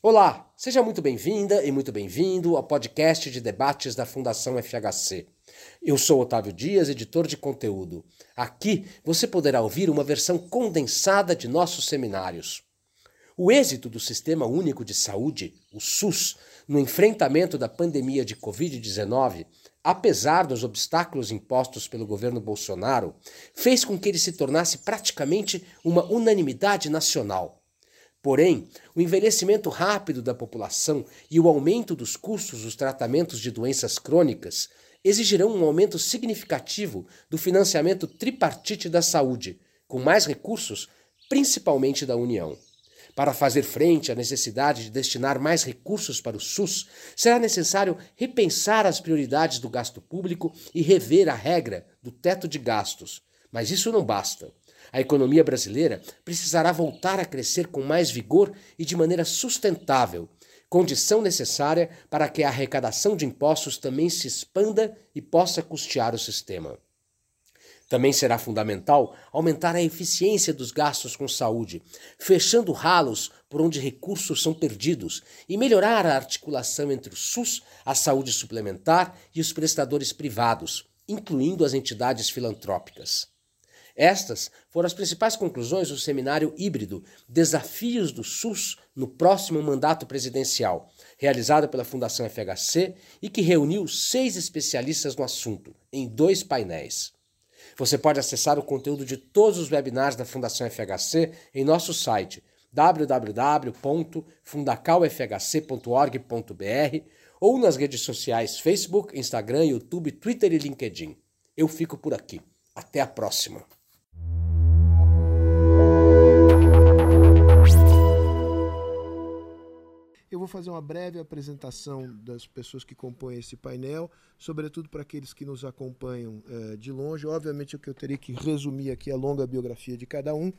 Olá, seja muito bem-vinda e muito bem-vindo ao podcast de debates da Fundação FHC. Eu sou Otávio Dias, editor de conteúdo. Aqui você poderá ouvir uma versão condensada de nossos seminários. O êxito do Sistema Único de Saúde, o SUS, no enfrentamento da pandemia de Covid-19, apesar dos obstáculos impostos pelo governo Bolsonaro, fez com que ele se tornasse praticamente uma unanimidade nacional. Porém, o envelhecimento rápido da população e o aumento dos custos dos tratamentos de doenças crônicas exigirão um aumento significativo do financiamento tripartite da saúde, com mais recursos, principalmente da União. Para fazer frente à necessidade de destinar mais recursos para o SUS, será necessário repensar as prioridades do gasto público e rever a regra do teto de gastos. Mas isso não basta. A economia brasileira precisará voltar a crescer com mais vigor e de maneira sustentável, condição necessária para que a arrecadação de impostos também se expanda e possa custear o sistema. Também será fundamental aumentar a eficiência dos gastos com saúde, fechando ralos por onde recursos são perdidos e melhorar a articulação entre o SUS, a saúde suplementar e os prestadores privados, incluindo as entidades filantrópicas. Estas foram as principais conclusões do seminário híbrido Desafios do SUS no próximo mandato presidencial, realizado pela Fundação FHC e que reuniu seis especialistas no assunto, em dois painéis. Você pode acessar o conteúdo de todos os webinars da Fundação FHC em nosso site www.fundacalfhc.org.br ou nas redes sociais Facebook, Instagram, YouTube, Twitter e LinkedIn. Eu fico por aqui. Até a próxima! Eu vou fazer uma breve apresentação das pessoas que compõem esse painel, sobretudo para aqueles que nos acompanham uh, de longe. Obviamente, o que eu teria que resumir aqui a longa biografia de cada um,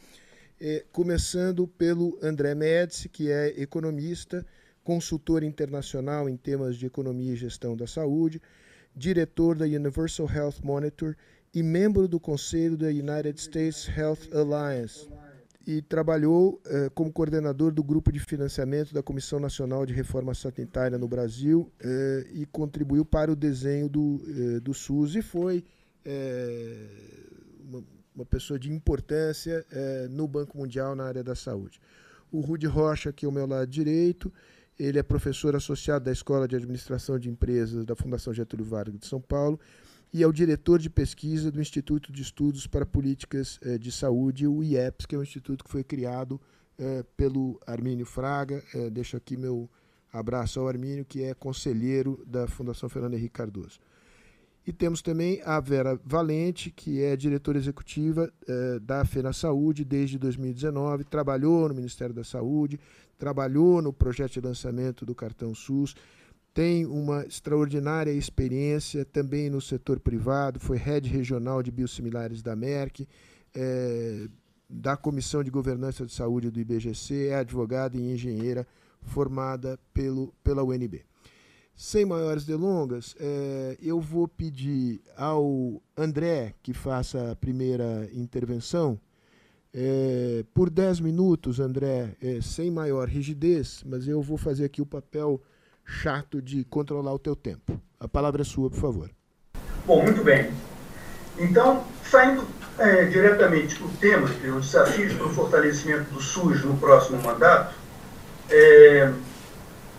é, começando pelo André Médici, que é economista, consultor internacional em temas de economia e gestão da saúde, diretor da Universal Health Monitor e membro do conselho da United States Health Alliance e trabalhou eh, como coordenador do grupo de financiamento da Comissão Nacional de Reforma Sanitária no Brasil eh, e contribuiu para o desenho do, eh, do SUS e foi uma, uma, pessoa de importância no Banco Mundial na área da saúde. O Rude Rocha, aqui ao meu lado direito, ele é professor associado da Escola de Administração de Empresas da Fundação Getúlio Vargas de São Paulo e é o diretor de pesquisa do Instituto de Estudos para Políticas eh, de Saúde, o IEPS, que é um instituto que foi criado eh, pelo Armínio Fraga. Eh, deixo aqui meu abraço ao Armínio, que é conselheiro da Fundação Fernando Henrique Cardoso. E temos também a Vera Valente, que é diretora executiva da FENA Saúde desde 2019, trabalhou no Ministério da Saúde, trabalhou no projeto de lançamento do cartão SUS, tem uma extraordinária experiência também no setor privado, foi head regional de biosimilares da Merck, é, da Comissão de Governança de Saúde do IBGC, é advogada e engenheira formada pelo, pela UNB. Sem maiores delongas, é, eu vou pedir ao André que faça a primeira intervenção. É, por 10 minutos, André, é, sem maior rigidez, mas eu vou fazer aqui o papel chato de controlar o teu tempo. A palavra é sua, por favor. Bom, muito bem. Então, saindo é, diretamente para o tema, que é o desafio para o fortalecimento do SUS no próximo mandato, é,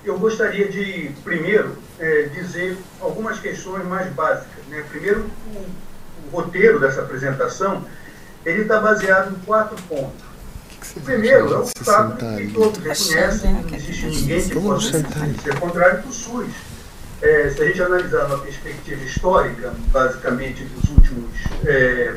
eu gostaria de, primeiro, é, dizer algumas questões mais básicas. Né? Primeiro, o, o roteiro dessa apresentação ele está baseado em quatro pontos. Primeiro, é o fato de que todos reconhecem, não existe ninguém que possa ser contrário do SUS. É, se a gente analisar uma perspectiva histórica, basicamente dos últimos é,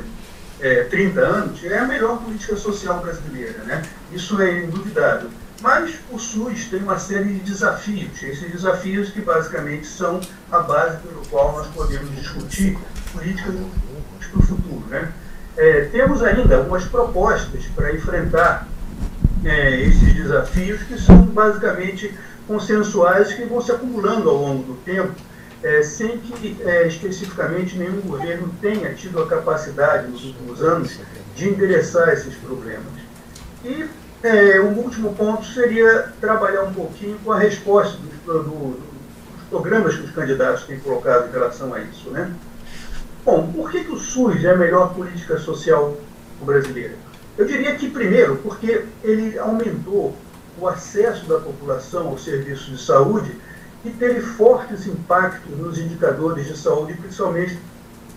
é, 30 anos, é a melhor política social brasileira. Né? Isso é induvidável. Mas o SUS tem uma série de desafios, esses desafios que basicamente são a base pelo qual nós podemos discutir políticas para o futuro. Né? É, temos ainda algumas propostas para enfrentar é, esses desafios que são basicamente consensuais que vão se acumulando ao longo do tempo, é, sem que é, especificamente nenhum governo tenha tido a capacidade nos últimos anos de endereçar esses problemas. E é, o último ponto seria trabalhar um pouquinho com a resposta do, do, dos programas que os candidatos têm colocado em relação a isso. Né? Bom, por que, que o SUS é a melhor política social brasileira? Eu diria que, primeiro, porque ele aumentou o acesso da população aos serviços de saúde e teve fortes impactos nos indicadores de saúde, principalmente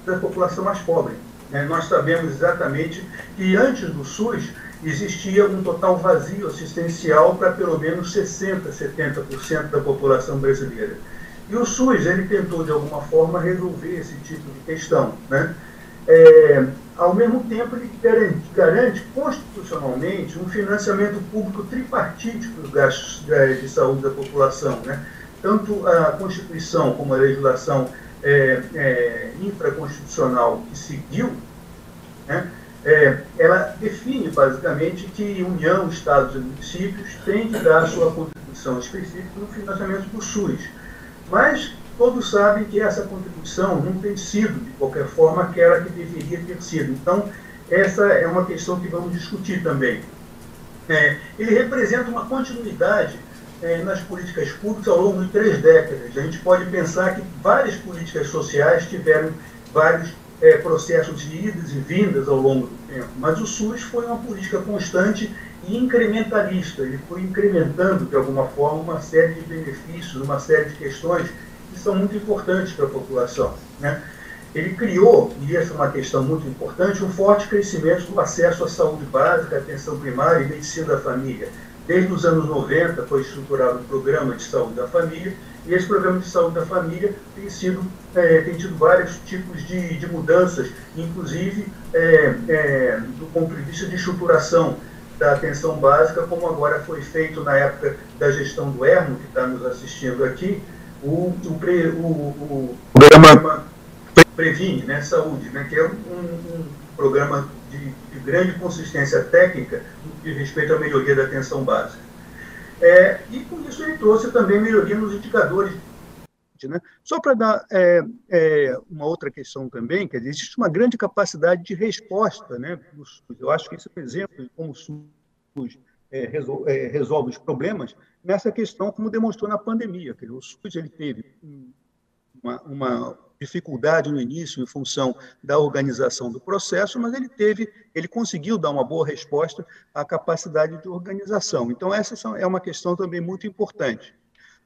da população mais pobre. Né? Nós sabemos exatamente que antes do SUS existia um total vazio assistencial para pelo menos 60%, 70% da população brasileira. E o SUS ele tentou, de alguma forma, resolver esse tipo de questão. Né? É, ao mesmo tempo, ele garante, garante, constitucionalmente um financiamento público tripartite dos gastos de, de saúde da população. Né? Tanto a Constituição como a legislação é, é, infraconstitucional que seguiu, né? É, ela define basicamente que União, Estados e municípios têm que dar sua contribuição específica no financiamento do SUS. Mas todos sabem que essa contribuição não tem sido, de qualquer forma, aquela que deveria ter sido. Então, essa é uma questão que vamos discutir também. É, ele representa uma continuidade é, nas políticas públicas ao longo de três décadas. A gente pode pensar que várias políticas sociais tiveram vários é, processos de idas e vindas ao longo do tempo, mas o SUS foi uma política constante incrementalista. Ele foi incrementando, de alguma forma, uma série de benefícios, uma série de questões que são muito importantes para a população. Né? Ele criou, e essa é uma questão muito importante, um forte crescimento do acesso à saúde básica, atenção primária e medicina da família. Desde os anos 90 foi estruturado o Programa de Saúde da Família, e esse Programa de Saúde da Família tem, sido, é, tem tido vários tipos de, de mudanças, inclusive é, é, do ponto de vista de estruturação da atenção básica, como agora foi feito na época da gestão do Ermo, que está nos assistindo aqui, o, o, pre, o, o programa Previne, né, Saúde, né, que é um, um programa de, de, grande consistência técnica que respeito à melhoria da atenção básica. É, e com isso ele trouxe também melhoria nos indicadores. Né? Só para dar é, é, uma outra questão também, quer dizer, existe uma grande capacidade de resposta né, do SUS. Eu acho que esse é um exemplo de como o SUS é, resolve, é, resolve, os problemas nessa questão, como demonstrou na pandemia. Quer dizer, o SUS ele teve uma, uma dificuldade no início em função da organização do processo, mas ele teve, ele conseguiu dar uma boa resposta à capacidade de organização. Então essa é uma questão também muito importante.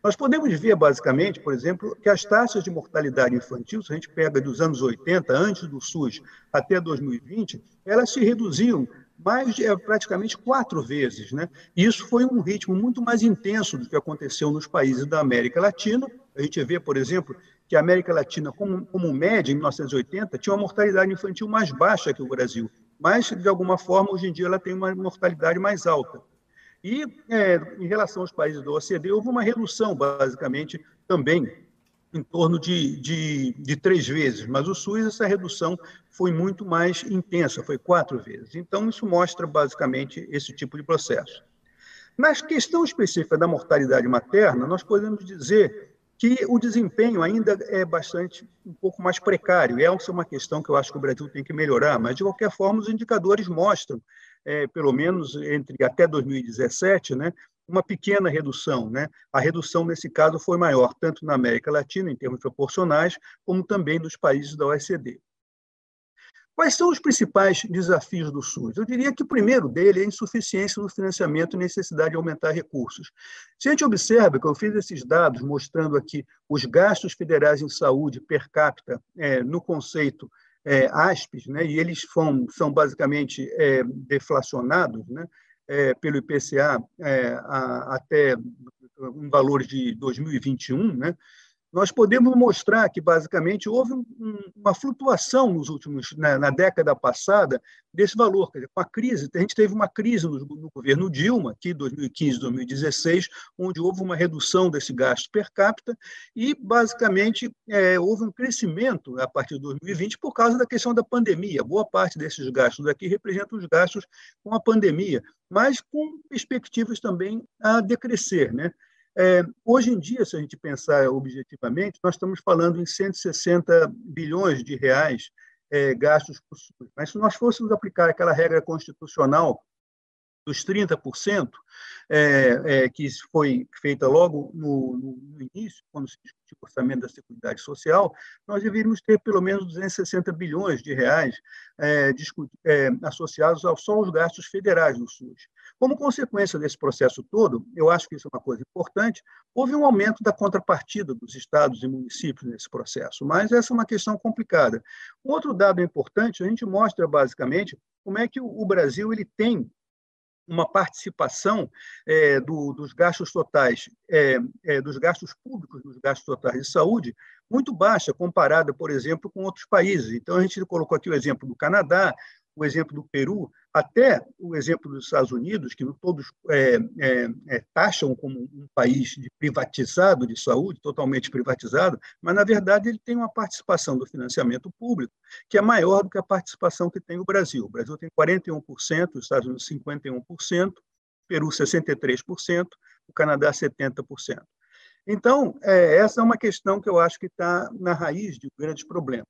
Nós podemos ver, basicamente, por exemplo, que as taxas de mortalidade infantil, se a gente pega dos anos 80, antes do SUS, até 2020, elas se reduziam mais de é, praticamente quatro vezes. Né? Isso foi um ritmo muito mais intenso do que aconteceu nos países da América Latina. A gente vê, por exemplo, que a América Latina, como, como média, em 1980, tinha uma mortalidade infantil mais baixa que o Brasil, mas, de alguma forma, hoje em dia, ela tem uma mortalidade mais alta. E, é, em relação aos países do OCDE, houve uma redução, basicamente, também em torno de, de, de, três vezes, mas o SUS, essa redução foi muito mais intensa, foi quatro vezes. Então, isso mostra basicamente esse tipo de processo. Na questão específica da mortalidade materna, nós podemos dizer que o desempenho ainda é bastante um pouco mais precário. Essa é uma questão que eu acho que o Brasil tem que melhorar, mas de qualquer forma os indicadores mostram, é, pelo menos entre até 2017, né, uma pequena redução. Né? A redução, nesse caso, foi maior, tanto na América Latina, em termos proporcionais, como também dos países da OECD. Quais são os principais desafios do SUS? Eu diria que o primeiro dele é a insuficiência no financiamento e necessidade de aumentar recursos. Se a gente observa que eu fiz esses dados mostrando aqui os gastos federais em saúde per capita é, no conceito é, ASPES, né, e eles são, são basicamente é, deflacionados, né, é, pelo IPCA é, a, até um valor de 2021, né, nós podemos mostrar que, basicamente, houve um, uma flutuação nos últimos, na, na, década passada, desse valor. Dizer, com a crise, a gente teve uma crise no, no governo Dilma, aqui 2015, 2016, onde houve uma redução desse gasto per capita e, basicamente, é, houve um crescimento a partir de 2020 por causa da questão da pandemia. Boa parte desses gastos aqui representam os gastos com a pandemia, mas com perspectivas também a decrescer, né? É, hoje em dia, se a gente pensar objetivamente, nós estamos falando em 160 bilhões de reais é, gastos por SUS. Mas se nós fôssemos aplicar aquela regra constitucional dos 30%, é, é, que foi feita logo no, no, início, quando se discutiu o orçamento da Seguridade Social, nós deveríamos ter pelo menos 260 bilhões de reais é, é, associados ao, só aos gastos federais do SUS. Como consequência desse processo todo, eu acho que isso é uma coisa importante, houve um aumento da contrapartida dos estados e municípios nesse processo, mas essa é uma questão complicada. Outro dado importante, a gente mostra basicamente como é que o Brasil ele tem uma participação é, do, dos gastos totais, é, é, dos gastos públicos nos gastos totais de saúde, muito baixa comparada, por exemplo, com outros países. Então, a gente colocou aqui o exemplo do Canadá, o exemplo do Peru, até o exemplo dos Estados Unidos, que todos é, é, é, taxam como um país de privatizado de saúde, totalmente privatizado, mas, na verdade, ele tem uma participação do financiamento público que é maior do que a participação que tem o Brasil. O Brasil tem 41%, os Estados Unidos 51%, Peru 63%, o Canadá 70%. Então, é, essa é uma questão que eu acho que está na raiz de grandes problemas.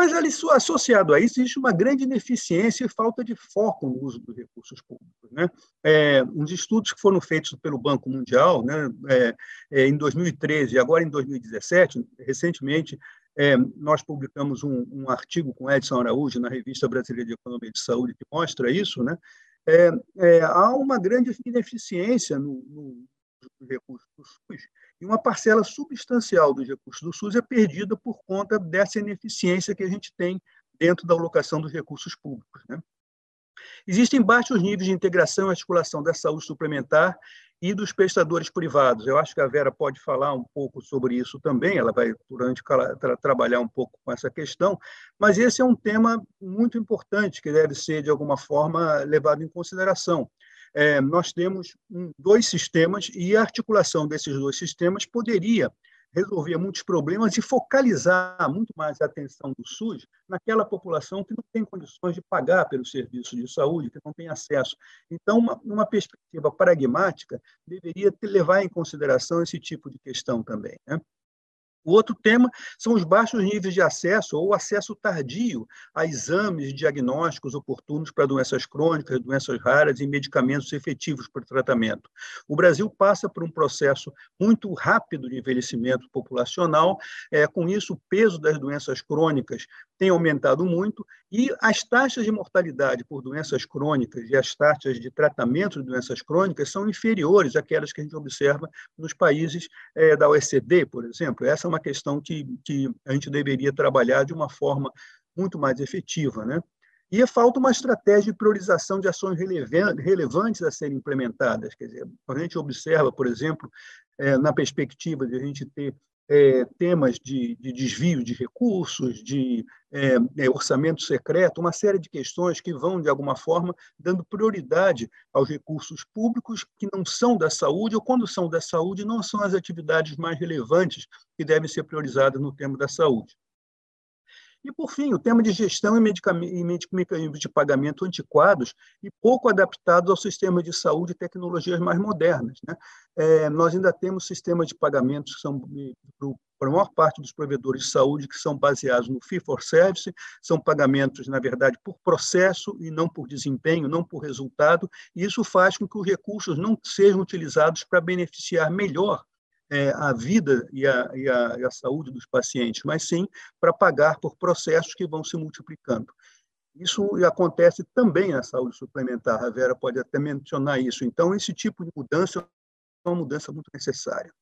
Mas ali, associado a isso, existe uma grande ineficiência e falta de foco no uso dos recursos públicos. Né? É, uns estudos que foram feitos pelo Banco Mundial né, é, é, em 2013 e agora em 2017, recentemente, é, nós publicamos um, um, artigo com Edson Araújo na Revista Brasileira de Economia de Saúde que mostra isso. Né? É, é, há uma grande ineficiência no, no, nos recursos do SUS e uma parcela substancial dos recursos do SUS é perdida por conta dessa ineficiência que a gente tem dentro da alocação dos recursos públicos. Né? Existem baixos níveis de integração e articulação da saúde suplementar e dos prestadores privados. Eu acho que a Vera pode falar um pouco sobre isso também, ela vai, durante tra trabalhar um pouco com essa questão, mas esse é um tema muito importante que deve ser, de alguma forma, levado em consideração é, nós temos dois sistemas e a articulação desses dois sistemas poderia resolver muitos problemas e focalizar muito mais a atenção do SUS naquela população que não tem condições de pagar pelo serviço de saúde, que não tem acesso. Então, uma, uma perspectiva pragmática deveria levar em consideração esse tipo de questão também. Né? O outro tema são os baixos níveis de acesso ou acesso tardio a exames diagnósticos oportunos para doenças crônicas, doenças raras e medicamentos efetivos para o tratamento. O Brasil passa por um processo muito rápido de envelhecimento populacional, é, com isso o peso das doenças crônicas tem aumentado muito e as taxas de mortalidade por doenças crônicas e as taxas de tratamento de doenças crônicas são inferiores àquelas que a gente observa nos países é, da OECD, por exemplo. Essa uma questão que, que a gente deveria trabalhar de uma forma muito mais efetiva, né? E falta uma estratégia de priorização de ações relevantes a serem implementadas. Quer dizer, a gente observa, por exemplo, é, na perspectiva de a gente ter é, temas de, de, desvio de recursos, de é, é, orçamento secreto, uma série de questões que vão, de alguma forma, dando prioridade aos recursos públicos que não são da saúde, ou quando são da saúde, não são as atividades mais relevantes que devem ser priorizadas no tema da saúde. E, por fim, o tema de gestão e mecanismos de pagamento antiquados e pouco adaptados ao sistema de saúde e tecnologias mais modernas. Né? É, nós ainda temos sistemas de pagamentos que são, para a maior parte dos provedores de saúde, que são baseados no fee for service, são pagamentos, na verdade, por processo e não por desempenho, não por resultado, e isso faz com que os recursos não sejam utilizados para beneficiar melhor é, a vida e a, e, a, e a saúde dos pacientes, mas sim para pagar por processos que vão se multiplicando. Isso acontece também na saúde suplementar, a Vera pode até mencionar isso. Então, esse tipo de mudança é uma mudança muito necessária.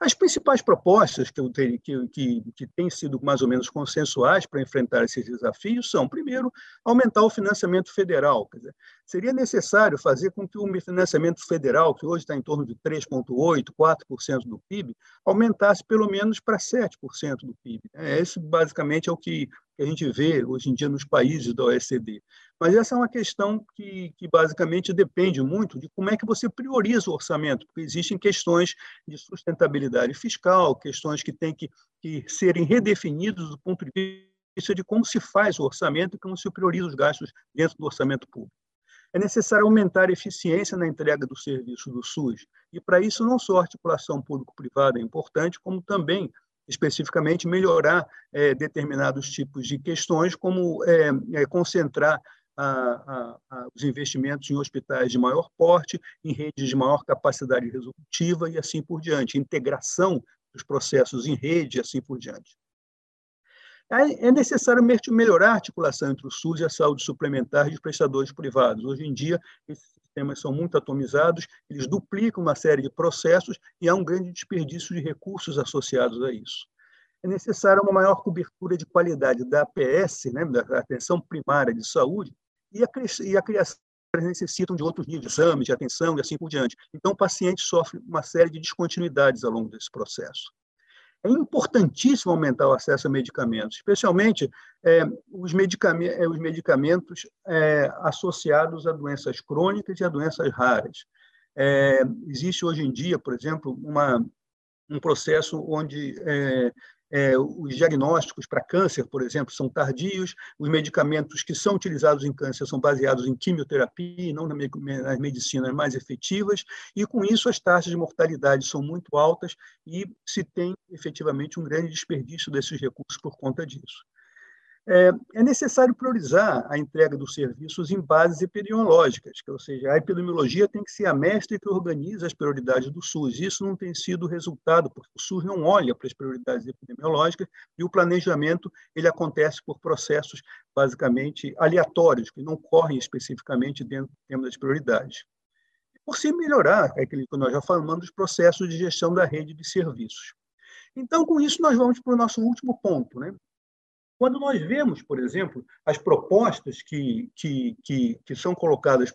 As principais propostas que, eu tenho, que, que, que têm sido mais ou menos consensuais para enfrentar esses desafios são, primeiro, aumentar o financiamento federal. Dizer, seria necessário fazer com que o financiamento federal, que hoje está em torno de 3,8%, 4% do PIB, aumentasse pelo menos para 7% do PIB. É, esse, basicamente, é o que que a gente vê hoje em dia nos países da OECD. Mas essa é uma questão que, que basicamente depende muito de como é que você prioriza o orçamento, porque existem questões de sustentabilidade fiscal, questões que têm que, que serem redefinidas do ponto de vista de como se faz o orçamento e como se prioriza os gastos dentro do orçamento público. É necessário aumentar a eficiência na entrega do serviço do SUS, e para isso não só a articulação público-privada é importante, como também especificamente melhorar é, determinados tipos de questões, como é, é, concentrar a, a, os investimentos em hospitais de maior porte, em redes de maior capacidade resolutiva e assim por diante, integração dos processos em rede e assim por diante. É necessário melhorar a articulação entre o SUS e a saúde suplementar e os prestadores privados. Hoje em dia, esses sistemas são muito atomizados, eles duplicam uma série de processos e há um grande desperdício de recursos associados a isso. É necessária uma maior cobertura de qualidade da APS, né, da atenção primária de saúde, e a, e a criação necessitam de outros níveis de exame, de atenção e assim por diante. Então, o paciente sofre uma série de descontinuidades ao longo desse processo. É importantíssimo aumentar o acesso a medicamentos, especialmente é, os, medicamentos, é, os medicamentos é, associados a doenças crônicas e a doenças raras. Existe hoje em dia, por exemplo, uma, um processo onde é, os diagnósticos para câncer, por exemplo, são tardios, os medicamentos que são utilizados em câncer são baseados em quimioterapia e não nas medicinas mais efetivas, e com isso as taxas de mortalidade são muito altas e se tem efetivamente um grande desperdício desses recursos por conta disso. É, é, necessário priorizar a entrega dos serviços em bases epidemiológicas, que, ou seja, a epidemiologia tem que ser a mestre que organiza as prioridades do SUS. Isso não tem sido resultado, porque o SUS não olha para as prioridades epidemiológicas e o planejamento ele acontece por processos basicamente aleatórios, que não correm especificamente dentro do tema das prioridades. Por se melhorar, é aquilo que nós já falamos, dos processos de gestão da rede de serviços. Então, com isso, nós vamos para o nosso último ponto, né? Quando nós vemos, por exemplo, as propostas que, que, que, que são colocadas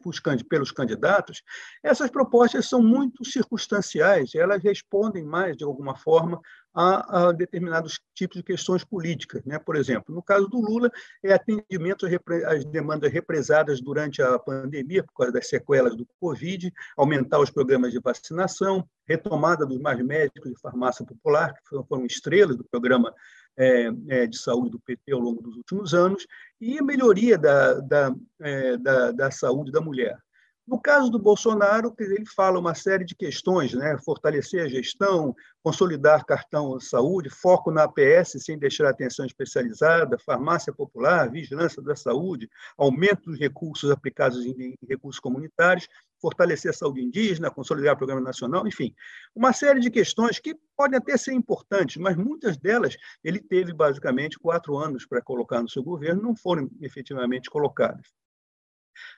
pelos candidatos, essas propostas são muito circunstanciais, elas respondem mais, de alguma forma, a, a, determinados tipos de questões políticas. Né? Por exemplo, no caso do Lula, é atendimento às demandas represadas durante a pandemia, por causa das sequelas do Covid, aumentar os programas de vacinação, retomada dos mais médicos de farmácia popular, que foram estrelas do programa de saúde do PT ao longo dos últimos anos, e a melhoria da, da, é, da, da saúde da mulher. No caso do Bolsonaro, ele fala uma série de questões, né? fortalecer a gestão, consolidar cartão de saúde, foco na APS sem deixar atenção especializada, farmácia popular, vigilância da saúde, aumento dos recursos aplicados em recursos comunitários, fortalecer a saúde indígena, consolidar o programa nacional, enfim, uma série de questões que podem até ser importantes, mas muitas delas ele teve basicamente quatro anos para colocar no seu governo, não foram efetivamente colocadas.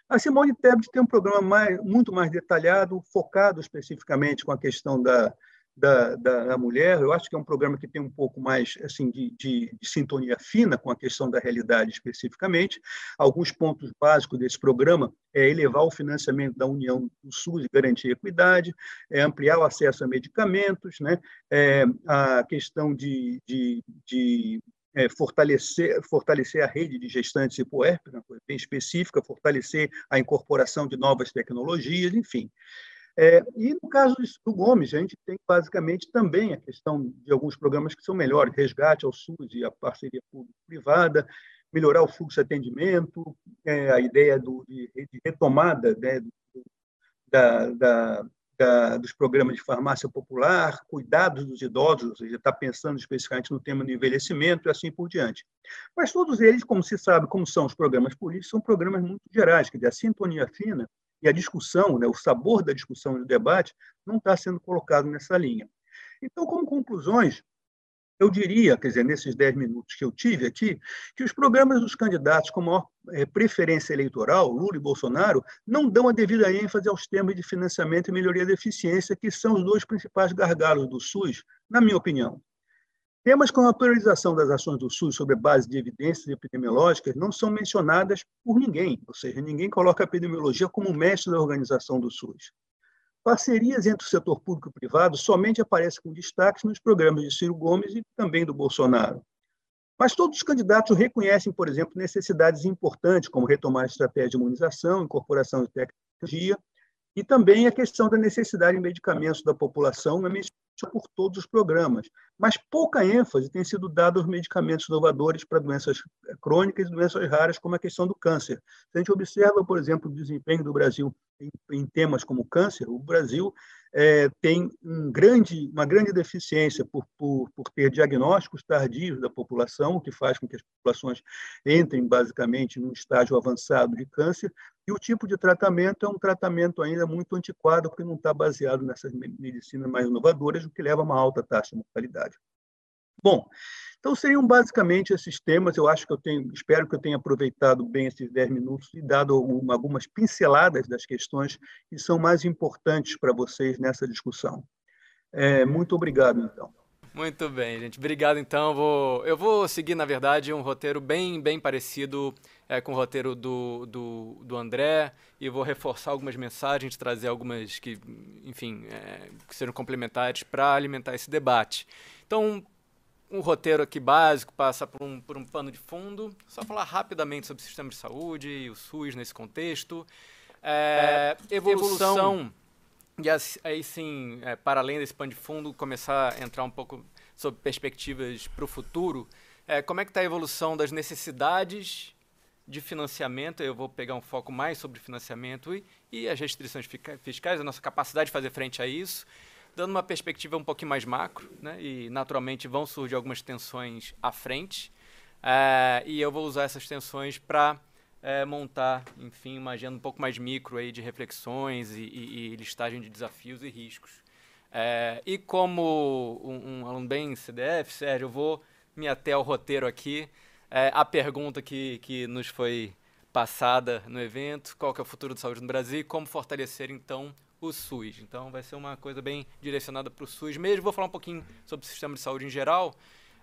A Simone Tebet tem um programa mais, muito mais detalhado, focado especificamente com a questão da, da, da, mulher. Eu acho que é um programa que tem um pouco mais assim de, de, de, sintonia fina com a questão da realidade especificamente. Alguns pontos básicos desse programa é elevar o financiamento da União do SUS e garantir equidade, é ampliar o acesso a medicamentos, né? É, a questão de, de, de é, fortalecer, fortalecer a rede de gestantes e puérperas, uma coisa bem específica, fortalecer a incorporação de novas tecnologias, enfim. É, e no caso do Gomes, a gente tem basicamente também a questão de alguns programas que são melhores, resgate ao SUS e a parceria público-privada, melhorar o fluxo de atendimento, é, a ideia do, de, de retomada né, do, da, da, da, dos programas de farmácia popular, cuidados dos idosos, ou seja, está pensando especificamente no tema do envelhecimento e assim por diante. Mas todos eles, como se sabe, como são os programas políticos, são programas muito gerais, dizer, a sintonia fina e a discussão, né, o sabor da discussão e do debate não está sendo colocado nessa linha. Então, como conclusões, eu diria, quer dizer, nesses dez minutos que eu tive aqui, que os programas dos candidatos com maior é, preferência eleitoral, Lula e Bolsonaro, não dão a devida ênfase aos temas de financiamento e melhoria da eficiência, que são os dois principais gargalos do SUS, na minha opinião. Temas como a priorização das ações do SUS sobre base de evidências epidemiológicas não são mencionadas por ninguém, ou seja, ninguém coloca a epidemiologia como mestre da organização do SUS. Parcerias entre o setor público e privado somente aparecem com destaques nos programas de Ciro Gomes e também do Bolsonaro. Mas todos os candidatos reconhecem, por exemplo, necessidades importantes, como retomar a estratégia de imunização, incorporação de tecnologia, e também a questão da necessidade de medicamentos da população é mencionada por todos os programas, mas pouca ênfase tem sido dada aos medicamentos inovadores para doenças crônicas e doenças raras, como a questão do câncer. Se a gente observa, por exemplo, o desempenho do Brasil em, em temas como câncer, o Brasil é, tem um grande, uma grande deficiência por, por, por ter diagnósticos tardios da população, o que faz com que as populações entrem basicamente num estágio avançado de câncer, e o tipo de tratamento é um tratamento ainda muito antiquado, porque não está baseado nessas medicinas mais inovadoras, o que leva a uma alta taxa de mortalidade. Bom, então seriam basicamente esses temas. Eu acho que eu tenho, espero que eu tenha aproveitado bem esses 10 minutos e dado algumas pinceladas das questões que são mais importantes para vocês nessa discussão. É, muito obrigado, então. Muito bem, gente. Obrigado, então. Vou, eu vou seguir, na verdade, um roteiro bem, bem parecido é, com o roteiro do, do, do André e vou reforçar algumas mensagens, trazer algumas que, enfim, é, que sejam complementares para alimentar esse debate. Então, um roteiro aqui básico, passa por um, por um pano de fundo. Só falar rapidamente sobre o sistema de saúde e o SUS nesse contexto. É, é, evolução, evolução, e aí sim, é, para além desse pano de fundo, começar a entrar um pouco sobre perspectivas para o futuro. É, como é que está a evolução das necessidades de financiamento? Eu vou pegar um foco mais sobre financiamento e, e as restrições fiscais, a nossa capacidade de fazer frente a isso dando uma perspectiva um pouquinho mais macro, né? E naturalmente vão surgir algumas tensões à frente. É, e eu vou usar essas tensões para é, montar, enfim, uma agenda um pouco mais micro aí de reflexões e, e, e listagem de desafios e riscos. É, e como um, um, aluno bem CDF, Sérgio, eu vou me até ao roteiro aqui. a pergunta que, que nos foi passada no evento, qual que é o futuro da saúde no Brasil e como fortalecer, então, o SUS. Então vai ser uma coisa bem direcionada para o SUS mesmo. Vou falar um pouquinho sobre o sistema de saúde em geral.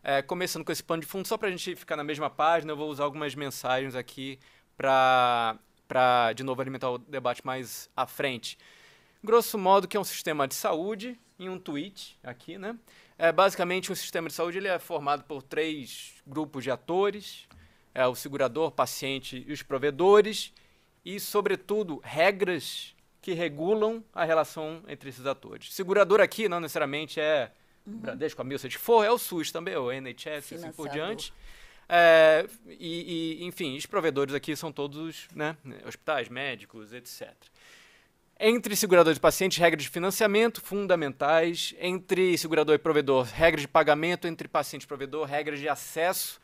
É, começando com esse pano de fundo, só para a gente ficar na mesma página, eu vou usar algumas mensagens aqui para, de novo, alimentar o debate mais à frente. Grosso modo, que é um sistema de saúde, em um tweet aqui, né? É, basicamente, um sistema de saúde ele é formado por três grupos de atores, é o segurador, paciente e os provedores, e, sobretudo, regras que regulam a relação entre esses atores. Segurador aqui não necessariamente é uhum. Bradesco, a Milsa de For, é o SUS também, o NHS, assim por diante. É, e, e, enfim, os provedores aqui são todos né, hospitais, médicos, etc. Entre segurador e paciente, regras de financiamento fundamentais. Entre segurador e provedor, regras de pagamento. Entre paciente e provedor, regras de acesso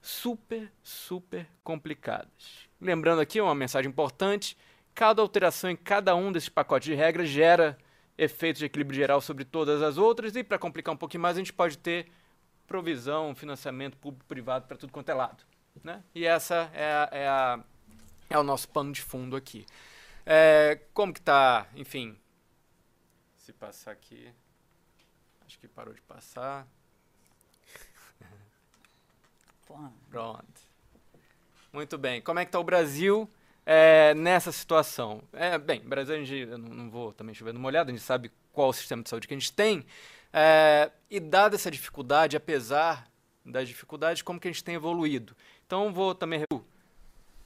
super, super complicadas. Lembrando aqui uma mensagem importante: Cada alteração em cada um desses pacotes de regras gera efeitos de equilíbrio geral sobre todas as outras, e para complicar um pouquinho mais, a gente pode ter provisão, financiamento público-privado para tudo quanto é lado. Né? E essa é, a, é, a, é, o nosso pano de fundo aqui. É, como que está, enfim, se passar aqui, acho que parou de passar. Pronto. Muito bem. Como é que está o Brasil? É, nessa situação? É, bem, Brasil, a gente, eu não, não vou também chover no molhado, a gente sabe qual o sistema de saúde que a gente tem, é, e dada essa dificuldade, apesar das dificuldades, como que a gente tem evoluído. Então, vou também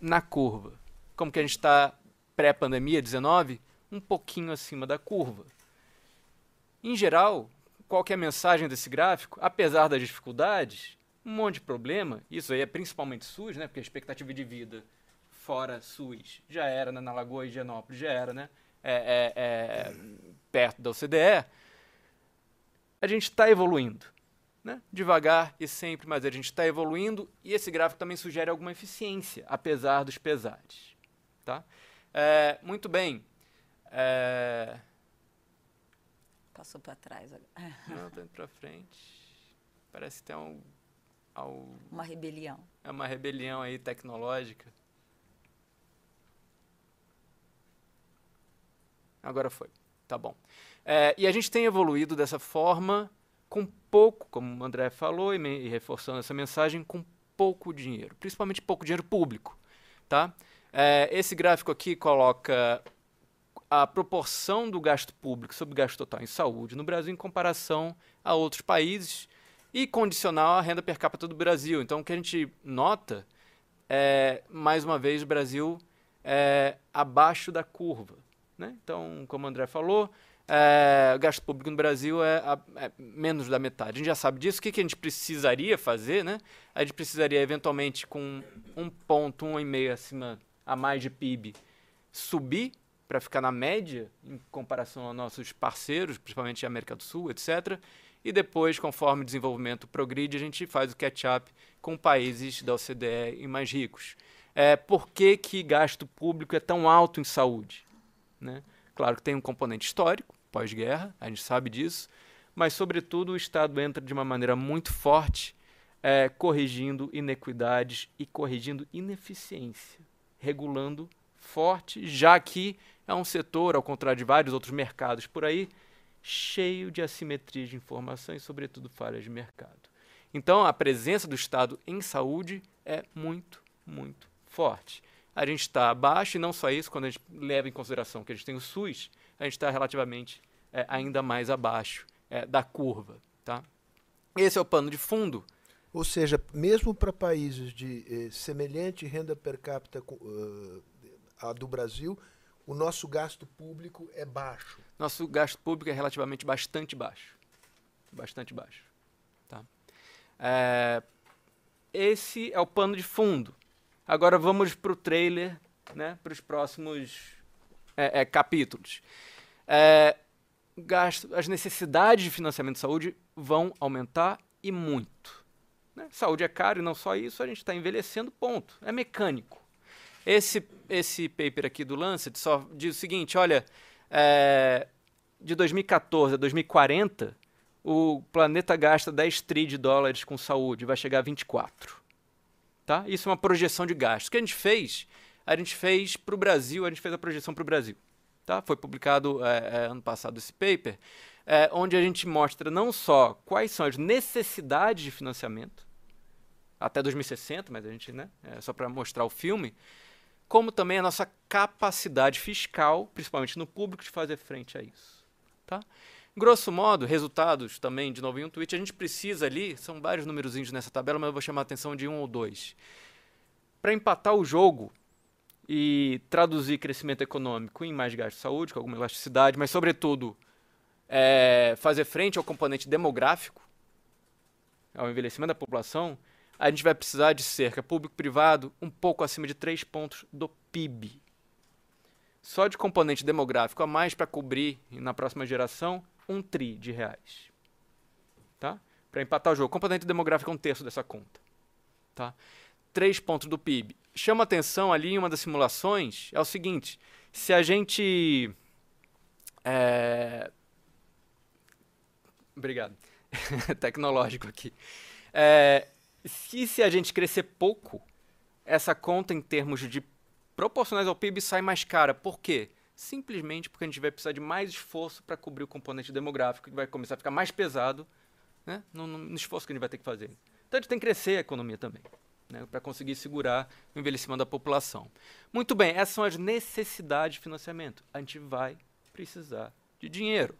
na curva. Como que a gente está pré-pandemia, 19, um pouquinho acima da curva. Em geral, qual é a mensagem desse gráfico? Apesar das dificuldades, um monte de problema, isso aí é principalmente SUS, né, porque a expectativa de vida fora SUS já era, né, na Lagoa e Higienópolis já era, né, é, é, é, perto da OCDE, a gente está evoluindo. Né? Devagar e sempre, mas a gente está evoluindo e esse gráfico também sugere alguma eficiência, apesar dos pesares. Tá? É, muito bem. É... Passou para trás. Não, está indo para frente. Parece que tem um, um, uma rebelião. É uma rebelião aí tecnológica. Agora foi. Tá bom. É, e a gente tem evoluído dessa forma com pouco, como o André falou, e, me, e reforçando essa mensagem, com pouco dinheiro, principalmente pouco dinheiro público. Tá? É, esse gráfico aqui coloca a proporção do gasto público sobre o gasto total em saúde no Brasil em comparação a outros países e condicional à renda per capita do Brasil. Então, o que a gente nota é, mais uma vez, o Brasil é abaixo da curva. Né? Então, como o André falou, é, o gasto público no Brasil é, é, menos da metade. A gente já sabe disso. O que, que a gente precisaria fazer? Né? A gente precisaria, eventualmente, com um ponto, um e meio acima a mais de PIB, subir para ficar na média em comparação aos nossos parceiros, principalmente a América do Sul, etc. E depois, conforme o desenvolvimento progride, a gente faz o catch-up com países da OCDE e mais ricos. É, por que, que gasto público é tão alto em saúde? Né? Claro que tem um componente histórico, pós-guerra, a gente sabe disso, mas, sobretudo, o Estado entra de uma maneira muito forte, é, corrigindo inequidades e corrigindo ineficiência, regulando forte, já que é um setor, ao contrário de vários outros mercados por aí, cheio de assimetria de informação e, sobretudo, falhas de mercado. Então, a presença do Estado em saúde é muito, muito forte. A gente está abaixo, e não só isso, quando a gente leva em consideração que a gente tem o SUS, a gente está relativamente é, ainda mais abaixo é, da curva. Tá? Esse é o pano de fundo. Ou seja, mesmo para países de eh, semelhante renda per capita uh, a do Brasil, o nosso gasto público é baixo. Nosso gasto público é relativamente bastante baixo. Bastante baixo. Tá? É, esse é o pano de fundo. Agora vamos para o trailer, né, para os próximos é, é, capítulos. É, gasto, as necessidades de financiamento de saúde vão aumentar e muito. Né? Saúde é caro e não só isso, a gente está envelhecendo, ponto. É mecânico. Esse, esse paper aqui do Lancet só diz o seguinte: olha, é, de 2014 a 2040, o planeta gasta 10 tri de dólares com saúde, vai chegar a 24. Tá? Isso é uma projeção de gastos. O que a gente fez? A gente fez para o Brasil, a gente fez a projeção para o Brasil. Tá? Foi publicado é, é, ano passado esse paper, é, onde a gente mostra não só quais são as necessidades de financiamento, até 2060, mas a gente, né, é só para mostrar o filme, como também a nossa capacidade fiscal, principalmente no público, de fazer frente a isso. Tá? Grosso modo, resultados também, de novo em um tweet, a gente precisa ali, são vários númerozinhos nessa tabela, mas eu vou chamar a atenção de um ou dois. Para empatar o jogo e traduzir crescimento econômico em mais gasto de saúde, com alguma elasticidade, mas, sobretudo, é, fazer frente ao componente demográfico, ao envelhecimento da população, a gente vai precisar de cerca público-privado um pouco acima de 3 pontos do PIB. Só de componente demográfico a mais para cobrir na próxima geração um tri de reais. Tá? Para empatar o jogo. Componente demográfico é um terço dessa conta. Tá? 3 pontos do PIB. Chama atenção ali em uma das simulações é o seguinte: se a gente. É... Obrigado. Tecnológico aqui. É, se, se a gente crescer pouco, essa conta em termos de proporcionais ao PIB sai mais cara. Por quê? Simplesmente porque a gente vai precisar de mais esforço para cobrir o componente demográfico, que vai começar a ficar mais pesado né, no, no, esforço que a gente vai ter que fazer. Então a gente tem que crescer a economia também, né, para conseguir segurar o envelhecimento da população. Muito bem, essas são as necessidades de financiamento. A gente vai precisar de dinheiro.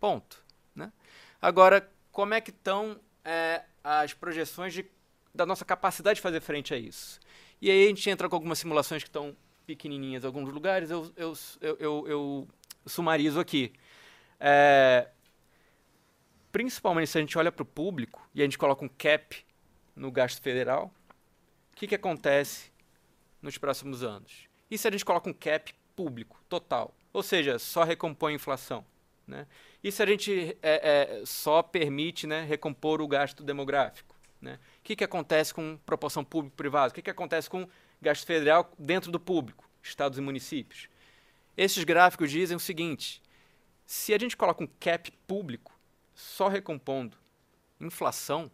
Ponto. Né? Agora, como é que estão é, as projeções de da nossa capacidade de fazer frente a isso. E aí a gente entra com algumas simulações que estão pequenininhas em alguns lugares, eu, eu, eu, eu, sumarizo aqui. É, principalmente se a gente olha para o público e a gente coloca um cap no gasto federal, o que, que acontece nos próximos anos? E se a gente coloca um cap público, total? Ou seja, só recompõe a inflação. Né? E se a gente é, é, só permite né, recompor o gasto demográfico? Né? O que, que acontece com proporção público-privada? O que, que acontece com gasto federal dentro do público, estados e municípios? Esses gráficos dizem o seguinte: se a gente coloca um cap público só recompondo inflação,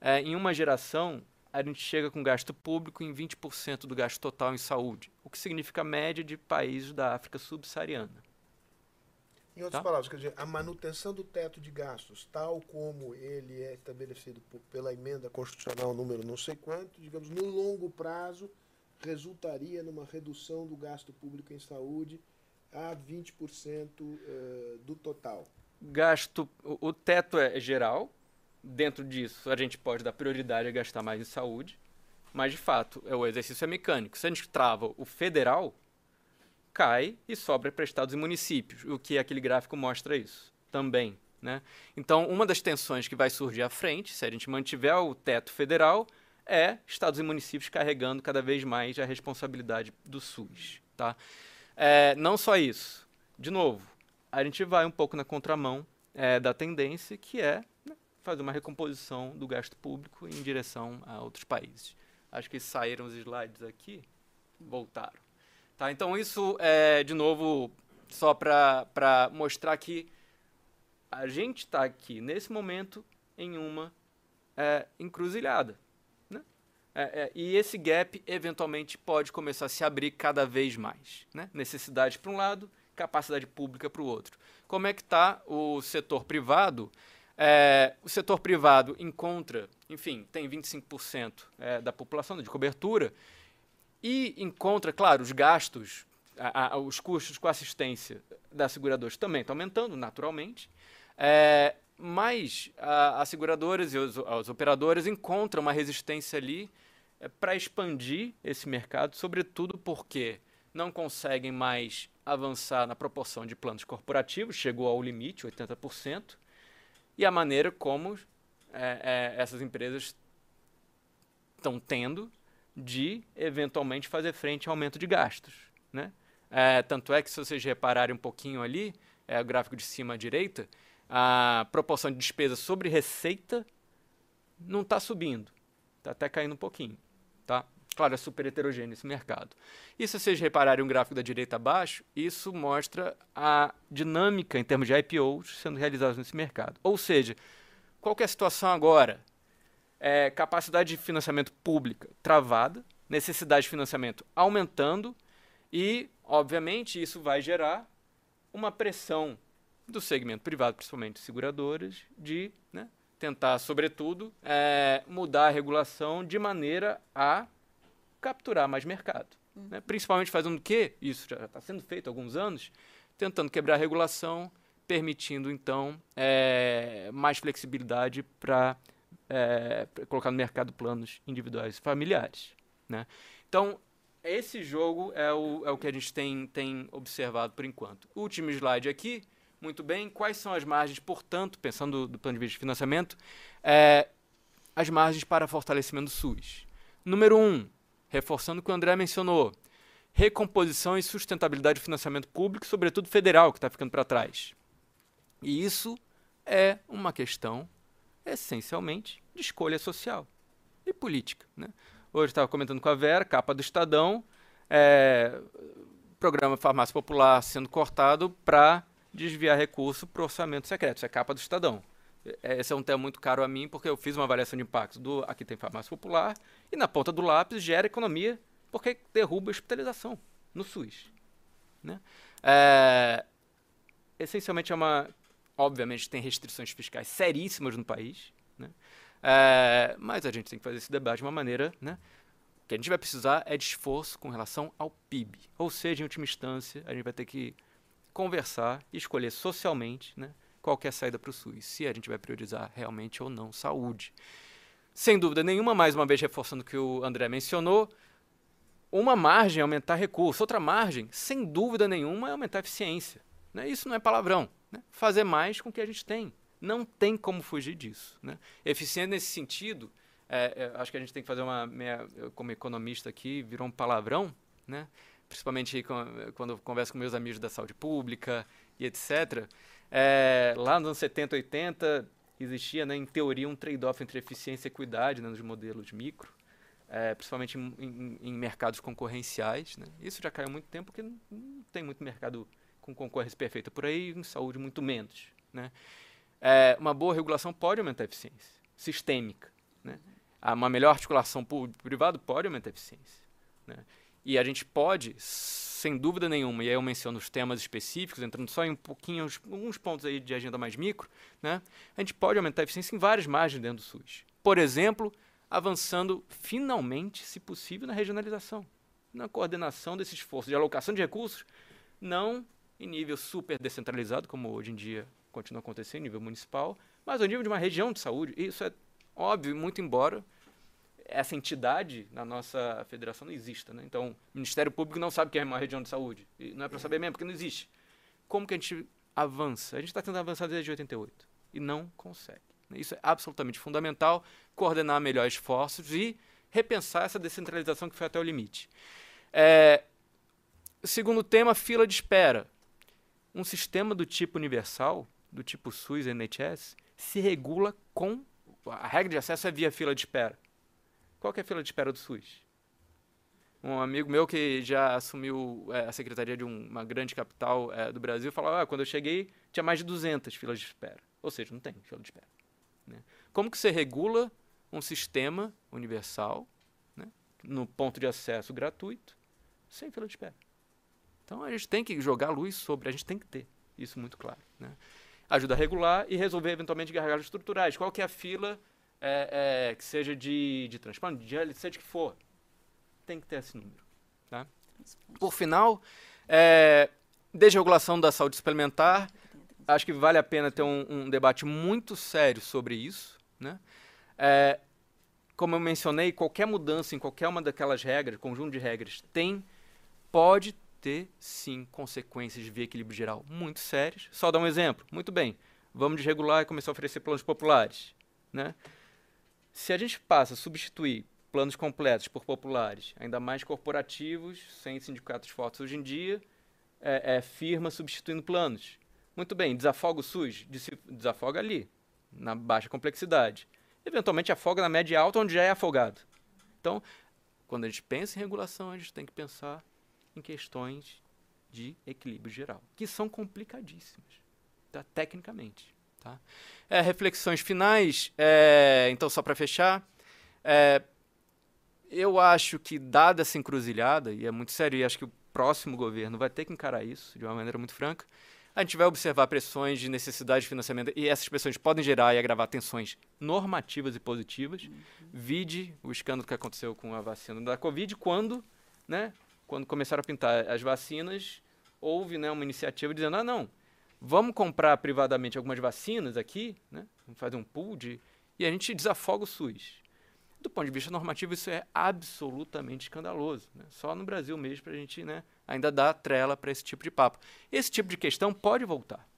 é, em uma geração a gente chega com gasto público em 20% do gasto total em saúde, o que significa a média de países da África subsaariana. Em outras tá? palavras, quer dizer, a manutenção do teto de gastos, tal como ele é estabelecido por, pela emenda constitucional número não sei quanto, digamos, no longo prazo, resultaria numa redução do gasto público em saúde a 20% uh, do total. Gasto, o, o teto é geral, dentro disso a gente pode dar prioridade a gastar mais em saúde, mas de fato é o exercício é mecânico. Se a gente trava o federal, cai e sobra para estados e municípios, o que aquele gráfico mostra isso também. Né? Então, uma das tensões que vai surgir à frente, se a gente mantiver o teto federal, é estados e municípios carregando cada vez mais a responsabilidade do SUS. Tá? É, não só isso. De novo, a gente vai um pouco na contramão é, da tendência, que é né, fazer uma recomposição do gasto público em direção a outros países. Acho que saíram os slides aqui, voltaram. Tá, então, isso é, de novo, só para mostrar que a gente está aqui, nesse momento, em uma é, encruzilhada. Né? É, é, e esse gap, eventualmente, pode começar a se abrir cada vez mais. Né? Necessidade para um lado, capacidade pública para o outro. Como é que está o setor privado? É, o setor privado encontra, enfim, tem 25% é, da população de cobertura e encontra, claro, os gastos, a, a, os custos com assistência das seguradoras também estão aumentando, naturalmente. É, mas as seguradoras e os, os operadores encontram uma resistência ali é, para expandir esse mercado, sobretudo porque não conseguem mais avançar na proporção de planos corporativos, chegou ao limite, 80%, e a maneira como é, é, essas empresas estão tendo de, eventualmente, fazer frente ao aumento de gastos. Né? É, tanto é que, se vocês repararem um pouquinho ali, é o gráfico de cima à direita, a proporção de despesa sobre receita não está subindo, está até caindo um pouquinho. Tá? Claro, é super heterogêneo esse mercado. E se vocês repararem um gráfico da direita abaixo, isso mostra a dinâmica em termos de IPOs sendo realizados nesse mercado. Ou seja, qual é a situação agora? É, capacidade de financiamento pública travada, necessidade de financiamento aumentando e, obviamente, isso vai gerar uma pressão do segmento privado, principalmente seguradoras, de né, tentar, sobretudo, é, mudar a regulação de maneira a capturar mais mercado. Uhum. Né? Principalmente fazendo o quê? Isso já está sendo feito há alguns anos, tentando quebrar a regulação, permitindo, então, é, mais flexibilidade para é, colocar no mercado planos individuais e familiares. Né? Então, esse jogo é o, é o que a gente tem, tem observado por enquanto. Último slide aqui. Muito bem. Quais são as margens, portanto, pensando do plano de vista de financiamento, é, as margens para fortalecimento do SUS? Número um, reforçando o que o André mencionou, recomposição e sustentabilidade do financiamento público, sobretudo federal, que está ficando para trás. E isso é uma questão, essencialmente, de escolha social e política. Né? Hoje estava comentando com a Vera, capa do Estadão, é, programa Farmácia Popular sendo cortado para desviar recurso para orçamento secreto. Isso é capa do Estadão. É, esse é um tema muito caro a mim, porque eu fiz uma avaliação de impacto do Aqui tem Farmácia Popular, e na ponta do lápis gera economia, porque derruba a hospitalização no SUS. Né? É, essencialmente é uma. Obviamente tem restrições fiscais seríssimas no país, né? é, mas a gente tem que fazer esse debate de uma maneira. Né? O que a gente vai precisar é de esforço com relação ao PIB. Ou seja, em última instância, a gente vai ter que conversar e escolher socialmente né, qual é a saída para o SUS, se a gente vai priorizar realmente ou não saúde. Sem dúvida nenhuma, mais uma vez reforçando o que o André mencionou, uma margem é aumentar recurso, outra margem, sem dúvida nenhuma, é aumentar eficiência. Né? Isso não é palavrão. Né? Fazer mais com o que a gente tem. Não tem como fugir disso. Né? Eficiente nesse sentido, é, é, acho que a gente tem que fazer uma. Minha, como economista aqui, virou um palavrão, né? principalmente quando eu converso com meus amigos da saúde pública e etc. É, lá nos anos 70, 80, existia, né, em teoria, um trade-off entre eficiência e equidade né, nos modelos micro, é, principalmente em, em, em, mercados concorrenciais. Né? Isso já caiu há muito tempo, porque não, não tem muito mercado com concorrência perfeita por aí, em saúde muito menos. Né? É, uma boa regulação pode aumentar a eficiência sistêmica. Né? Uma melhor articulação público-privado pode aumentar a eficiência. Né? E a gente pode sem dúvida nenhuma, e aí eu menciono os temas específicos, entrando só em um pouquinho, alguns pontos aí de agenda mais micro, né? a gente pode aumentar a eficiência em várias margens dentro do SUS. Por exemplo, avançando finalmente, se possível, na regionalização, na coordenação desse esforço de alocação de recursos, não em nível super descentralizado, como hoje em dia continua acontecendo, em nível municipal, mas ao nível de uma região de saúde. Isso é óbvio, muito embora essa entidade na nossa federação não exista. Né? Então, o Ministério Público não sabe o que é uma região de saúde. E não é para saber mesmo, porque não existe. Como que a gente avança? A gente está tentando avançar desde 88 e não consegue. Isso é absolutamente fundamental, coordenar melhor esforços e repensar essa descentralização que foi até o limite. É, segundo tema, fila de espera. Um sistema do tipo universal, do tipo SUS NHS, se regula com. A regra de acesso é via fila de espera. Qual que é a fila de espera do SUS? Um amigo meu que já assumiu é, a secretaria de um, uma grande capital é, do Brasil falava: ah, quando eu cheguei tinha mais de 200 filas de espera. Ou seja, não tem fila de espera. Né? Como que você regula um sistema universal né, no ponto de acesso gratuito sem fila de espera? Então a gente tem que jogar luz sobre, a gente tem que ter isso muito claro. Né? Ajuda a regular e resolver eventualmente gargalos estruturais. Qual que é a fila é, é, que seja de, de transplante, de diálise, seja que for? Tem que ter esse número. Tá? Por final, é, desregulação da saúde suplementar. Acho que vale a pena ter um, um debate muito sério sobre isso. Né? É, como eu mencionei, qualquer mudança em qualquer uma daquelas regras, conjunto de regras, tem, pode ter sim consequências de via equilíbrio geral muito sérias. Só dar um exemplo. Muito bem, vamos desregular e começar a oferecer planos populares. Né? Se a gente passa a substituir planos completos por populares, ainda mais corporativos, sem sindicatos fortes hoje em dia, é, é firma substituindo planos. Muito bem, desafoga o SUS? Desafoga ali, na baixa complexidade. Eventualmente afoga na média alta, onde já é afogado. Então, quando a gente pensa em regulação, a gente tem que pensar em questões de equilíbrio geral, que são complicadíssimas, tá? tecnicamente. Tá? É, reflexões finais, é, então só para fechar, é, eu acho que dada essa encruzilhada, e é muito sério, e acho que o próximo governo vai ter que encarar isso de uma maneira muito franca, a gente vai observar pressões de necessidade de financiamento e essas pressões podem gerar e agravar tensões normativas e positivas. Uhum. Vide o escândalo que aconteceu com a vacina da Covid, quando né, quando começaram a pintar as vacinas, houve né, uma iniciativa dizendo: ah, não, vamos comprar privadamente algumas vacinas aqui, né, vamos fazer um pool de, e a gente desafoga o SUS. Do ponto de vista normativo, isso é absolutamente escandaloso. Né? Só no Brasil mesmo para a gente né, ainda dar trela para esse tipo de papo. Esse tipo de questão pode voltar.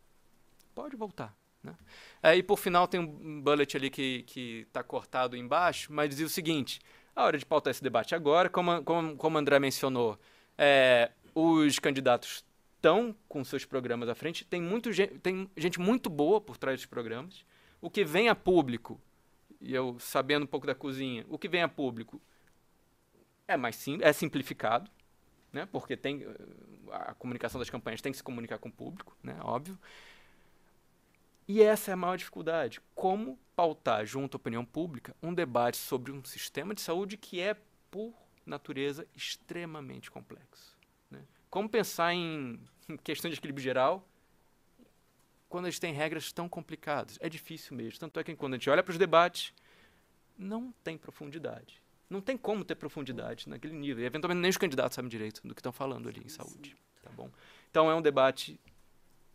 Pode voltar. Né? Aí, por final, tem um bullet ali que está cortado embaixo, mas dizia o seguinte: a hora de pautar esse debate agora, como, como, como André mencionou, é, os candidatos estão com seus programas à frente, tem, muito, tem gente muito boa por trás dos programas. O que vem a público, e eu sabendo um pouco da cozinha, o que vem a público é mais sim, é simplificado, né? Porque tem a comunicação das campanhas tem que se comunicar com o público, né? Óbvio. E essa é a maior dificuldade. Como pautar junto à opinião pública um debate sobre um sistema de saúde que é, por natureza, extremamente complexo. Né? Como pensar em questões de equilíbrio geral quando a gente tem regras tão complicadas? É difícil mesmo. Tanto é que quando a gente olha para os debates, não tem profundidade. Não tem como ter profundidade naquele nível. E, eventualmente, nem os candidatos sabem direito do que estão falando ali em saúde. Tá bom? Então, é um debate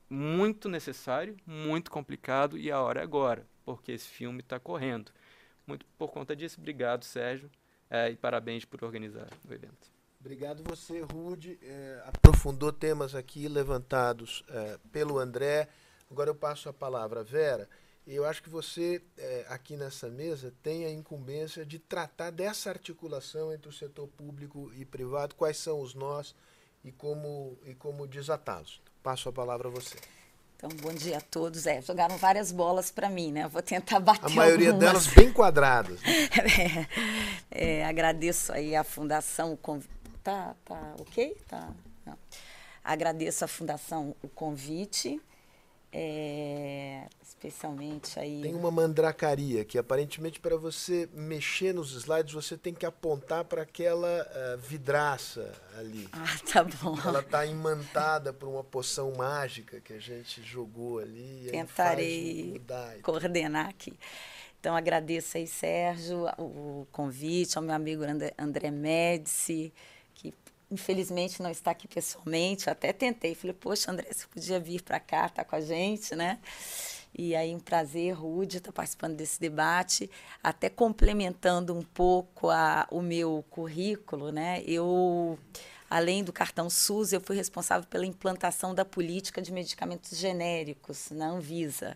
muito necessário, muito complicado e a hora é agora, porque esse filme está correndo. Muito por conta disso, obrigado, Sérgio, é, e parabéns por organizar o evento. Obrigado você, Rude. É, aprofundou temas aqui levantados é, pelo André. Agora eu passo a palavra à Vera. Eu acho que você, é, aqui nessa mesa, tem a incumbência de tratar dessa articulação entre o setor público e privado, quais são os nós e como, e como desatá-los. Passo a palavra a você. Então, bom dia a todos. É, jogaram várias bolas para mim, né? vou tentar bater A maioria algumas. delas bem quadradas. é, é, agradeço aí a Fundação... Tá, tá ok? Tá. Não. Agradeço à Fundação o convite. É, especialmente aí. Tem uma mandracaria que aparentemente para você mexer nos slides você tem que apontar para aquela uh, vidraça ali. Ah, tá bom. Ela está imantada por uma poção mágica que a gente jogou ali. Tentarei coordenar aqui. Então agradeço aí, Sérgio, o convite, ao meu amigo André Médici, infelizmente não está aqui pessoalmente. até tentei, falei, poxa, André, você podia vir para cá, tá com a gente, né? E aí, um prazer, Rude, estar tá participando desse debate, até complementando um pouco a, o meu currículo, né? Eu, além do cartão SUS, eu fui responsável pela implantação da política de medicamentos genéricos na Anvisa.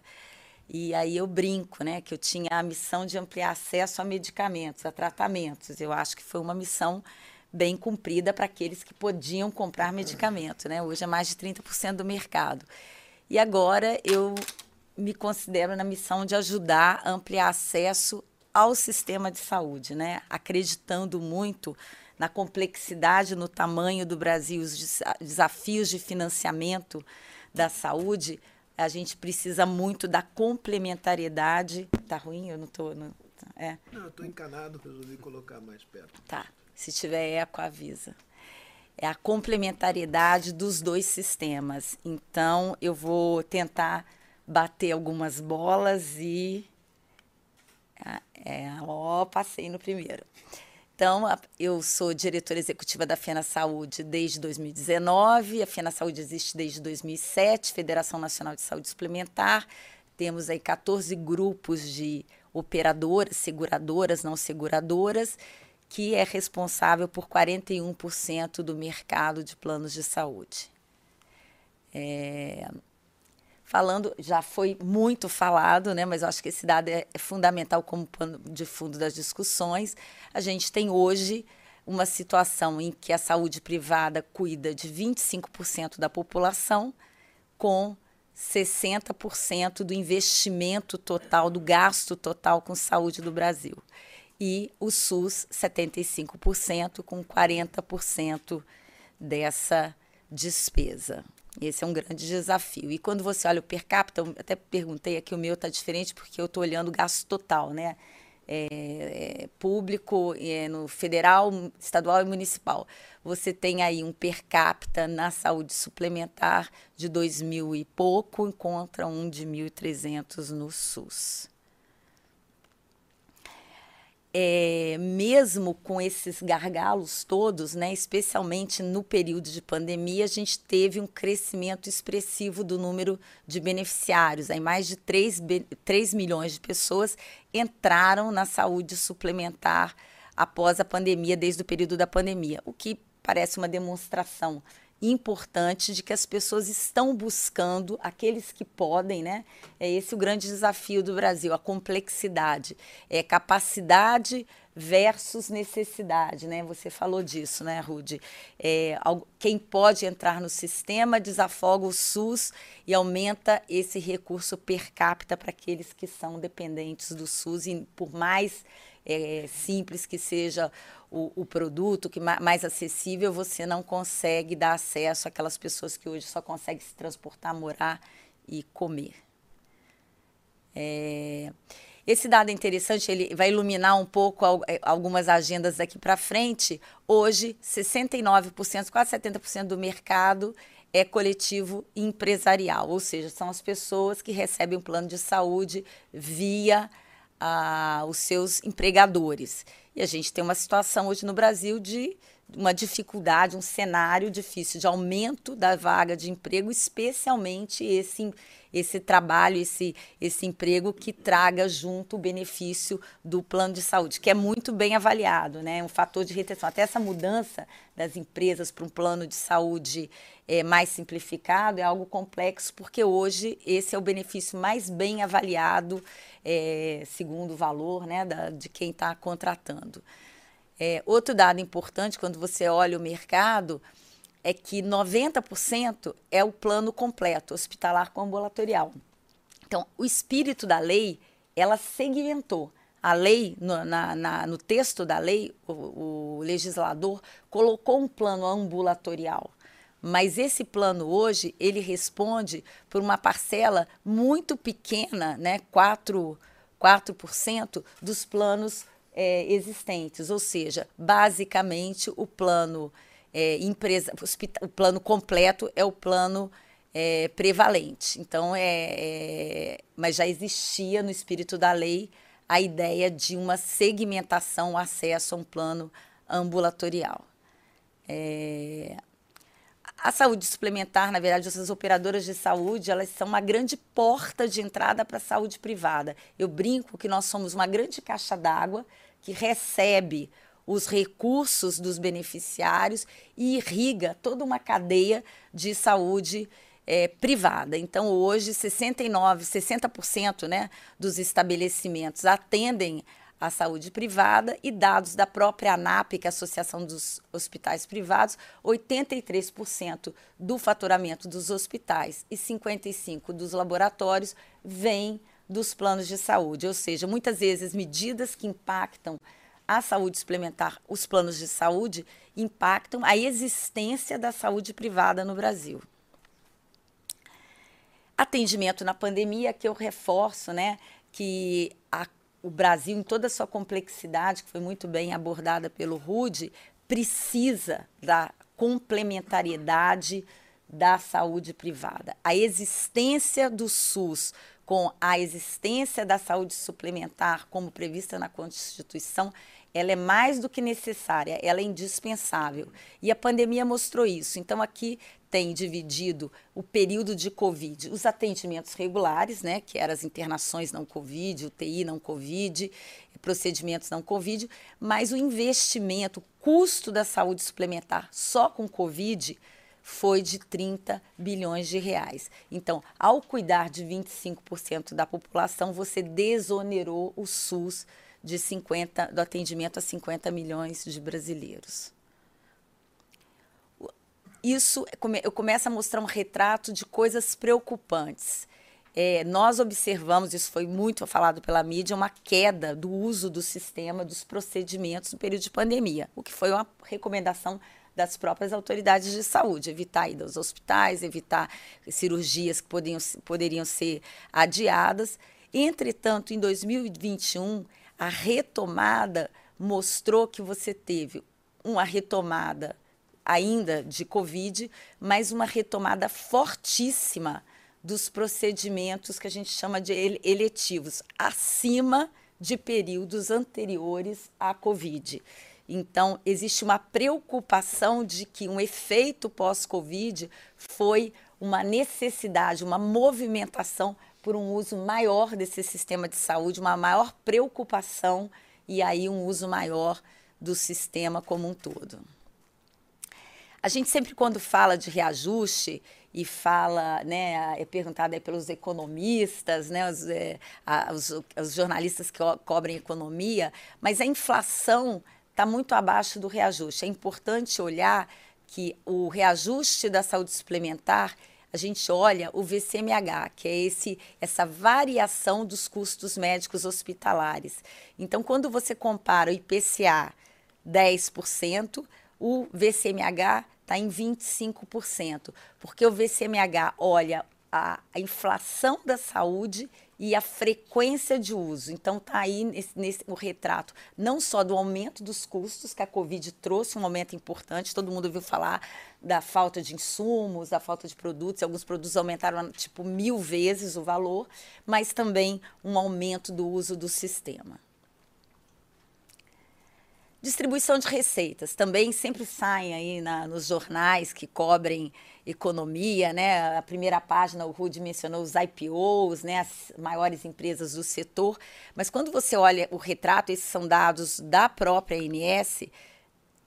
E aí eu brinco, né, que eu tinha a missão de ampliar acesso a medicamentos, a tratamentos. Eu acho que foi uma missão bem cumprida para aqueles que podiam comprar medicamento. Né? Hoje é mais de 30% do mercado. E agora eu me considero na missão de ajudar a ampliar acesso ao sistema de saúde, né? acreditando muito na complexidade, no tamanho do Brasil, os desafios de financiamento da saúde, a gente precisa muito da complementariedade. Tá ruim? Eu não estou. Não, é. não, eu estou encanado, resolvi colocar mais perto. Tá. Se tiver eco, avisa. É a complementariedade dos dois sistemas. Então, eu vou tentar bater algumas bolas e. É, ó, passei no primeiro. Então, eu sou diretora executiva da Fena Saúde desde 2019. A Fena Saúde existe desde 2007, Federação Nacional de Saúde Suplementar. Temos aí 14 grupos de operadoras, seguradoras, não seguradoras, que é responsável por 41% do mercado de planos de saúde. É, falando, já foi muito falado, né, mas eu acho que esse dado é, é fundamental como pano de fundo das discussões. A gente tem hoje uma situação em que a saúde privada cuida de 25% da população, com 60% do investimento total, do gasto total com saúde do Brasil. E o SUS, 75%, com 40% dessa despesa. Esse é um grande desafio. E quando você olha o per capita, até perguntei aqui, o meu está diferente porque eu estou olhando o gasto total, né? É, é, público, é, no federal, estadual e municipal. Você tem aí um per capita na saúde suplementar de dois mil e pouco, contra um de 1.300 no SUS é, mesmo com esses gargalos todos, né, especialmente no período de pandemia, a gente teve um crescimento expressivo do número de beneficiários. Aí mais de 3, 3 milhões de pessoas entraram na saúde suplementar após a pandemia, desde o período da pandemia, o que parece uma demonstração importante de que as pessoas estão buscando, aqueles que podem, né? É esse o grande desafio do Brasil, a complexidade. É capacidade versus necessidade, né? Você falou disso, né, Rude? É, quem pode entrar no sistema desafoga o SUS e aumenta esse recurso per capita para aqueles que são dependentes do SUS e por mais é, simples que seja o, o produto, que mais acessível, você não consegue dar acesso àquelas pessoas que hoje só conseguem se transportar, morar e comer. É, esse dado é interessante, ele vai iluminar um pouco é, algumas agendas daqui para frente. Hoje, 69%, quase 70% do mercado é coletivo empresarial, ou seja, são as pessoas que recebem um plano de saúde via ah, os seus empregadores. E a gente tem uma situação hoje no Brasil de uma dificuldade, um cenário difícil de aumento da vaga de emprego, especialmente esse, esse trabalho, esse, esse emprego que traga junto o benefício do plano de saúde, que é muito bem avaliado, né? um fator de retenção. Até essa mudança das empresas para um plano de saúde é, mais simplificado é algo complexo, porque hoje esse é o benefício mais bem avaliado é, segundo o valor né, da, de quem está contratando. É, outro dado importante, quando você olha o mercado, é que 90% é o plano completo, hospitalar com ambulatorial. Então, o espírito da lei, ela segmentou. A lei, no, na, na, no texto da lei, o, o legislador colocou um plano ambulatorial. Mas esse plano hoje, ele responde por uma parcela muito pequena, né, 4%, 4% dos planos é, existentes. Ou seja, basicamente o plano é, empresa, o plano completo é o plano é, prevalente. Então, é, é, mas já existia no espírito da lei a ideia de uma segmentação, acesso a um plano ambulatorial. É, a saúde suplementar, na verdade, essas operadoras de saúde, elas são uma grande porta de entrada para a saúde privada. Eu brinco que nós somos uma grande caixa d'água que recebe os recursos dos beneficiários e irriga toda uma cadeia de saúde é, privada. Então, hoje, 69%, 60% né, dos estabelecimentos atendem à saúde privada e dados da própria ANAP, que é a Associação dos Hospitais Privados, 83% do faturamento dos hospitais e 55% dos laboratórios vem dos planos de saúde, ou seja, muitas vezes medidas que impactam a saúde suplementar, os planos de saúde, impactam a existência da saúde privada no Brasil. Atendimento na pandemia, que eu reforço, né, que a, o Brasil, em toda a sua complexidade, que foi muito bem abordada pelo Rude, precisa da complementariedade da saúde privada. A existência do SUS com a existência da saúde suplementar como prevista na Constituição ela é mais do que necessária, ela é indispensável. E a pandemia mostrou isso. Então, aqui tem dividido o período de Covid, os atendimentos regulares, né, que eram as internações não Covid, UTI não Covid, procedimentos não Covid, mas o investimento, o custo da saúde suplementar só com Covid foi de 30 bilhões de reais. Então, ao cuidar de 25% da população, você desonerou o SUS de 50, do atendimento a 50 milhões de brasileiros. Isso eu começo a mostrar um retrato de coisas preocupantes. É, nós observamos, isso foi muito falado pela mídia, uma queda do uso do sistema, dos procedimentos no período de pandemia, o que foi uma recomendação das próprias autoridades de saúde, evitar ir aos hospitais, evitar cirurgias que poderiam, poderiam ser adiadas. Entretanto, em 2021, a retomada mostrou que você teve uma retomada ainda de Covid, mas uma retomada fortíssima dos procedimentos que a gente chama de eletivos, acima de períodos anteriores à Covid. Então, existe uma preocupação de que um efeito pós-Covid foi uma necessidade, uma movimentação por um uso maior desse sistema de saúde, uma maior preocupação e aí um uso maior do sistema como um todo. A gente sempre quando fala de reajuste e fala, né, é perguntado pelos economistas, né, os, é, os, os jornalistas que cobrem economia, mas a inflação está muito abaixo do reajuste. É importante olhar que o reajuste da saúde suplementar a gente olha o VCMH, que é esse, essa variação dos custos médicos hospitalares. Então, quando você compara o IPCA 10%, o VCMH está em 25%, porque o VCMH olha a, a inflação da saúde e a frequência de uso. Então, está aí nesse, nesse, o retrato não só do aumento dos custos, que a Covid trouxe um aumento importante, todo mundo ouviu falar da falta de insumos, da falta de produtos, alguns produtos aumentaram tipo mil vezes o valor, mas também um aumento do uso do sistema. Distribuição de receitas também sempre saem aí na, nos jornais que cobrem economia, né? A primeira página o Rude mencionou os IPOs, né? As maiores empresas do setor. Mas quando você olha o retrato, esses são dados da própria ANS,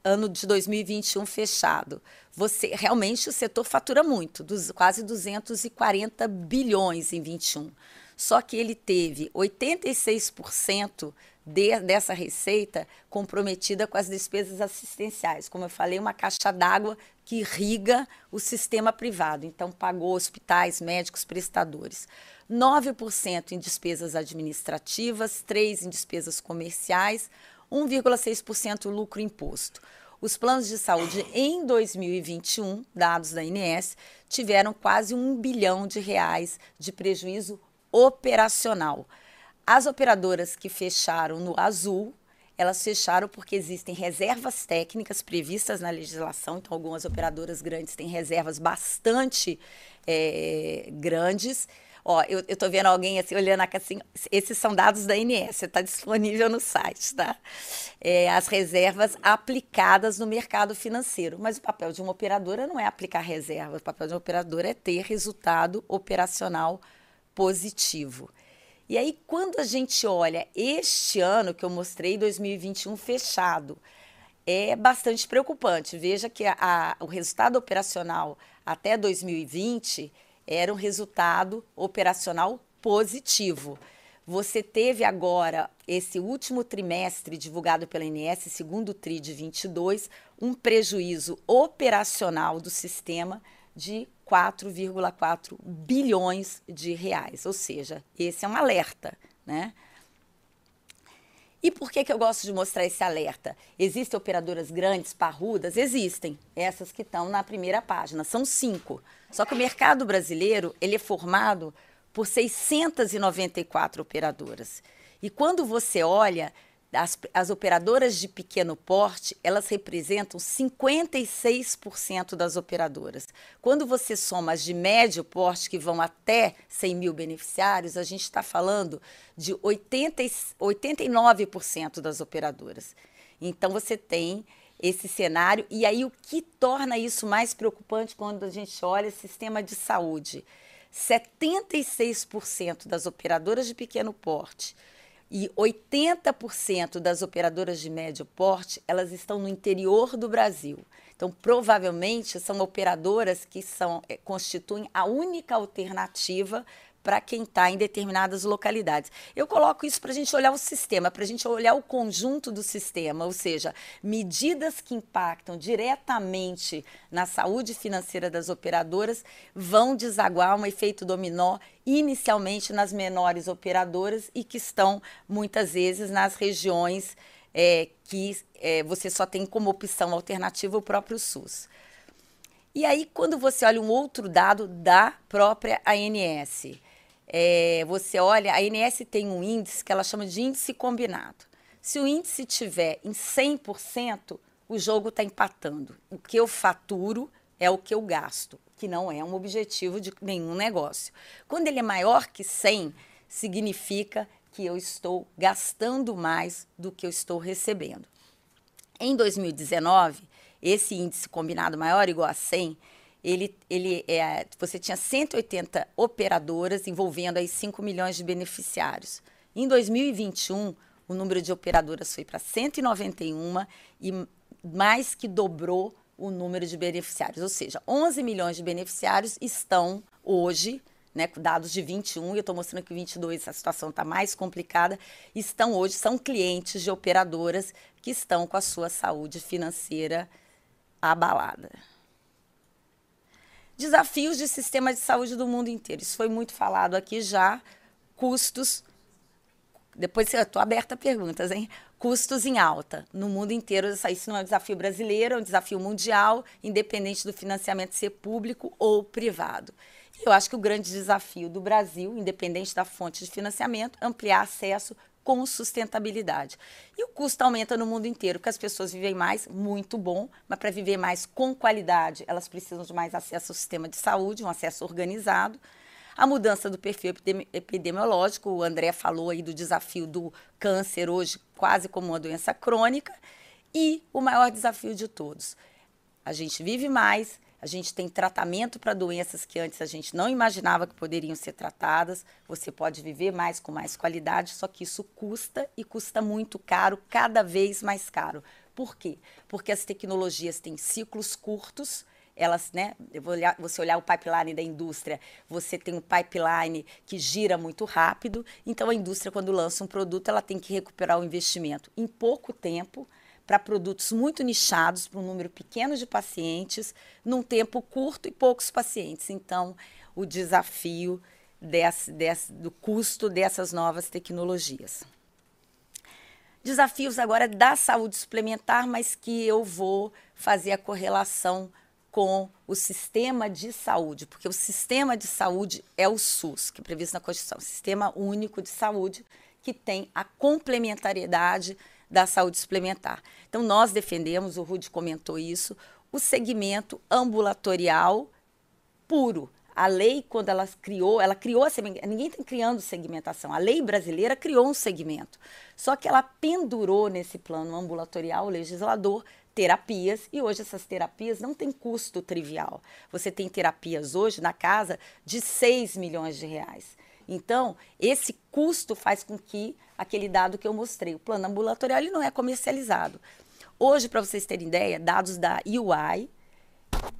ano de 2021 fechado. Você realmente o setor fatura muito, dos, quase 240 bilhões em 21. Só que ele teve 86% de, dessa receita comprometida com as despesas assistenciais. Como eu falei, uma caixa d'água que irriga o sistema privado. Então, pagou hospitais, médicos, prestadores. 9% em despesas administrativas, 3% em despesas comerciais, 1,6% lucro imposto. Os planos de saúde em 2021, dados da INS, tiveram quase um bilhão de reais de prejuízo operacional. As operadoras que fecharam no azul, elas fecharam porque existem reservas técnicas previstas na legislação. Então, algumas operadoras grandes têm reservas bastante é, grandes. Ó, eu, estou vendo alguém assim, olhando aqui assim, esses são dados da INS, está disponível no site, tá? É, as reservas aplicadas no mercado financeiro. Mas o papel de uma operadora não é aplicar reserva, o papel de uma operadora é ter resultado operacional positivo. E aí, quando a gente olha este ano que eu mostrei, 2021 fechado, é bastante preocupante. Veja que a, a, o resultado operacional até 2020 era um resultado operacional positivo. Você teve agora, esse último trimestre divulgado pela INS, segundo TRI de 22, um prejuízo operacional do sistema de 4,4 bilhões de reais. Ou seja, esse é um alerta, né? E por que, que eu gosto de mostrar esse alerta? Existem operadoras grandes, parrudas? Existem. Essas que estão na primeira página. São cinco. Só que o mercado brasileiro ele é formado por 694 operadoras. E quando você olha, as, as operadoras de pequeno porte, elas representam 56% das operadoras. Quando você soma as de médio porte, que vão até 100 mil beneficiários, a gente está falando de 80, 89% das operadoras. Então, você tem esse cenário. E aí, o que torna isso mais preocupante quando a gente olha o sistema de saúde? 76% das operadoras de pequeno porte e 80% das operadoras de médio porte, elas estão no interior do Brasil. Então, provavelmente são operadoras que são eh, constituem a única alternativa para quem está em determinadas localidades. Eu coloco isso para a gente olhar o sistema, para a gente olhar o conjunto do sistema, ou seja, medidas que impactam diretamente na saúde financeira das operadoras vão desaguar um efeito dominó inicialmente nas menores operadoras e que estão muitas vezes nas regiões é, que é, você só tem como opção alternativa o próprio SUS. E aí, quando você olha um outro dado da própria ANS, é, você olha, a ANS tem um índice que ela chama de índice combinado. Se o índice tiver em 100%, o jogo está empatando. O que eu faturo é o que eu gasto, que não é um objetivo de nenhum negócio. Quando ele é maior que 100, significa que eu estou gastando mais do que eu estou recebendo. Em 2019, esse índice combinado maior ou igual a 100 ele, ele é, você tinha 180 operadoras envolvendo aí 5 milhões de beneficiários. Em 2021, o número de operadoras foi para 191 e mais que dobrou o número de beneficiários. Ou seja, 11 milhões de beneficiários estão hoje, né, dados de 21, e eu estou mostrando que 22 a situação está mais complicada, estão hoje, são clientes de operadoras que estão com a sua saúde financeira abalada. Desafios de sistema de saúde do mundo inteiro. Isso foi muito falado aqui já. Custos. Depois eu estou aberta a perguntas, hein? Custos em alta no mundo inteiro. Isso não é um desafio brasileiro, é um desafio mundial, independente do financiamento ser público ou privado. E eu acho que o grande desafio do Brasil, independente da fonte de financiamento, ampliar acesso com sustentabilidade. E o custo aumenta no mundo inteiro, porque as pessoas vivem mais, muito bom, mas para viver mais com qualidade, elas precisam de mais acesso ao sistema de saúde, um acesso organizado. A mudança do perfil epidemiológico, o André falou aí do desafio do câncer hoje quase como uma doença crônica. E o maior desafio de todos, a gente vive mais, a gente tem tratamento para doenças que antes a gente não imaginava que poderiam ser tratadas. Você pode viver mais com mais qualidade, só que isso custa e custa muito caro, cada vez mais caro. Por quê? Porque as tecnologias têm ciclos curtos, elas, né? Olhar, você olhar o pipeline da indústria, você tem um pipeline que gira muito rápido. Então a indústria, quando lança um produto, ela tem que recuperar o investimento em pouco tempo para produtos muito nichados, para um número pequeno de pacientes, num tempo curto e poucos pacientes. Então, o desafio desse, desse, do custo dessas novas tecnologias. Desafios agora da saúde suplementar, mas que eu vou fazer a correlação com o sistema de saúde, porque o sistema de saúde é o SUS, que é previsto na Constituição, Sistema Único de Saúde, que tem a complementariedade da saúde suplementar. Então, nós defendemos, o Rude comentou isso, o segmento ambulatorial puro. A lei, quando ela criou, ela criou a ninguém está criando segmentação. A lei brasileira criou um segmento. Só que ela pendurou nesse plano ambulatorial o legislador terapias e hoje essas terapias não têm custo trivial. Você tem terapias hoje na casa de 6 milhões de reais. Então, esse custo faz com que aquele dado que eu mostrei, o plano ambulatorial, ele não é comercializado. Hoje, para vocês terem ideia, dados da UI,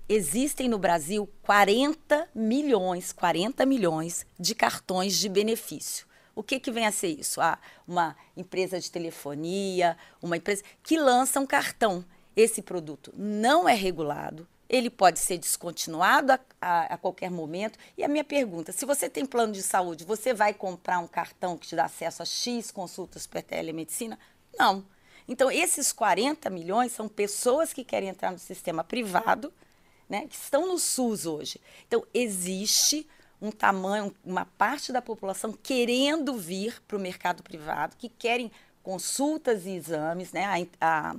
existem no Brasil 40 milhões, 40 milhões de cartões de benefício. O que, que vem a ser isso? Ah, uma empresa de telefonia, uma empresa que lança um cartão. Esse produto não é regulado, ele pode ser descontinuado a, a, a, qualquer momento. E a minha pergunta: se você tem plano de saúde, você vai comprar um cartão que te dá acesso a X consultas por telemedicina? Não. Então, esses 40 milhões são pessoas que querem entrar no sistema privado, né, que estão no SUS hoje. Então, existe um tamanho, uma parte da população querendo vir para o mercado privado, que querem consultas e exames. Né? A,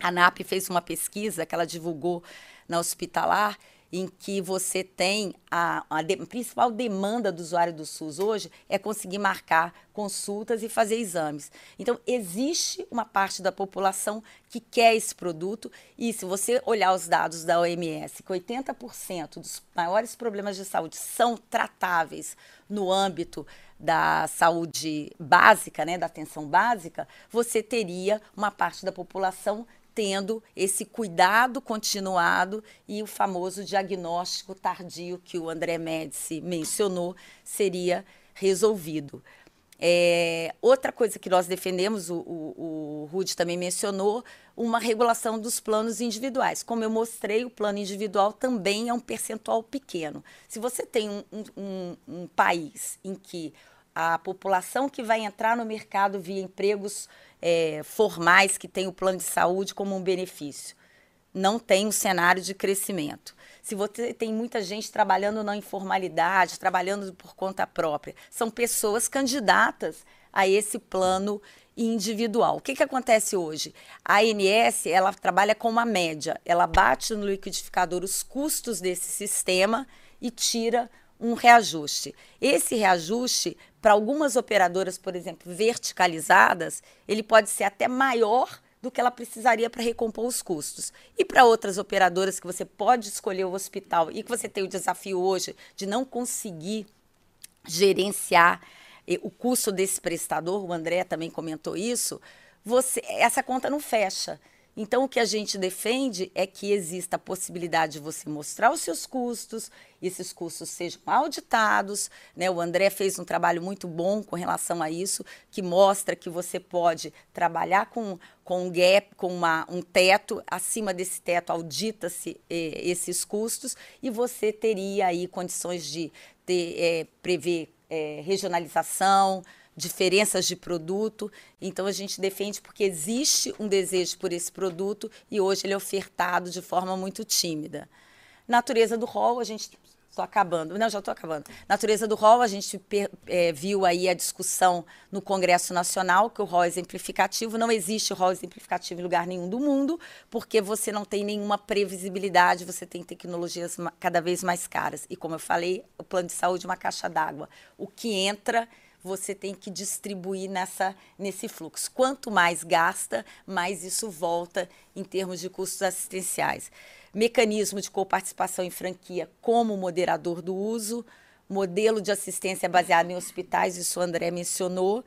a, a fez uma pesquisa que ela divulgou na hospitalar, em que você tem a, a, de, a, principal demanda do usuário do SUS hoje é conseguir marcar consultas e fazer exames. Então, existe uma parte da população que quer esse produto e se você olhar os dados da OMS, que 80% dos maiores problemas de saúde são tratáveis no âmbito da saúde básica, né, da atenção básica, você teria uma parte da população tendo esse cuidado continuado e o famoso diagnóstico tardio que o André Médici mencionou seria resolvido. É, outra coisa que nós defendemos, o, o, o Rude também mencionou, uma regulação dos planos individuais. Como eu mostrei, o plano individual também é um percentual pequeno. Se você tem um, um, um país em que a população que vai entrar no mercado via empregos é, formais que têm o plano de saúde como um benefício. Não tem um cenário de crescimento. Se você tem muita gente trabalhando na informalidade, trabalhando por conta própria, são pessoas candidatas a esse plano individual. O que, que acontece hoje? A ANS ela trabalha com uma média, ela bate no liquidificador os custos desse sistema e tira um reajuste. Esse reajuste, para algumas operadoras, por exemplo, verticalizadas, ele pode ser até maior do que ela precisaria para recompor os custos. E para outras operadoras que você pode escolher o hospital e que você tem o desafio hoje de não conseguir gerenciar eh, o custo desse prestador, o André também comentou isso, você, essa conta não fecha. Então, o que a gente defende é que exista a possibilidade de você mostrar os seus custos, esses custos sejam auditados. Né? O André fez um trabalho muito bom com relação a isso, que mostra que você pode trabalhar com, com um gap, com uma, um teto, acima desse teto audita-se eh, esses custos e você teria aí condições de ter, eh, prever eh, regionalização, diferenças de produto. Então a gente defende porque existe um desejo por esse produto e hoje ele é ofertado de forma muito tímida. Natureza do rol, a gente Estou acabando. Não, já estou acabando. Natureza do rol, a gente é, viu aí a discussão no Congresso Nacional, que o rol exemplificativo, não existe rol exemplificativo em lugar nenhum do mundo, porque você não tem nenhuma previsibilidade, você tem tecnologias cada vez mais caras. E como eu falei, o plano de saúde é uma caixa d'água. O que entra você tem que distribuir nessa, nesse fluxo. Quanto mais gasta, mais isso volta em termos de custos assistenciais. Mecanismo de coparticipação em franquia como moderador do uso, modelo de assistência baseado em hospitais, isso o André mencionou,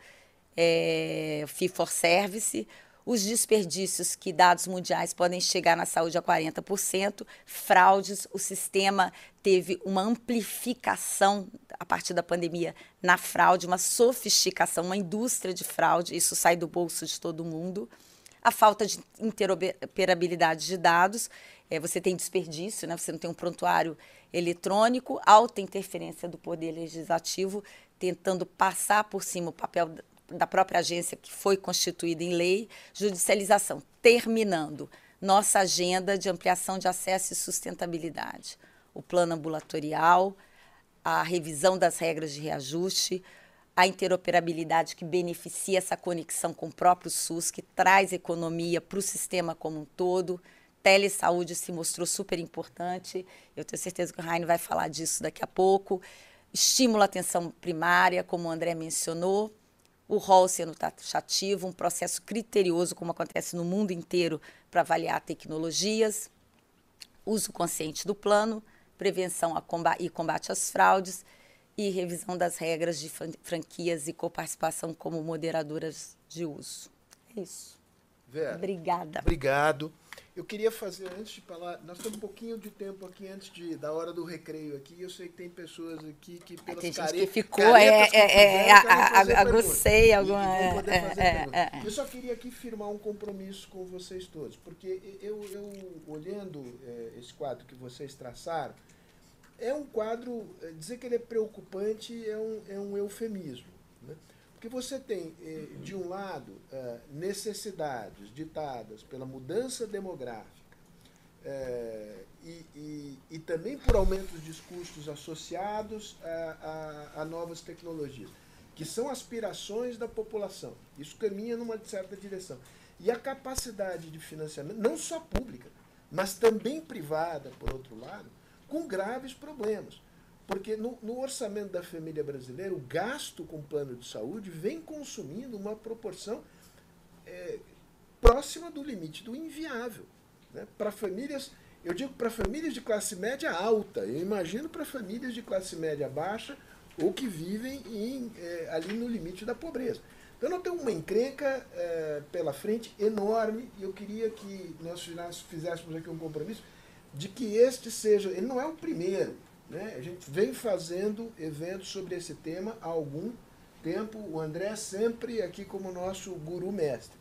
é, fee for service, os desperdícios que dados mundiais podem chegar na saúde a 40%, fraudes, o sistema teve uma amplificação a partir da pandemia na fraude, uma sofisticação, uma indústria de fraude, isso sai do bolso de todo mundo. A falta de interoperabilidade de dados, é, você tem desperdício, né? você não tem um prontuário eletrônico, alta interferência do poder legislativo, tentando passar por cima o papel da própria agência que foi constituída em lei, judicialização, terminando nossa agenda de ampliação de acesso e sustentabilidade. O plano ambulatorial, a revisão das regras de reajuste, a interoperabilidade que beneficia essa conexão com o próprio SUS, que traz economia para o sistema como um todo. Telesaúde se mostrou super importante. Eu tenho certeza que o Raine vai falar disso daqui a pouco. Estímulo à atenção primária, como o André mencionou o rol sendo taxativo, um processo criterioso, como acontece no mundo inteiro, para avaliar tecnologias, uso consciente do plano, prevenção combate, e combate às fraudes e revisão das regras de franquias e coparticipação como moderadoras de uso. É isso. Vera, Obrigada. Obrigado. Eu queria fazer, antes de falar, nós temos um pouquinho de tempo aqui antes de, da hora do recreio aqui. Eu sei que tem pessoas aqui que pelas tem care... gente que ficou, é, é, é, agucei alguma... É, é, eu só queria aqui firmar um compromisso com vocês todos, porque eu, eu olhando é, esse quadro que vocês traçaram, é um quadro, é, dizer que ele é preocupante é um, é um eufemismo. Né? Porque você tem, eh, de um lado, eh, necessidades ditadas pela mudança demográfica eh, e, e, e também por aumentos de custos associados a, a, a novas tecnologias, que são aspirações da população. Isso caminha numa certa direção. E a capacidade de financiamento, não só pública, mas também privada, por outro lado, com graves problemas. Porque no, no, orçamento da família brasileira, o gasto com plano de saúde vem consumindo uma proporção é, próxima do limite do inviável. Né? Para famílias, eu digo para famílias de classe média alta, eu imagino para famílias de classe média baixa ou que vivem em, é, ali no limite da pobreza. Então, nós temos uma encrenca é, pela frente enorme e eu queria que nós fizéssemos aqui um compromisso de que este seja, ele não é o primeiro, né? A gente vem fazendo eventos sobre esse tema há algum tempo. O André sempre aqui como nosso guru mestre.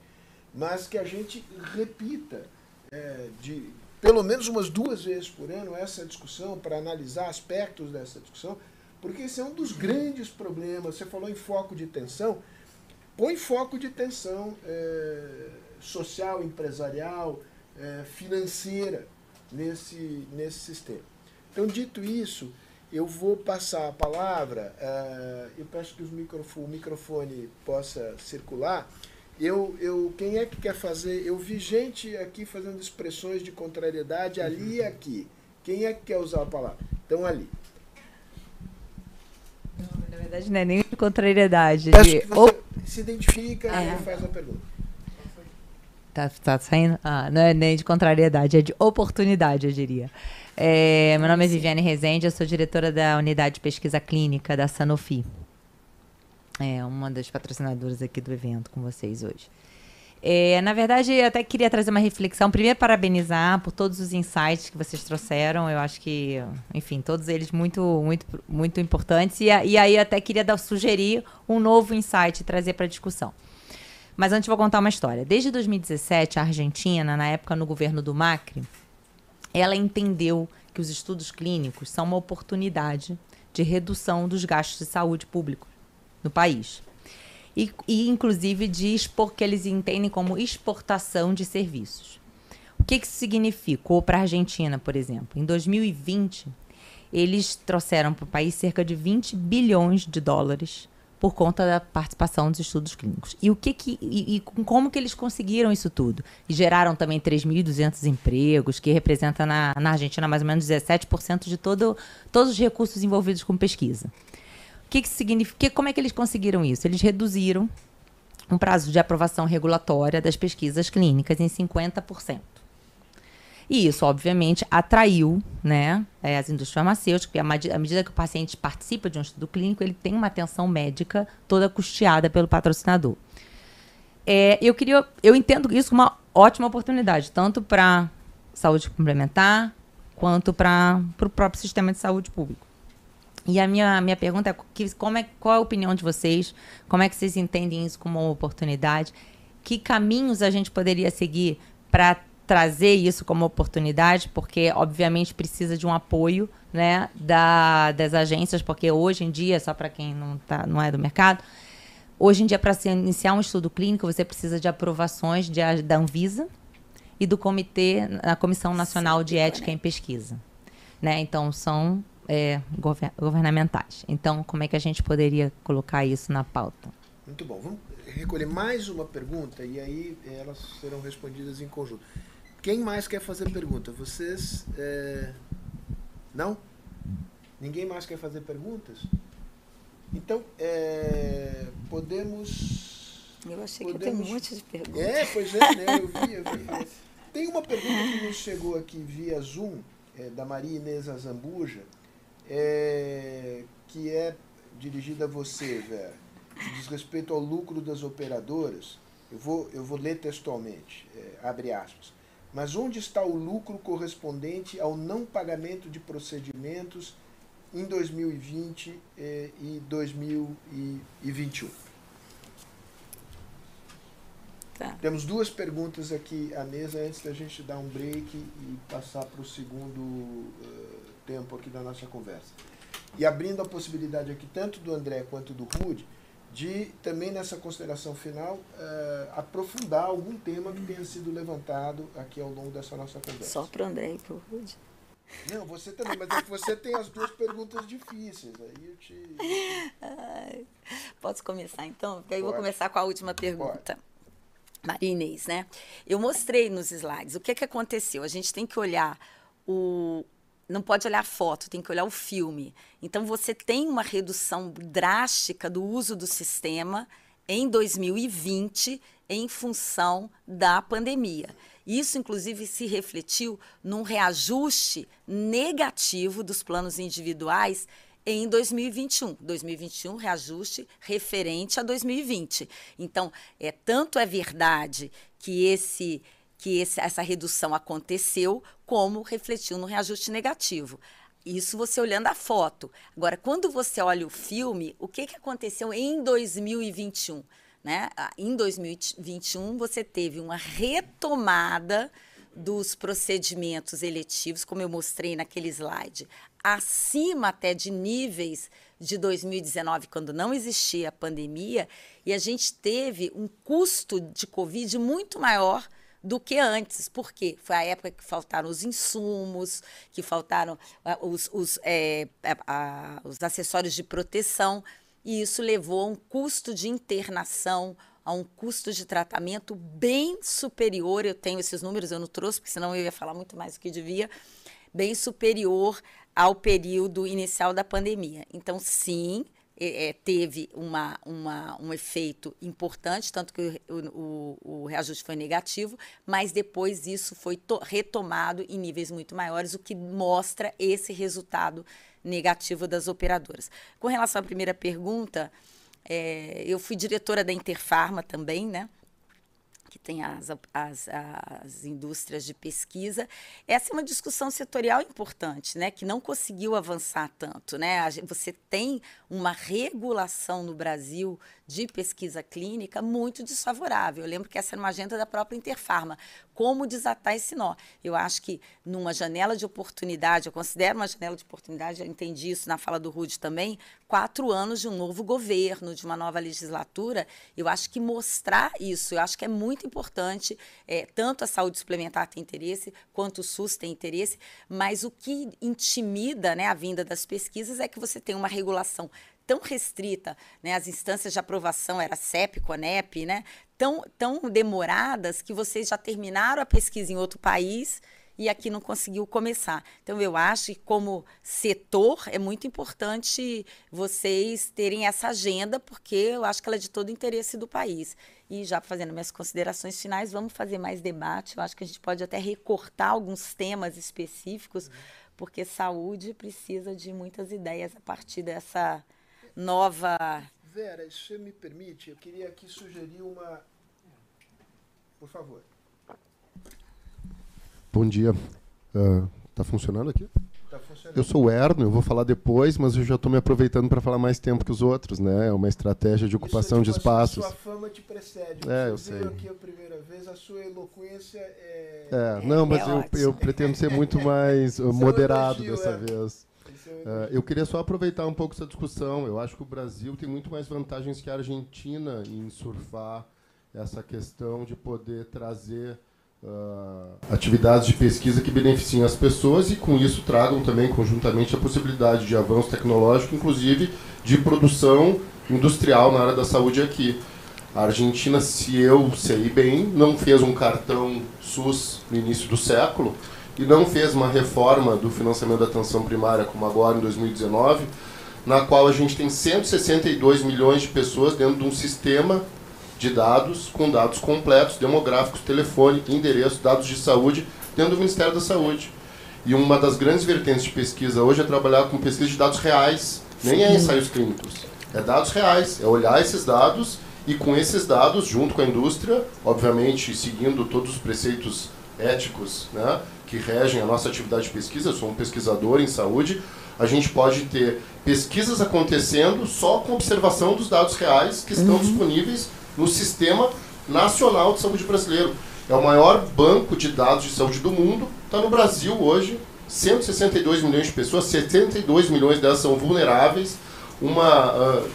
Mas que a gente repita é, de pelo menos umas duas vezes por ano essa discussão para analisar aspectos dessa discussão, porque esse é um dos grandes problemas. Você falou em foco de tensão. Põe foco de tensão é, social, empresarial, é, financeira nesse, nesse sistema. Então, dito isso, eu vou passar a palavra, uh, eu peço que microfone, o microfone possa circular. Eu, eu, quem é que quer fazer? Eu vi gente aqui fazendo expressões de contrariedade ali e aqui. Quem é que quer usar a palavra? Então, ali. Não, na verdade, não é nem de contrariedade. Peço de... que você se identifica é. e faz a pergunta. Tá, tá saindo? Ah, não é nem de contrariedade, é de oportunidade, eu diria. É, meu nome é Viviane Rezende, eu sou diretora da unidade de pesquisa clínica da Sanofi. É uma das patrocinadoras aqui do evento com vocês hoje. É, na verdade, eu até queria trazer uma reflexão. Primeiro, parabenizar por todos os insights que vocês trouxeram. Eu acho que, enfim, todos eles muito, muito, muito importantes. E, e aí, até queria dar, sugerir um novo insight trazer para a discussão. Mas antes, vou contar uma história. Desde 2017, a Argentina, na época no governo do Macri, ela entendeu que os estudos clínicos são uma oportunidade de redução dos gastos de saúde público no país. E, e inclusive, de expor, que eles entendem como exportação de serviços. O que, que isso significa? Para a Argentina, por exemplo, em 2020, eles trouxeram para o país cerca de 20 bilhões de dólares por conta da participação dos estudos clínicos. E o que, que e, e como que eles conseguiram isso tudo? E geraram também 3.200 empregos, que representa na, na Argentina mais ou menos 17% de todo, todos os recursos envolvidos com pesquisa. O que, que significa? Como é que eles conseguiram isso? Eles reduziram um prazo de aprovação regulatória das pesquisas clínicas em 50%. E isso, obviamente, atraiu né, é, as indústrias farmacêuticas, porque à medida que o paciente participa de um estudo clínico, ele tem uma atenção médica toda custeada pelo patrocinador. É, eu queria, eu entendo isso como uma ótima oportunidade, tanto para saúde complementar quanto para o próprio sistema de saúde público. E a minha, minha pergunta é, que, como é qual é a opinião de vocês? Como é que vocês entendem isso como uma oportunidade? Que caminhos a gente poderia seguir para trazer isso como oportunidade, porque obviamente precisa de um apoio né, da, das agências, porque hoje em dia, só para quem não, tá, não é do mercado, hoje em dia, para se iniciar um estudo clínico, você precisa de aprovações de, da Anvisa e do Comitê, a Comissão Nacional de Ética em Pesquisa. Né? Então, são é, gover governamentais. Então, como é que a gente poderia colocar isso na pauta? Muito bom. Vamos recolher mais uma pergunta e aí elas serão respondidas em conjunto. Quem mais quer fazer pergunta? Vocês. É... Não? Ninguém mais quer fazer perguntas? Então, é... podemos. Eu achei podemos... que tem um monte de perguntas. É, pois é, né? Eu vi, eu vi. Tem uma pergunta que nos chegou aqui via Zoom, é, da Maria Inês Azambuja, é, que é dirigida a você, Vera, diz respeito ao lucro das operadoras. Eu vou, eu vou ler textualmente, é, abre aspas. Mas onde está o lucro correspondente ao não pagamento de procedimentos em 2020 eh, e 2021? Tá. Temos duas perguntas aqui à mesa antes da gente dar um break e passar para o segundo uh, tempo aqui da nossa conversa. E abrindo a possibilidade aqui tanto do André quanto do Rude de também nessa consideração final uh, aprofundar algum tema que tenha sido levantado aqui ao longo dessa nossa conversa. Só para o André para o Rude. Não, você também, mas é que você tem as duas perguntas difíceis. Aí eu te. Ai, posso começar então? Porque aí eu vou começar com a última pergunta. Pode. Maria Inês, né? Eu mostrei nos slides o que, que aconteceu. A gente tem que olhar o, não pode olhar a foto, tem que olhar o filme. Então, você tem uma redução drástica do uso do sistema em 2020 em função da pandemia. Isso, inclusive, se refletiu num reajuste negativo dos planos individuais em 2021. 2021, reajuste referente a 2020. Então, é, tanto é verdade que esse que esse, essa redução aconteceu, como refletiu no reajuste negativo. Isso você olhando a foto. Agora, quando você olha o filme, o que, que aconteceu em 2021? Né? Ah, em 2021, você teve uma retomada dos procedimentos eletivos, como eu mostrei naquele slide, acima até de níveis de 2019, quando não existia a pandemia, e a gente teve um custo de Covid muito maior do que antes. Por quê? Foi a época que faltaram os insumos, que faltaram ah, os, os, é, a, os acessórios de proteção, e isso levou a um custo de internação, a um custo de tratamento bem superior. Eu tenho esses números, eu não trouxe, porque senão eu ia falar muito mais do que devia, bem superior ao período inicial da pandemia. Então, sim, é, teve uma, uma, um efeito importante, tanto que o, o, o, reajuste foi negativo, mas depois isso foi retomado em níveis muito maiores, o que mostra esse resultado negativo das operadoras. Com relação à primeira pergunta, é, eu fui diretora da Interfarma também, né? Que tem as, as, as indústrias de pesquisa. Essa é uma discussão setorial importante, né, que não conseguiu avançar tanto. Né? Você tem uma regulação no Brasil de pesquisa clínica muito desfavorável. Eu lembro que essa era uma agenda da própria Interfarma. Como desatar esse nó? Eu acho que numa janela de oportunidade, eu considero uma janela de oportunidade, eu entendi isso na fala do Rude também, quatro anos de um novo governo, de uma nova legislatura, eu acho que mostrar isso, eu acho que é muito importante, é, tanto a saúde suplementar tem interesse, quanto o SUS tem interesse, mas o que intimida né, a vinda das pesquisas é que você tem uma regulação tão restrita, né? As instâncias de aprovação era CEP, CONEP, né? Tão, tão demoradas que vocês já terminaram a pesquisa em outro país e aqui não conseguiu começar. Então, eu acho que, como setor, é muito importante vocês terem essa agenda, porque eu acho que ela é de todo interesse do país. E já fazendo minhas considerações finais, vamos fazer mais debate. Eu acho que a gente pode até recortar alguns temas específicos, porque saúde precisa de muitas ideias a partir dessa nova. Vera, se você me permite, eu queria aqui sugerir uma. Por favor. Bom dia. Uh, tá funcionando aqui? Tá funcionando. Eu sou o Erno, eu vou falar depois, mas eu já estou me aproveitando para falar mais tempo que os outros, né? É uma estratégia de ocupação é de espaços. A sua fama te precede. É, eu sei. aqui a primeira vez, a sua eloquência é. É, não, é mas eu, eu, pretendo ser muito mais moderado elogio, dessa é. vez. Uh, eu queria só aproveitar um pouco essa discussão. Eu acho que o Brasil tem muito mais vantagens que a Argentina em surfar essa questão de poder trazer uh, atividades de pesquisa que beneficiem as pessoas e, com isso, tragam também conjuntamente a possibilidade de avanço tecnológico, inclusive de produção industrial na área da saúde aqui. A Argentina, se eu sei bem, não fez um cartão SUS no início do século e não fez uma reforma do financiamento da atenção primária, como agora em 2019, na qual a gente tem 162 milhões de pessoas dentro de um sistema de dados, com dados completos, demográficos, telefone, endereço, dados de saúde, dentro do Ministério da Saúde. E uma das grandes vertentes de pesquisa hoje é trabalhar com pesquisa de dados reais, nem é ensaios clínicos, é dados reais, é olhar esses dados e com esses dados, junto com a indústria, obviamente seguindo todos os preceitos éticos né, que regem a nossa atividade de pesquisa, eu sou um pesquisador em saúde, a gente pode ter pesquisas acontecendo só com observação dos dados reais que estão uhum. disponíveis no Sistema Nacional de Saúde Brasileiro. É o maior banco de dados de saúde do mundo, está no Brasil hoje, 162 milhões de pessoas, 72 milhões delas são vulneráveis, uma uh,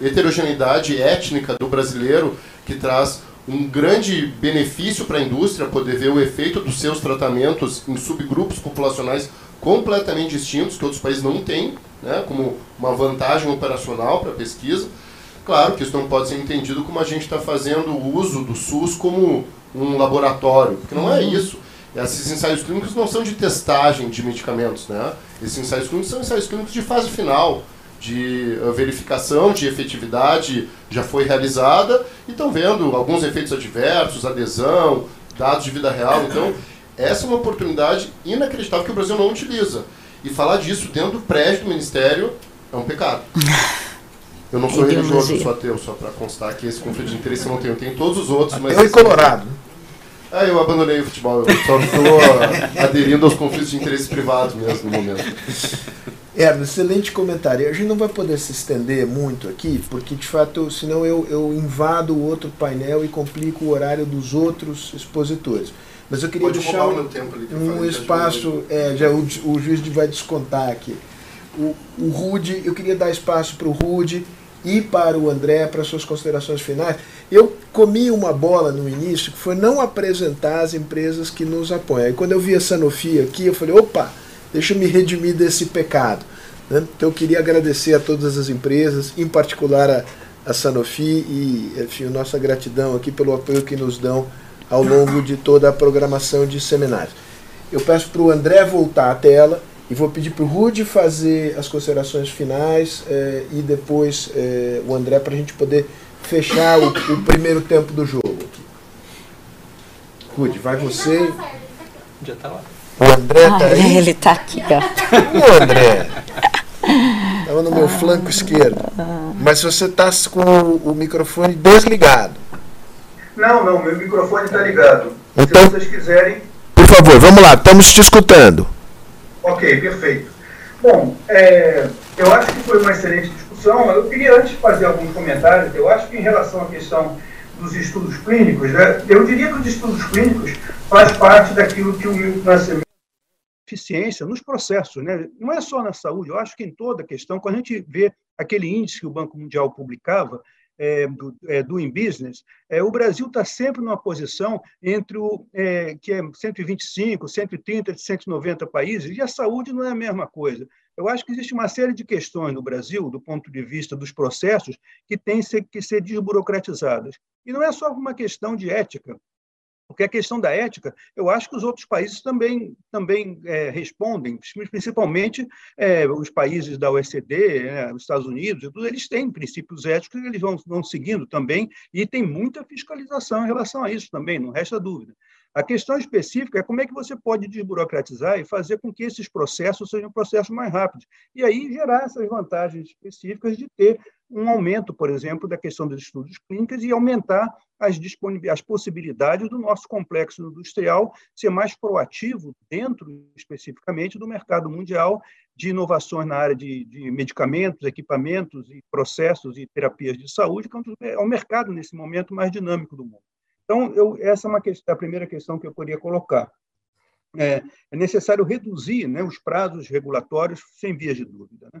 heterogeneidade étnica do brasileiro que traz um grande benefício para a indústria poder ver o efeito dos seus tratamentos em subgrupos populacionais completamente distintos, que outros países não têm, né, como uma vantagem operacional para a pesquisa. Claro que isso não pode ser entendido como a gente está fazendo o uso do SUS como um laboratório, porque não é uhum. isso. Esses ensaios clínicos não são de testagem de medicamentos, né? Esses ensaios clínicos são ensaios clínicos de fase final, de uh, verificação de efetividade já foi realizada e estão vendo alguns efeitos adversos, adesão, dados de vida real. Então, essa é uma oportunidade inacreditável que o Brasil não utiliza. E falar disso dentro do prédio do Ministério é um pecado. Eu não sou religioso, eu sou ateu, só para constar que esse conflito de interesse eu não tenho. Eu tenho todos os outros, mas. Eu e Colorado. Ah, eu abandonei o futebol, eu só estou aderindo aos conflitos de interesse privados mesmo no momento. Erno, excelente comentário. A gente não vai poder se estender muito aqui, porque de fato, senão eu, eu invado o outro painel e complico o horário dos outros expositores. Mas eu queria Pode deixar um, tempo ali um espaço, é, já o, o juiz vai descontar aqui. O, o Rude, eu queria dar espaço para o Rude e para o André para suas considerações finais. Eu comi uma bola no início que foi não apresentar as empresas que nos apoiam. E quando eu vi a Sanofi aqui, eu falei, opa, deixa eu me redimir desse pecado. Né? Então eu queria agradecer a todas as empresas, em particular a, a Sanofi e enfim, nossa gratidão aqui pelo apoio que nos dão ao longo de toda a programação de seminários. Eu peço para o André voltar à tela e vou pedir para o Rude fazer as considerações finais eh, e depois eh, o André para a gente poder fechar o, o, primeiro tempo do jogo. Rude, vai você. Já está lá. O André está aí? Ele está aqui, ó. O André. Estava no meu flanco esquerdo. Mas você está com o, o microfone desligado. Não, não, meu microfone está ligado. Então, Se vocês quiserem. Por favor, vamos lá, estamos te escutando. Ok, perfeito. Bom, é, eu acho que foi uma excelente discussão. Eu queria antes fazer alguns comentários. Eu acho que em relação à questão dos estudos clínicos, né, eu diria que os estudos clínicos faz parte daquilo que o Milton Nascimento eficiência nos processos, né? não é só na saúde, eu acho que em toda a questão, quando a gente vê aquele índice que o Banco Mundial publicava, é, do é, Doing Business, é, o Brasil está sempre numa posição entre o é, que é 125, 130, 190 países, e a saúde não é a mesma coisa. Eu acho que existe uma série de questões no Brasil, do ponto de vista dos processos, que têm que ser desburocratizadas. E não é só uma questão de ética. Porque a questão da ética, eu acho que os outros países também, também é, respondem, principalmente é, os países da OECD, né, os Estados Unidos, eles têm princípios éticos que eles vão, vão seguindo também, e tem muita fiscalização em relação a isso também, não resta dúvida. A questão específica é como é que você pode desburocratizar e fazer com que esses processos sejam processos mais rápidos. E aí gerar essas vantagens específicas de ter um aumento, por exemplo, da questão dos estudos clínicos e aumentar as, as possibilidades do nosso complexo industrial ser mais proativo dentro, especificamente, do mercado mundial de inovações na área de, de medicamentos, equipamentos e processos e terapias de saúde, que é o mercado, nesse momento, mais dinâmico do mundo. Então, eu, essa é uma questão, a primeira questão que eu poderia colocar. É, é necessário reduzir né, os prazos regulatórios, sem vias de dúvida. Né?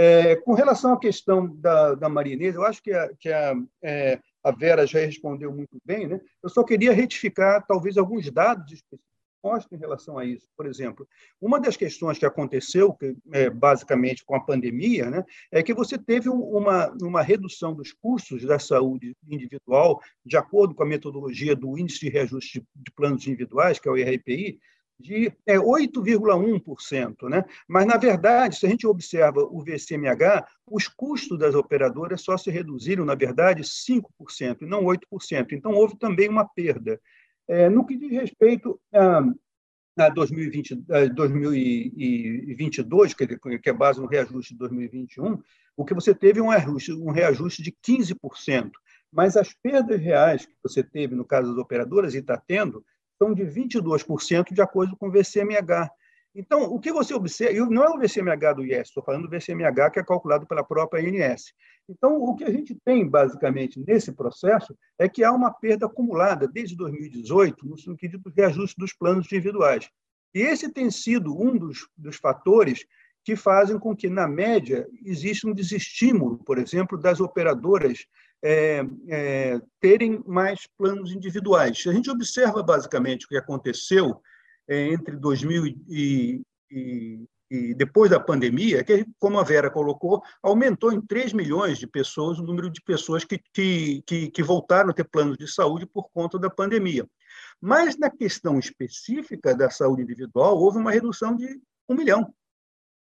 É, com relação à questão da, da eu acho que, a, que a, é, a Vera já respondeu muito bem. Né? Eu só queria retificar, talvez, alguns dados específicos em relação a isso. Por exemplo, uma das questões que aconteceu, que, é, basicamente com a pandemia, né, é que você teve uma, uma redução dos custos da saúde individual, de acordo com a metodologia do Índice de Reajuste de Planos Individuais, que é o IRPI, de é, 8,1%. Né? Mas, na verdade, se a gente observa o VCMH, os custos das operadoras só se reduziram, na verdade, 5%, e não 8%. Então, houve também uma perda. É, no que diz respeito a, a 2020, a 2022, que, que é base no reajuste de 2021, o que você teve é um reajuste, um reajuste de 15%. Mas as perdas reais que você teve no caso das operadoras e está tendo são de 22% de acordo com o VCMH. Então, o que você observa, não é o VCMH do IES, estou falando do VCMH que é calculado pela própria INS. Então, o que a gente tem, basicamente, nesse processo é que há uma perda acumulada desde 2018 no sentido do reajuste dos planos individuais. E esse tem sido um dos, dos fatores que fazem com que, na média, exista um desestímulo, por exemplo, das operadoras é, é, terem mais planos individuais. A gente observa, basicamente, o que aconteceu é, entre 2000 e, e, e, depois da pandemia, que, como a Vera colocou, aumentou em 3 milhões de pessoas o número de pessoas que, que, que, voltaram a ter planos de saúde por conta da pandemia. Mas, na questão específica da saúde individual, houve uma redução de um milhão.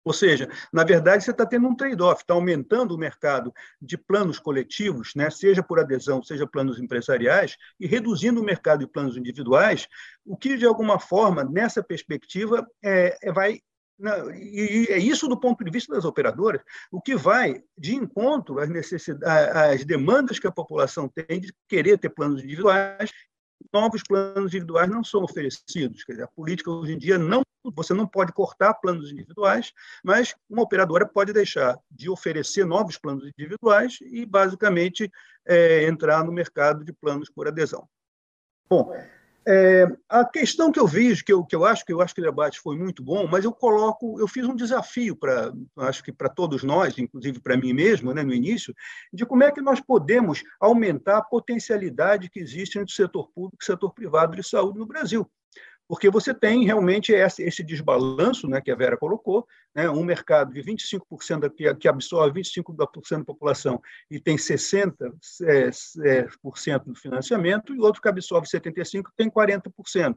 Ou seja, na verdade, você está tendo um trade-off, está aumentando o mercado de planos coletivos, né, seja por adesão, seja planos empresariais, e reduzindo o mercado de planos individuais, o que, de alguma forma, nessa perspectiva, é, é vai. e é isso do ponto de vista das operadoras, o que vai de encontro às, necessidades, às demandas que a população tem de querer ter planos individuais novos planos individuais não são oferecidos. Quer dizer, a política hoje em dia não, você não pode cortar planos individuais, mas uma operadora pode deixar de oferecer novos planos individuais e basicamente é, entrar no mercado de planos por adesão. Bom, é, a questão que eu vejo, que eu, que eu acho que eu acho que o debate foi muito bom, mas eu coloco, eu fiz um desafio para, acho que para todos nós, inclusive para mim mesmo, né, no início, de como é que nós podemos aumentar a potencialidade que existe entre o setor público e o setor privado de saúde no Brasil porque você tem realmente esse, desbalanço né, que a Vera colocou, né, um mercado de 25% que, que absorve 25% da população e tem 60% é, é, do financiamento, e outro que absorve 75% tem 40%.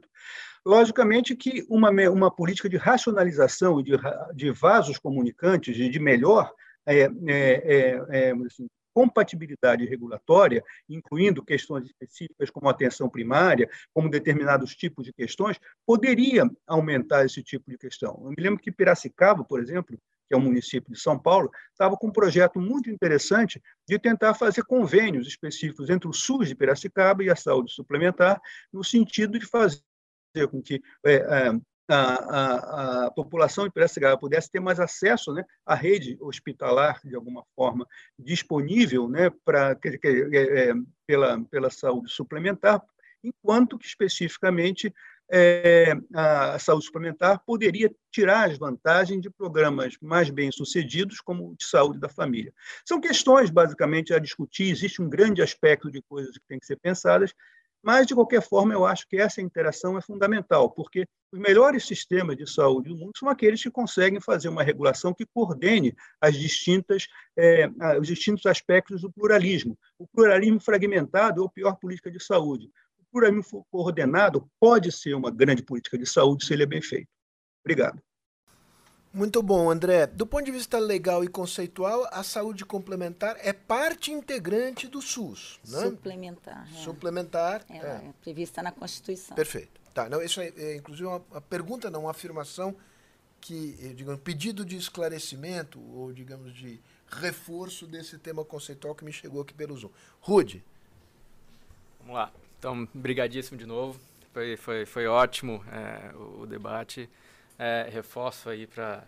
Logicamente que uma, uma política de racionalização e de, de vasos comunicantes, de, de melhor é, é, é, é assim, compatibilidade regulatória, incluindo questões específicas como atenção primária, como determinados tipos de questões, poderia aumentar esse tipo de questão. Eu me lembro que Piracicaba, por exemplo, que é um município de São Paulo, estava com um projeto muito interessante de tentar fazer convênios específicos entre o SUS de Piracicaba e a saúde suplementar, no sentido de fazer com que é, é, a, a, a, população de Piracicaba pudesse ter mais acesso né, à rede hospitalar, de alguma forma, disponível né, pra, é, é, pela, pela saúde suplementar, enquanto que, especificamente, é, a saúde suplementar poderia tirar as vantagens de programas mais bem-sucedidos, como o de saúde da família. São questões, basicamente, a discutir, existe um grande aspecto de coisas que têm que ser pensadas, mas, de qualquer forma, eu acho que essa interação é fundamental, porque os melhores sistemas de saúde do mundo são aqueles que conseguem fazer uma regulação que coordene as distintas, é, os distintos aspectos do pluralismo. O pluralismo fragmentado é a pior política de saúde. O pluralismo coordenado pode ser uma grande política de saúde se ele é bem feito. Obrigado. Muito bom, André. Do ponto de vista legal e conceitual, a saúde complementar é parte integrante do SUS. Né? Suplementar. É. Suplementar. é. é prevista na Constituição. Perfeito. Tá, não, isso é, é inclusive uma, uma, pergunta, não, uma afirmação que, digamos, pedido de esclarecimento ou, digamos, de reforço desse tema conceitual que me chegou aqui pelo Zoom. Rude. Vamos lá. Então, brigadíssimo de novo. Foi, foi, foi ótimo é, o, o debate é, reforço aí para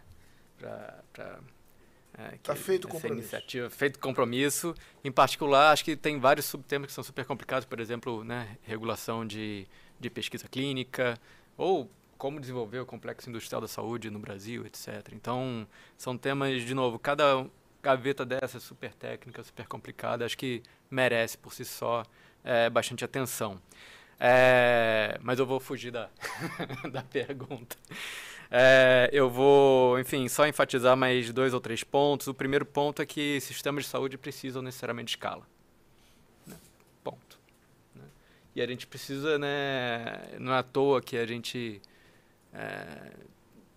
é, tá feito essa iniciativa, feito compromisso. Em particular, acho que tem vários subtemas que são super complicados, por exemplo, né, regulação de, de pesquisa clínica ou como desenvolver o complexo industrial da saúde no Brasil, etc. Então, são temas, de novo, cada gaveta dessa é super técnica, super complicada, acho que merece por si só é, bastante atenção. É, mas eu vou fugir da, da pergunta. É, eu vou, enfim, só enfatizar mais dois ou três pontos. O primeiro ponto é que sistemas de saúde precisam necessariamente de escala. Né? Ponto. Né? E a gente precisa, né, não é à toa que a gente é,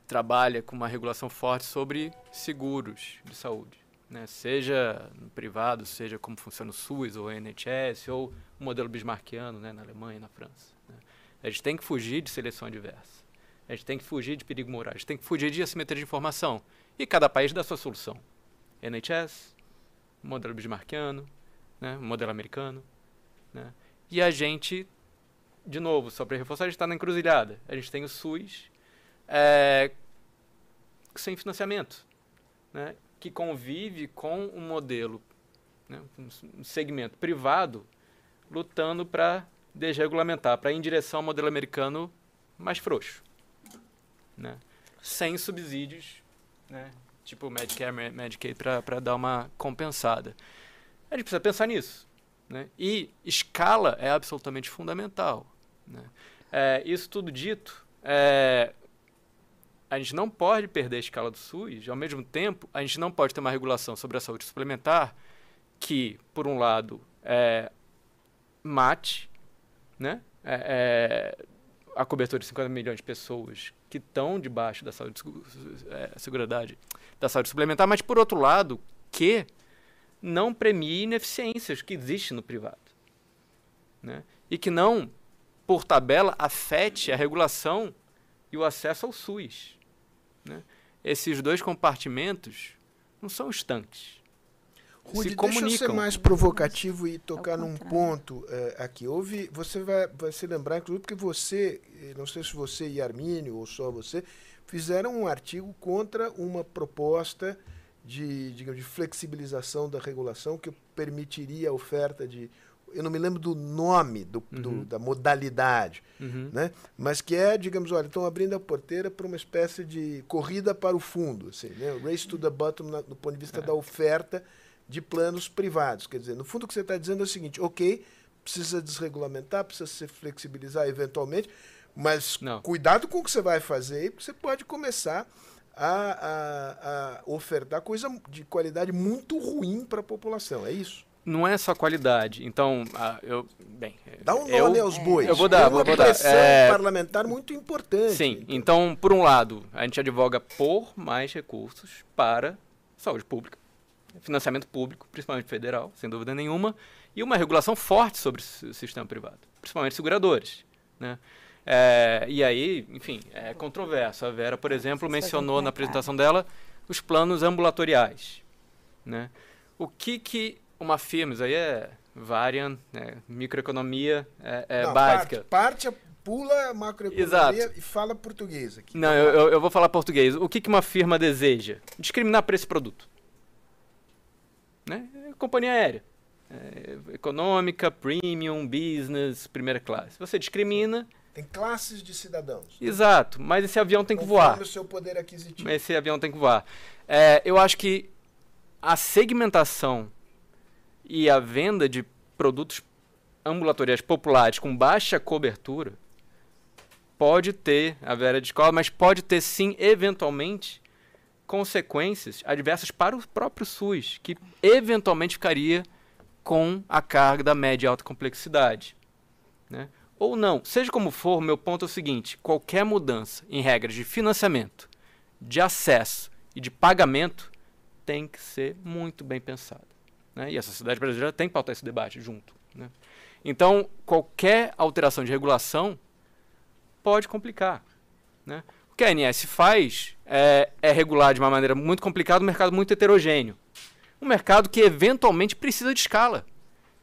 trabalha com uma regulação forte sobre seguros de saúde. Né? Seja no privado, seja como funciona o SUS ou o NHS, ou o modelo bismarckiano né, na Alemanha e na França. Né? A gente tem que fugir de seleção adversa. A gente tem que fugir de perigo moral, a gente tem que fugir de assimetria de informação. E cada país dá sua solução. NHS, modelo bismarckiano, né, modelo americano. Né? E a gente de novo, só para reforçar, a gente está na encruzilhada. A gente tem o SUS é, sem financiamento, né? que convive com um modelo, né? um segmento privado, lutando para desregulamentar, para ir em direção ao modelo americano mais frouxo. Né? Sem subsídios, né? tipo Medicare, Medicaid, para dar uma compensada. A gente precisa pensar nisso. Né? E escala é absolutamente fundamental. Né? É, isso tudo dito, é, a gente não pode perder a escala do SUS, ao mesmo tempo, a gente não pode ter uma regulação sobre a saúde suplementar que, por um lado, é, mate né? É, é, a cobertura de 50 milhões de pessoas que estão debaixo da saúde, é, seguridade, da saúde suplementar, mas, por outro lado, que não premie ineficiências que existem no privado. Né? E que não, por tabela, afete a regulação e o acesso ao SUS. Né? Esses dois compartimentos não são estanques. Rudy, se comunicam. deixa eu ser mais provocativo e tocar num ponto é, aqui. Houve, você vai, vai se lembrar, inclusive, porque você, eh, não sei se você e Armínio, ou só você, fizeram um artigo contra uma proposta de, digamos, de flexibilização da regulação que permitiria a oferta de eu não me lembro do nome do, uhum. do, da modalidade, uhum. né? mas que é, digamos, olha, estão abrindo a porteira para uma espécie de corrida para o fundo, assim, né? race to the bottom na, do ponto de vista é. da oferta de planos privados. Quer dizer, no fundo o que você está dizendo é o seguinte, ok, precisa desregulamentar, precisa se flexibilizar eventualmente, mas não. cuidado com o que você vai fazer, porque você pode começar a, a, a ofertar coisa de qualidade muito ruim para a população. É isso? Não é só qualidade. Então, eu. Bem. Dá um nome aos bois. Eu vou dar, vou, vou dar. É... parlamentar muito importante. Sim. Então. então, por um lado, a gente advoga por mais recursos para saúde pública, financiamento público, principalmente federal, sem dúvida nenhuma, e uma regulação forte sobre o sistema privado, principalmente seguradores. Né? É, e aí, enfim, é controverso. A Vera, por exemplo, mencionou na apresentação dela os planos ambulatoriais. Né? O que, que uma firma, isso aí é variant, né? microeconomia é, é Não, básica. Parte, parte pula macroeconomia Exato. e fala português aqui. Não, eu, eu, vou falar português. O que, que uma firma deseja? Discriminar por esse produto. Né? Companhia aérea. É, econômica, premium, business, primeira classe. Você discrimina, tem classes de cidadãos. Exato, mas esse avião tem que voar. o seu poder aquisitivo. Esse avião tem que voar. É, eu acho que a segmentação e a venda de produtos ambulatoriais populares com baixa cobertura pode ter, a vera de escola, mas pode ter sim, eventualmente, consequências adversas para o próprio SUS, que eventualmente ficaria com a carga da média e alta complexidade. Né? ou não. Seja como for, meu ponto é o seguinte: qualquer mudança em regras de financiamento, de acesso e de pagamento tem que ser muito bem pensada. Né? E a sociedade brasileira tem que pautar esse debate junto. Né? Então, qualquer alteração de regulação pode complicar. Né? O que a ANS faz é, é regular de uma maneira muito complicada um mercado muito heterogêneo. Um mercado que eventualmente precisa de escala.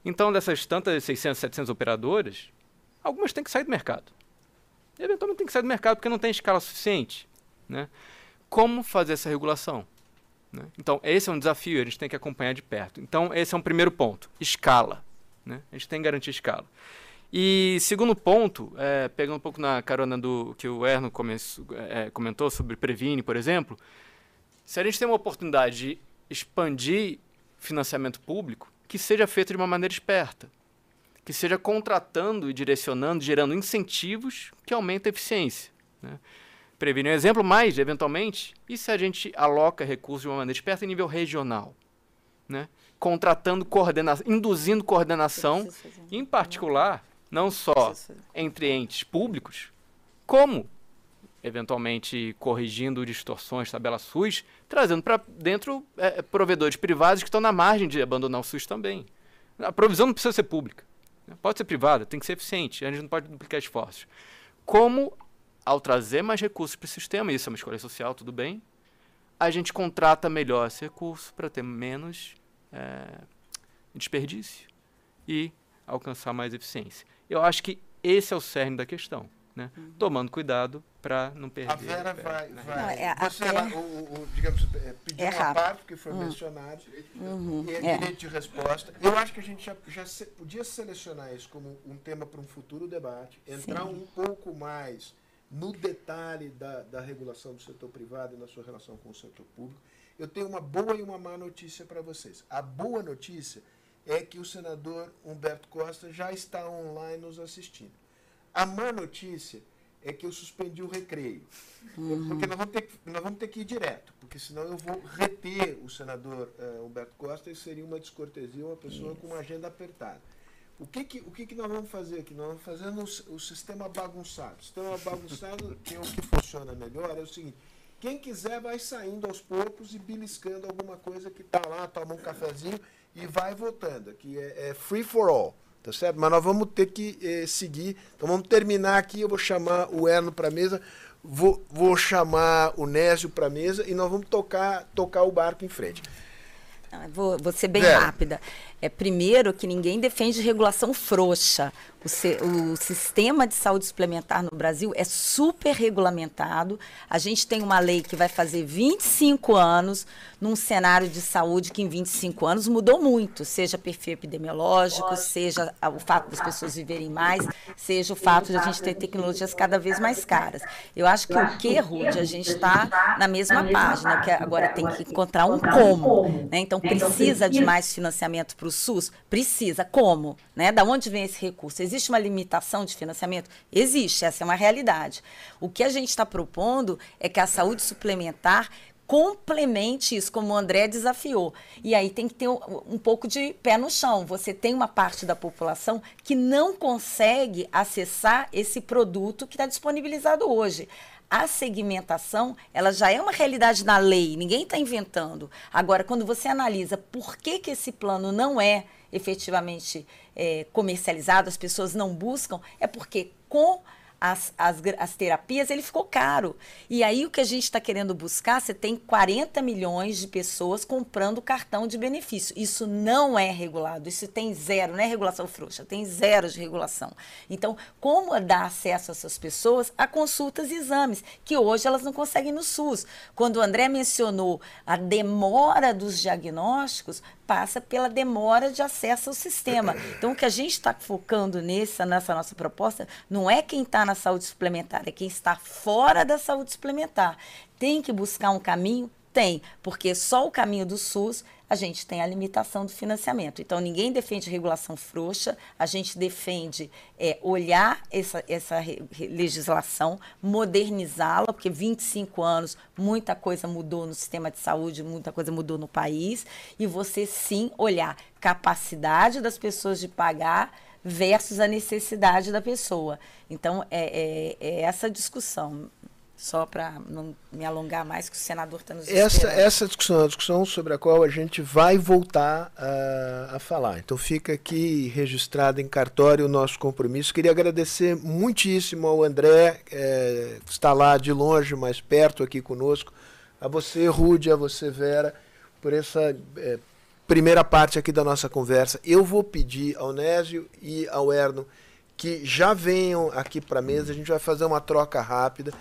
Então, dessas tantas 600, 700 operadoras, algumas têm que sair do mercado. Eventualmente tem que sair do mercado porque não tem escala suficiente. Né? Como fazer essa regulação? Né? Então, esse é um desafio, a gente tem que acompanhar de perto. Então, esse é um primeiro ponto: escala. Né? A gente tem que garantir escala. E segundo ponto, é, pegando um pouco na carona do que o Erno é, comentou sobre Previne, por exemplo, se a gente tem uma oportunidade de expandir financiamento público, que seja feito de uma maneira esperta que seja contratando e direcionando, gerando incentivos que aumentem a eficiência. Né? Prevenir um exemplo, mais, eventualmente, e se a gente aloca recursos de uma maneira esperta em nível regional? Né? Contratando, coordenação, induzindo coordenação, em particular, não só entre entes públicos, como, eventualmente, corrigindo distorções, tabela SUS, trazendo para dentro é, provedores privados que estão na margem de abandonar o SUS também. A provisão não precisa ser pública. Pode ser privada, tem que ser eficiente, a gente não pode duplicar esforços. Como, ao trazer mais recursos para o sistema, isso é uma escolha social, tudo bem, a gente contrata melhor esse recurso para ter menos é, desperdício e alcançar mais eficiência. Eu acho que esse é o cerne da questão. Né? Uhum. Tomando cuidado para não perder. A Vera vai. vai não, é, você, até... o, o, digamos, é, pediu é uma parte que foi uhum. mencionado, uhum. e é, é, direito de resposta. Eu acho que a gente já, já se, podia selecionar isso como um tema para um futuro debate, entrar Sim. um pouco mais no detalhe da, da regulação do setor privado e na sua relação com o setor público. Eu tenho uma boa e uma má notícia para vocês. A boa notícia é que o senador Humberto Costa já está online nos assistindo. A má notícia é que eu suspendi o recreio. Uhum. Porque nós vamos, ter, nós vamos ter que ir direto, porque senão eu vou reter o senador uh, Humberto Costa e seria uma descortesia uma pessoa Isso. com uma agenda apertada. O que, que, o que, que nós vamos fazer aqui? Nós vamos fazer o, o sistema bagunçado. O sistema bagunçado, que é o que funciona melhor, é o seguinte: quem quiser vai saindo aos poucos e beliscando alguma coisa que está lá, toma um cafezinho e vai votando. Aqui é, é free for all. Tá certo? Mas nós vamos ter que eh, seguir. Então vamos terminar aqui. Eu vou chamar o Erno para a mesa, vou, vou chamar o Nésio para a mesa e nós vamos tocar, tocar o barco em frente. Vou, vou ser bem é. rápida. É primeiro que ninguém defende regulação frouxa. O, se, o, sistema de saúde suplementar no Brasil é super regulamentado. A gente tem uma lei que vai fazer 25 anos num cenário de saúde que em 25 anos mudou muito, seja perfil epidemiológico, seja o fato das pessoas viverem mais, seja o fato de a gente ter tecnologias cada vez mais caras. Eu acho que o que, Rude, a gente está na mesma página, que agora tem que encontrar um como. Né? Então, precisa de mais financiamento para o SUS? Precisa. Como? Né? Da onde vem esse recurso? Existe uma limitação de financiamento? Existe, essa é uma realidade. O que a gente está propondo é que a saúde suplementar complemente isso, como o André desafiou. E aí tem que ter um, um, pouco de pé no chão. Você tem uma parte da população que não consegue acessar esse produto que está disponibilizado hoje. A segmentação, ela já é uma realidade na lei, ninguém está inventando. Agora, quando você analisa por que, que esse plano não é efetivamente é, comercializado, as pessoas não buscam, é porque com as, as, as terapias, ele ficou caro. E aí o que a gente está querendo buscar, você tem 40 milhões de pessoas comprando cartão de benefício. Isso não é regulado, isso tem zero, não é regulação frouxa, tem zero de regulação. Então, como dar acesso a essas pessoas a consultas e exames, que hoje elas não conseguem no SUS? Quando o André mencionou a demora dos diagnósticos, passa pela demora de acesso ao sistema. Então, o que a gente está focando nessa, nessa nossa proposta não é quem está na saúde suplementar, é quem está fora da saúde suplementar. Tem que buscar um caminho? Tem, porque só o caminho do SUS a gente tem a limitação do financiamento. Então, ninguém defende regulação frouxa, a gente defende é, olhar essa, essa legislação, modernizá-la, porque 25 anos, muita coisa mudou no sistema de saúde, muita coisa mudou no país, e você sim olhar capacidade das pessoas de pagar versus a necessidade da pessoa. Então, é, é, é essa discussão só para não me alongar mais, que o senador está nos essa, essa discussão é uma discussão sobre a qual a gente vai voltar a, a falar. Então fica aqui registrado em cartório o nosso compromisso. Queria agradecer muitíssimo ao André, é, que está lá de longe, mais perto aqui conosco, a você, Rude, a você, Vera, por essa é, primeira parte aqui da nossa conversa. Eu vou pedir ao Nésio e ao Erno que já venham aqui para a mesa, a gente vai fazer uma troca rápida.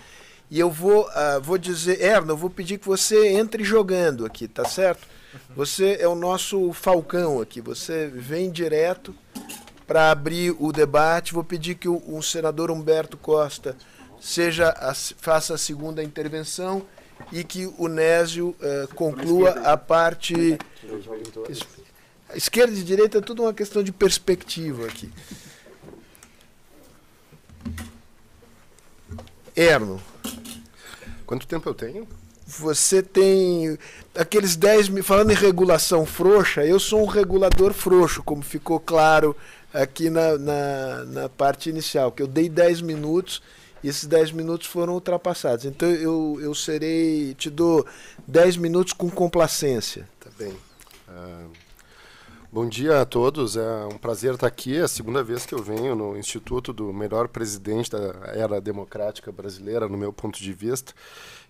E eu vou, uh, vou dizer, Erno, eu vou pedir que você entre jogando aqui, tá certo? Você é o nosso falcão aqui, você vem direto para abrir o debate. Vou pedir que o, o senador Humberto Costa seja a, faça a segunda intervenção e que o Nésio uh, conclua a parte. Esquerda e direita é tudo uma questão de perspectiva aqui. Erno. Quanto tempo eu tenho? Você tem aqueles 10 mil. Falando em regulação frouxa, eu sou um regulador frouxo, como ficou claro aqui na, na, na parte inicial, que eu dei 10 minutos e esses 10 minutos foram ultrapassados. Então eu, eu serei. Te dou 10 minutos com complacência. Tá bem. Uh, bom dia a todos. É um prazer estar aqui. É a segunda vez que eu venho no Instituto do melhor presidente da era democrática brasileira, no meu ponto de vista.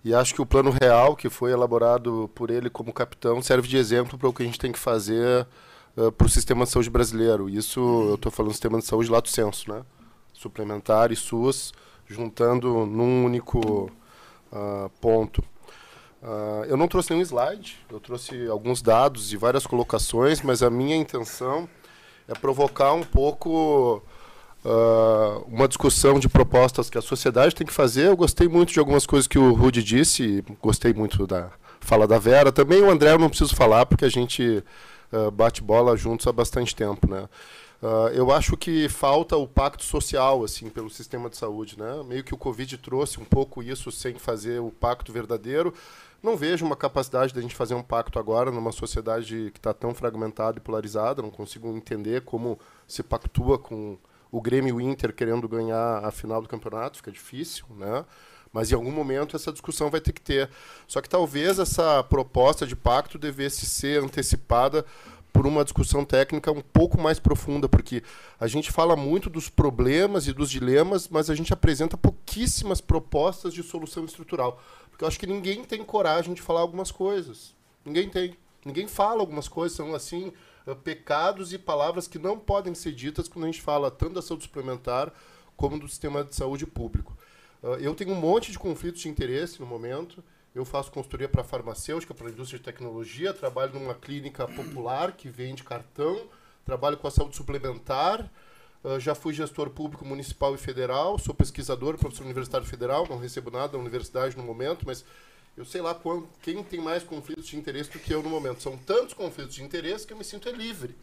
E acho que o plano real que foi elaborado por ele como capitão serve de exemplo para o que a gente tem que fazer uh, para o sistema de saúde brasileiro. Isso eu estou falando do sistema de saúde lato senso, né? suplementar e SUS, juntando num único uh, ponto. Uh, eu não trouxe nenhum slide, eu trouxe alguns dados e várias colocações, mas a minha intenção é provocar um pouco uh, uma discussão de propostas que a sociedade tem que fazer. Eu gostei muito de algumas coisas que o Rudy disse, gostei muito da fala da Vera. Também o André eu não preciso falar, porque a gente uh, bate bola juntos há bastante tempo. Né? Uh, eu acho que falta o pacto social assim pelo sistema de saúde, né? Meio que o Covid trouxe um pouco isso sem fazer o pacto verdadeiro. Não vejo uma capacidade da gente fazer um pacto agora numa sociedade que está tão fragmentada e polarizada. Não consigo entender como se pactua com o Grêmio e o Inter querendo ganhar a final do campeonato, fica difícil, né? Mas em algum momento essa discussão vai ter que ter. Só que talvez essa proposta de pacto devesse ser antecipada por uma discussão técnica um pouco mais profunda, porque a gente fala muito dos problemas e dos dilemas, mas a gente apresenta pouquíssimas propostas de solução estrutural. Porque eu acho que ninguém tem coragem de falar algumas coisas. Ninguém tem. Ninguém fala algumas coisas, são assim, eh, pecados e palavras que não podem ser ditas quando a gente fala tanto da saúde suplementar como do sistema de saúde público. Eh, eu tenho um monte de conflitos de interesse no momento. Eu faço consultoria para farmacêutica, para a indústria de tecnologia, trabalho numa clínica popular que vende cartão, trabalho com a saúde suplementar, uh, já fui gestor público municipal e federal, sou pesquisador, professor universitário federal, não recebo nada da universidade no momento, mas eu sei lá quando, quem tem mais conflitos de interesse do que eu no momento. São tantos conflitos de interesse que eu me sinto livre.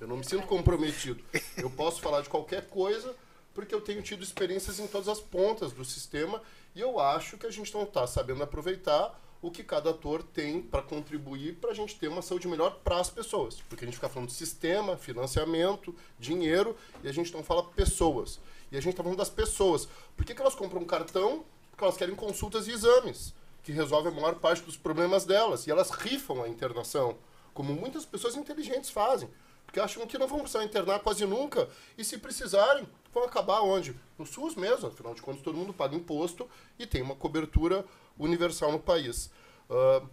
Eu não me sinto comprometido. Eu posso falar de qualquer coisa porque eu tenho tido experiências em todas as pontas do sistema e eu acho que a gente não está sabendo aproveitar o que cada ator tem para contribuir para a gente ter uma saúde melhor para as pessoas. Porque a gente fica falando de sistema, financiamento, dinheiro e a gente não fala pessoas. E a gente está falando das pessoas. Por que, que elas compram um cartão? Porque elas querem consultas e exames que resolve a maior parte dos problemas delas. E elas rifam a internação, como muitas pessoas inteligentes fazem. Porque acham que não vão precisar internar quase nunca. E se precisarem, vão acabar onde? No SUS mesmo. Afinal de contas, todo mundo paga imposto e tem uma cobertura universal no país. Uh,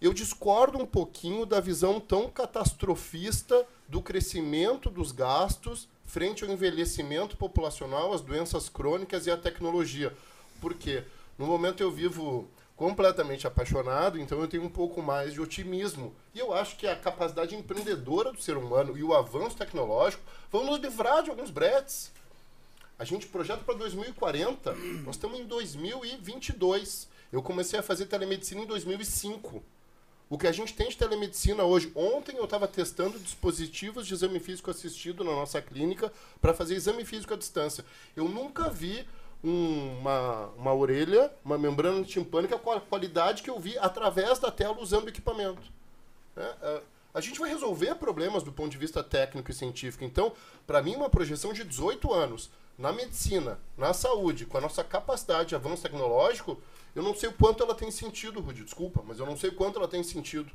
eu discordo um pouquinho da visão tão catastrofista do crescimento dos gastos frente ao envelhecimento populacional, as doenças crônicas e a tecnologia. Por quê? No momento eu vivo completamente apaixonado, então eu tenho um pouco mais de otimismo. E eu acho que a capacidade empreendedora do ser humano e o avanço tecnológico vão nos livrar de alguns bretes. A gente projeta para 2040, nós estamos em 2022. Eu comecei a fazer telemedicina em 2005. O que a gente tem de telemedicina hoje, ontem eu estava testando dispositivos de exame físico assistido na nossa clínica para fazer exame físico à distância. Eu nunca vi um, uma, uma orelha, uma membrana timpânica com a qualidade que eu vi através da tela usando o equipamento. É, é, a gente vai resolver problemas do ponto de vista técnico e científico. Então, para mim, uma projeção de 18 anos na medicina, na saúde, com a nossa capacidade de avanço tecnológico, eu não sei o quanto ela tem sentido, Rudy, desculpa, mas eu não sei o quanto ela tem sentido.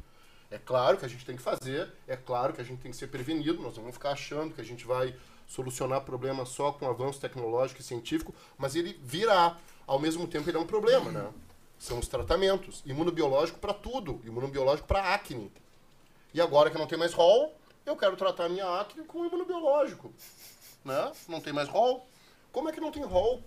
É claro que a gente tem que fazer, é claro que a gente tem que ser prevenido, nós não vamos ficar achando que a gente vai solucionar problemas só com avanço tecnológico e científico, mas ele virá. Ao mesmo tempo, ele é um problema, né? São os tratamentos. Imunobiológico para tudo. Imunobiológico para acne. E agora que não tem mais rol, eu quero tratar minha acne com imunobiológico. Né? Não tem mais rol. Como é que não tem rol?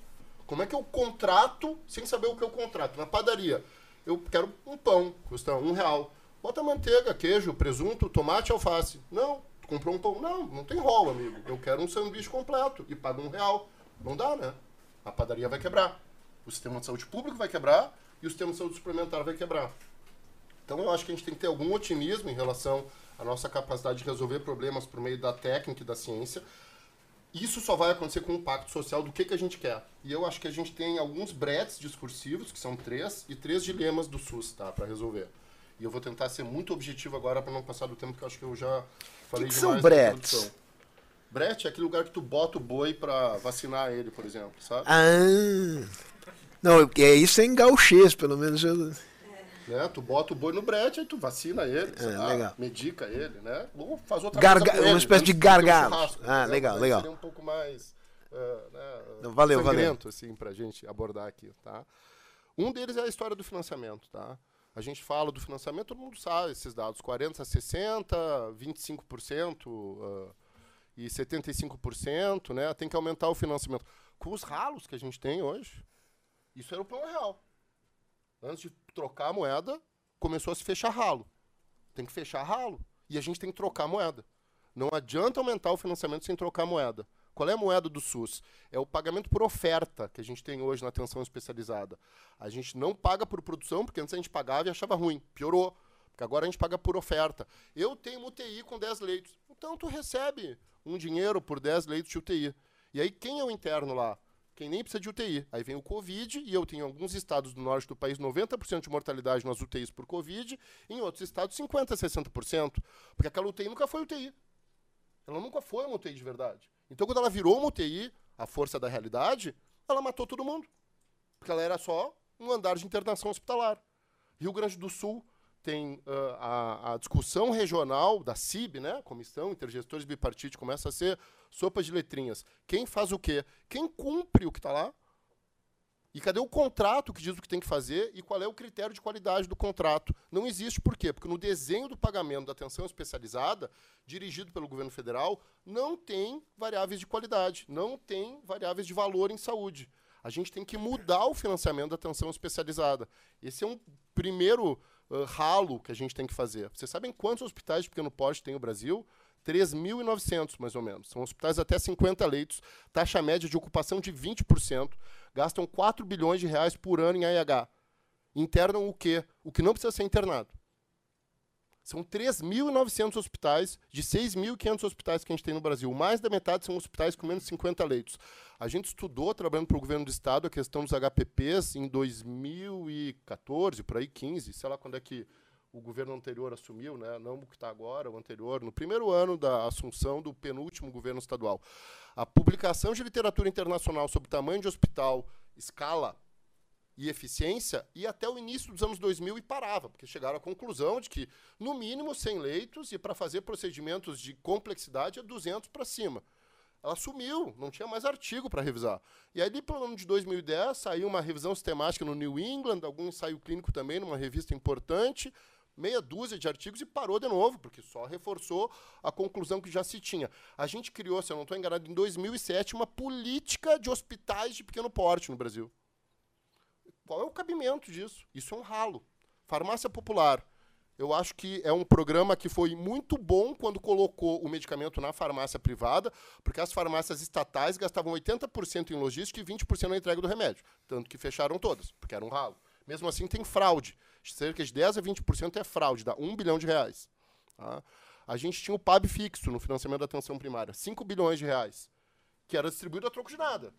Como é que eu contrato sem saber o que eu contrato? Na padaria, eu quero um pão, custa um real. Bota manteiga, queijo, presunto, tomate, alface. Não, comprou um pão. Não, não tem rolo, amigo. Eu quero um sanduíche completo e pago um real. Não dá, né? A padaria vai quebrar. O sistema de saúde público vai quebrar e o sistema de saúde suplementar vai quebrar. Então eu acho que a gente tem que ter algum otimismo em relação à nossa capacidade de resolver problemas por meio da técnica e da ciência. Isso só vai acontecer com o impacto social do que, que a gente quer. E eu acho que a gente tem alguns bretes discursivos, que são três, e três dilemas do SUS, tá? Para resolver. E eu vou tentar ser muito objetivo agora para não passar do tempo, que eu acho que eu já falei que que demais. São bretes. Brete é aquele lugar que tu bota o boi para vacinar ele, por exemplo, sabe? Ah. Não, é isso é em gauchês, pelo menos eu... Né? Tu bota o boi no brete, aí tu vacina ele, é, lá, medica ele, né? Ou faz outra Garga coisa Uma espécie de gargalo. Um ah, legal, né? legal. Seria um pouco mais uh, né, Não, valeu, valeu. assim, pra gente abordar aqui, tá? Um deles é a história do financiamento, tá? A gente fala do financiamento, todo mundo sabe esses dados, 40% a 60%, 25%. Uh, e 75%, né? Tem que aumentar o financiamento. Com os ralos que a gente tem hoje, isso era o plano real. Antes de trocar a moeda, começou a se fechar ralo. Tem que fechar ralo. E a gente tem que trocar a moeda. Não adianta aumentar o financiamento sem trocar a moeda. Qual é a moeda do SUS? É o pagamento por oferta que a gente tem hoje na atenção especializada. A gente não paga por produção, porque antes a gente pagava e achava ruim. Piorou. Porque agora a gente paga por oferta. Eu tenho UTI com 10 leitos. Então tu recebe um dinheiro por 10 leitos de UTI. E aí quem é o interno lá? Quem nem precisa de UTI. Aí vem o Covid, e eu tenho alguns estados do norte do país 90% de mortalidade nas UTIs por Covid, em outros estados 50%, 60%. Porque aquela UTI nunca foi UTI. Ela nunca foi uma UTI de verdade. Então, quando ela virou uma UTI, a força da realidade, ela matou todo mundo. Porque ela era só um andar de internação hospitalar. Rio Grande do Sul tem uh, a, a, discussão regional da CIB, né, Comissão Intergestores Bipartite, começa a ser sopa de letrinhas. Quem faz o quê? Quem cumpre o que está lá? E cadê o contrato que diz o que tem que fazer e qual é o critério de qualidade do contrato? Não existe por quê? Porque no desenho do pagamento da atenção especializada, dirigido pelo governo federal, não tem variáveis de qualidade, não tem variáveis de valor em saúde. A gente tem que mudar o financiamento da atenção especializada. Esse é um primeiro uh, ralo que a gente tem que fazer. Vocês sabem quantos hospitais de pequeno porte tem no Brasil? 3.900, mais ou menos. São hospitais até 50 leitos, taxa média de ocupação de 20%, gastam 4 bilhões de reais por ano em AIH. Internam o quê? O que não precisa ser internado. São 3.900 hospitais, de 6.500 hospitais que a gente tem no Brasil. Mais da metade são hospitais com menos de 50 leitos. A gente estudou, trabalhando para o governo do Estado, a questão dos HPPs em 2014, por aí 15, sei lá quando é que o governo anterior assumiu, né? não o que está agora, o anterior, no primeiro ano da assunção do penúltimo governo estadual. A publicação de literatura internacional sobre tamanho de hospital, escala e eficiência ia até o início dos anos 2000 e parava, porque chegaram à conclusão de que, no mínimo, 100 leitos e para fazer procedimentos de complexidade é 200 para cima. Ela sumiu, não tinha mais artigo para revisar. E aí, pelo ano de 2010, saiu uma revisão sistemática no New England, algum ensaio clínico também, numa revista importante, meia dúzia de artigos e parou de novo, porque só reforçou a conclusão que já se tinha. A gente criou, se eu não estou enganado, em 2007, uma política de hospitais de pequeno porte no Brasil. Qual é o cabimento disso? Isso é um ralo. Farmácia popular. Eu acho que é um programa que foi muito bom quando colocou o medicamento na farmácia privada, porque as farmácias estatais gastavam 80% em logística e 20% na entrega do remédio. Tanto que fecharam todas, porque era um ralo. Mesmo assim, tem fraude. Cerca de 10% a 20% é fraude, dá 1 bilhão de reais. Tá? A gente tinha o PAB fixo no financiamento da atenção primária, 5 bilhões de reais, que era distribuído a troco de nada.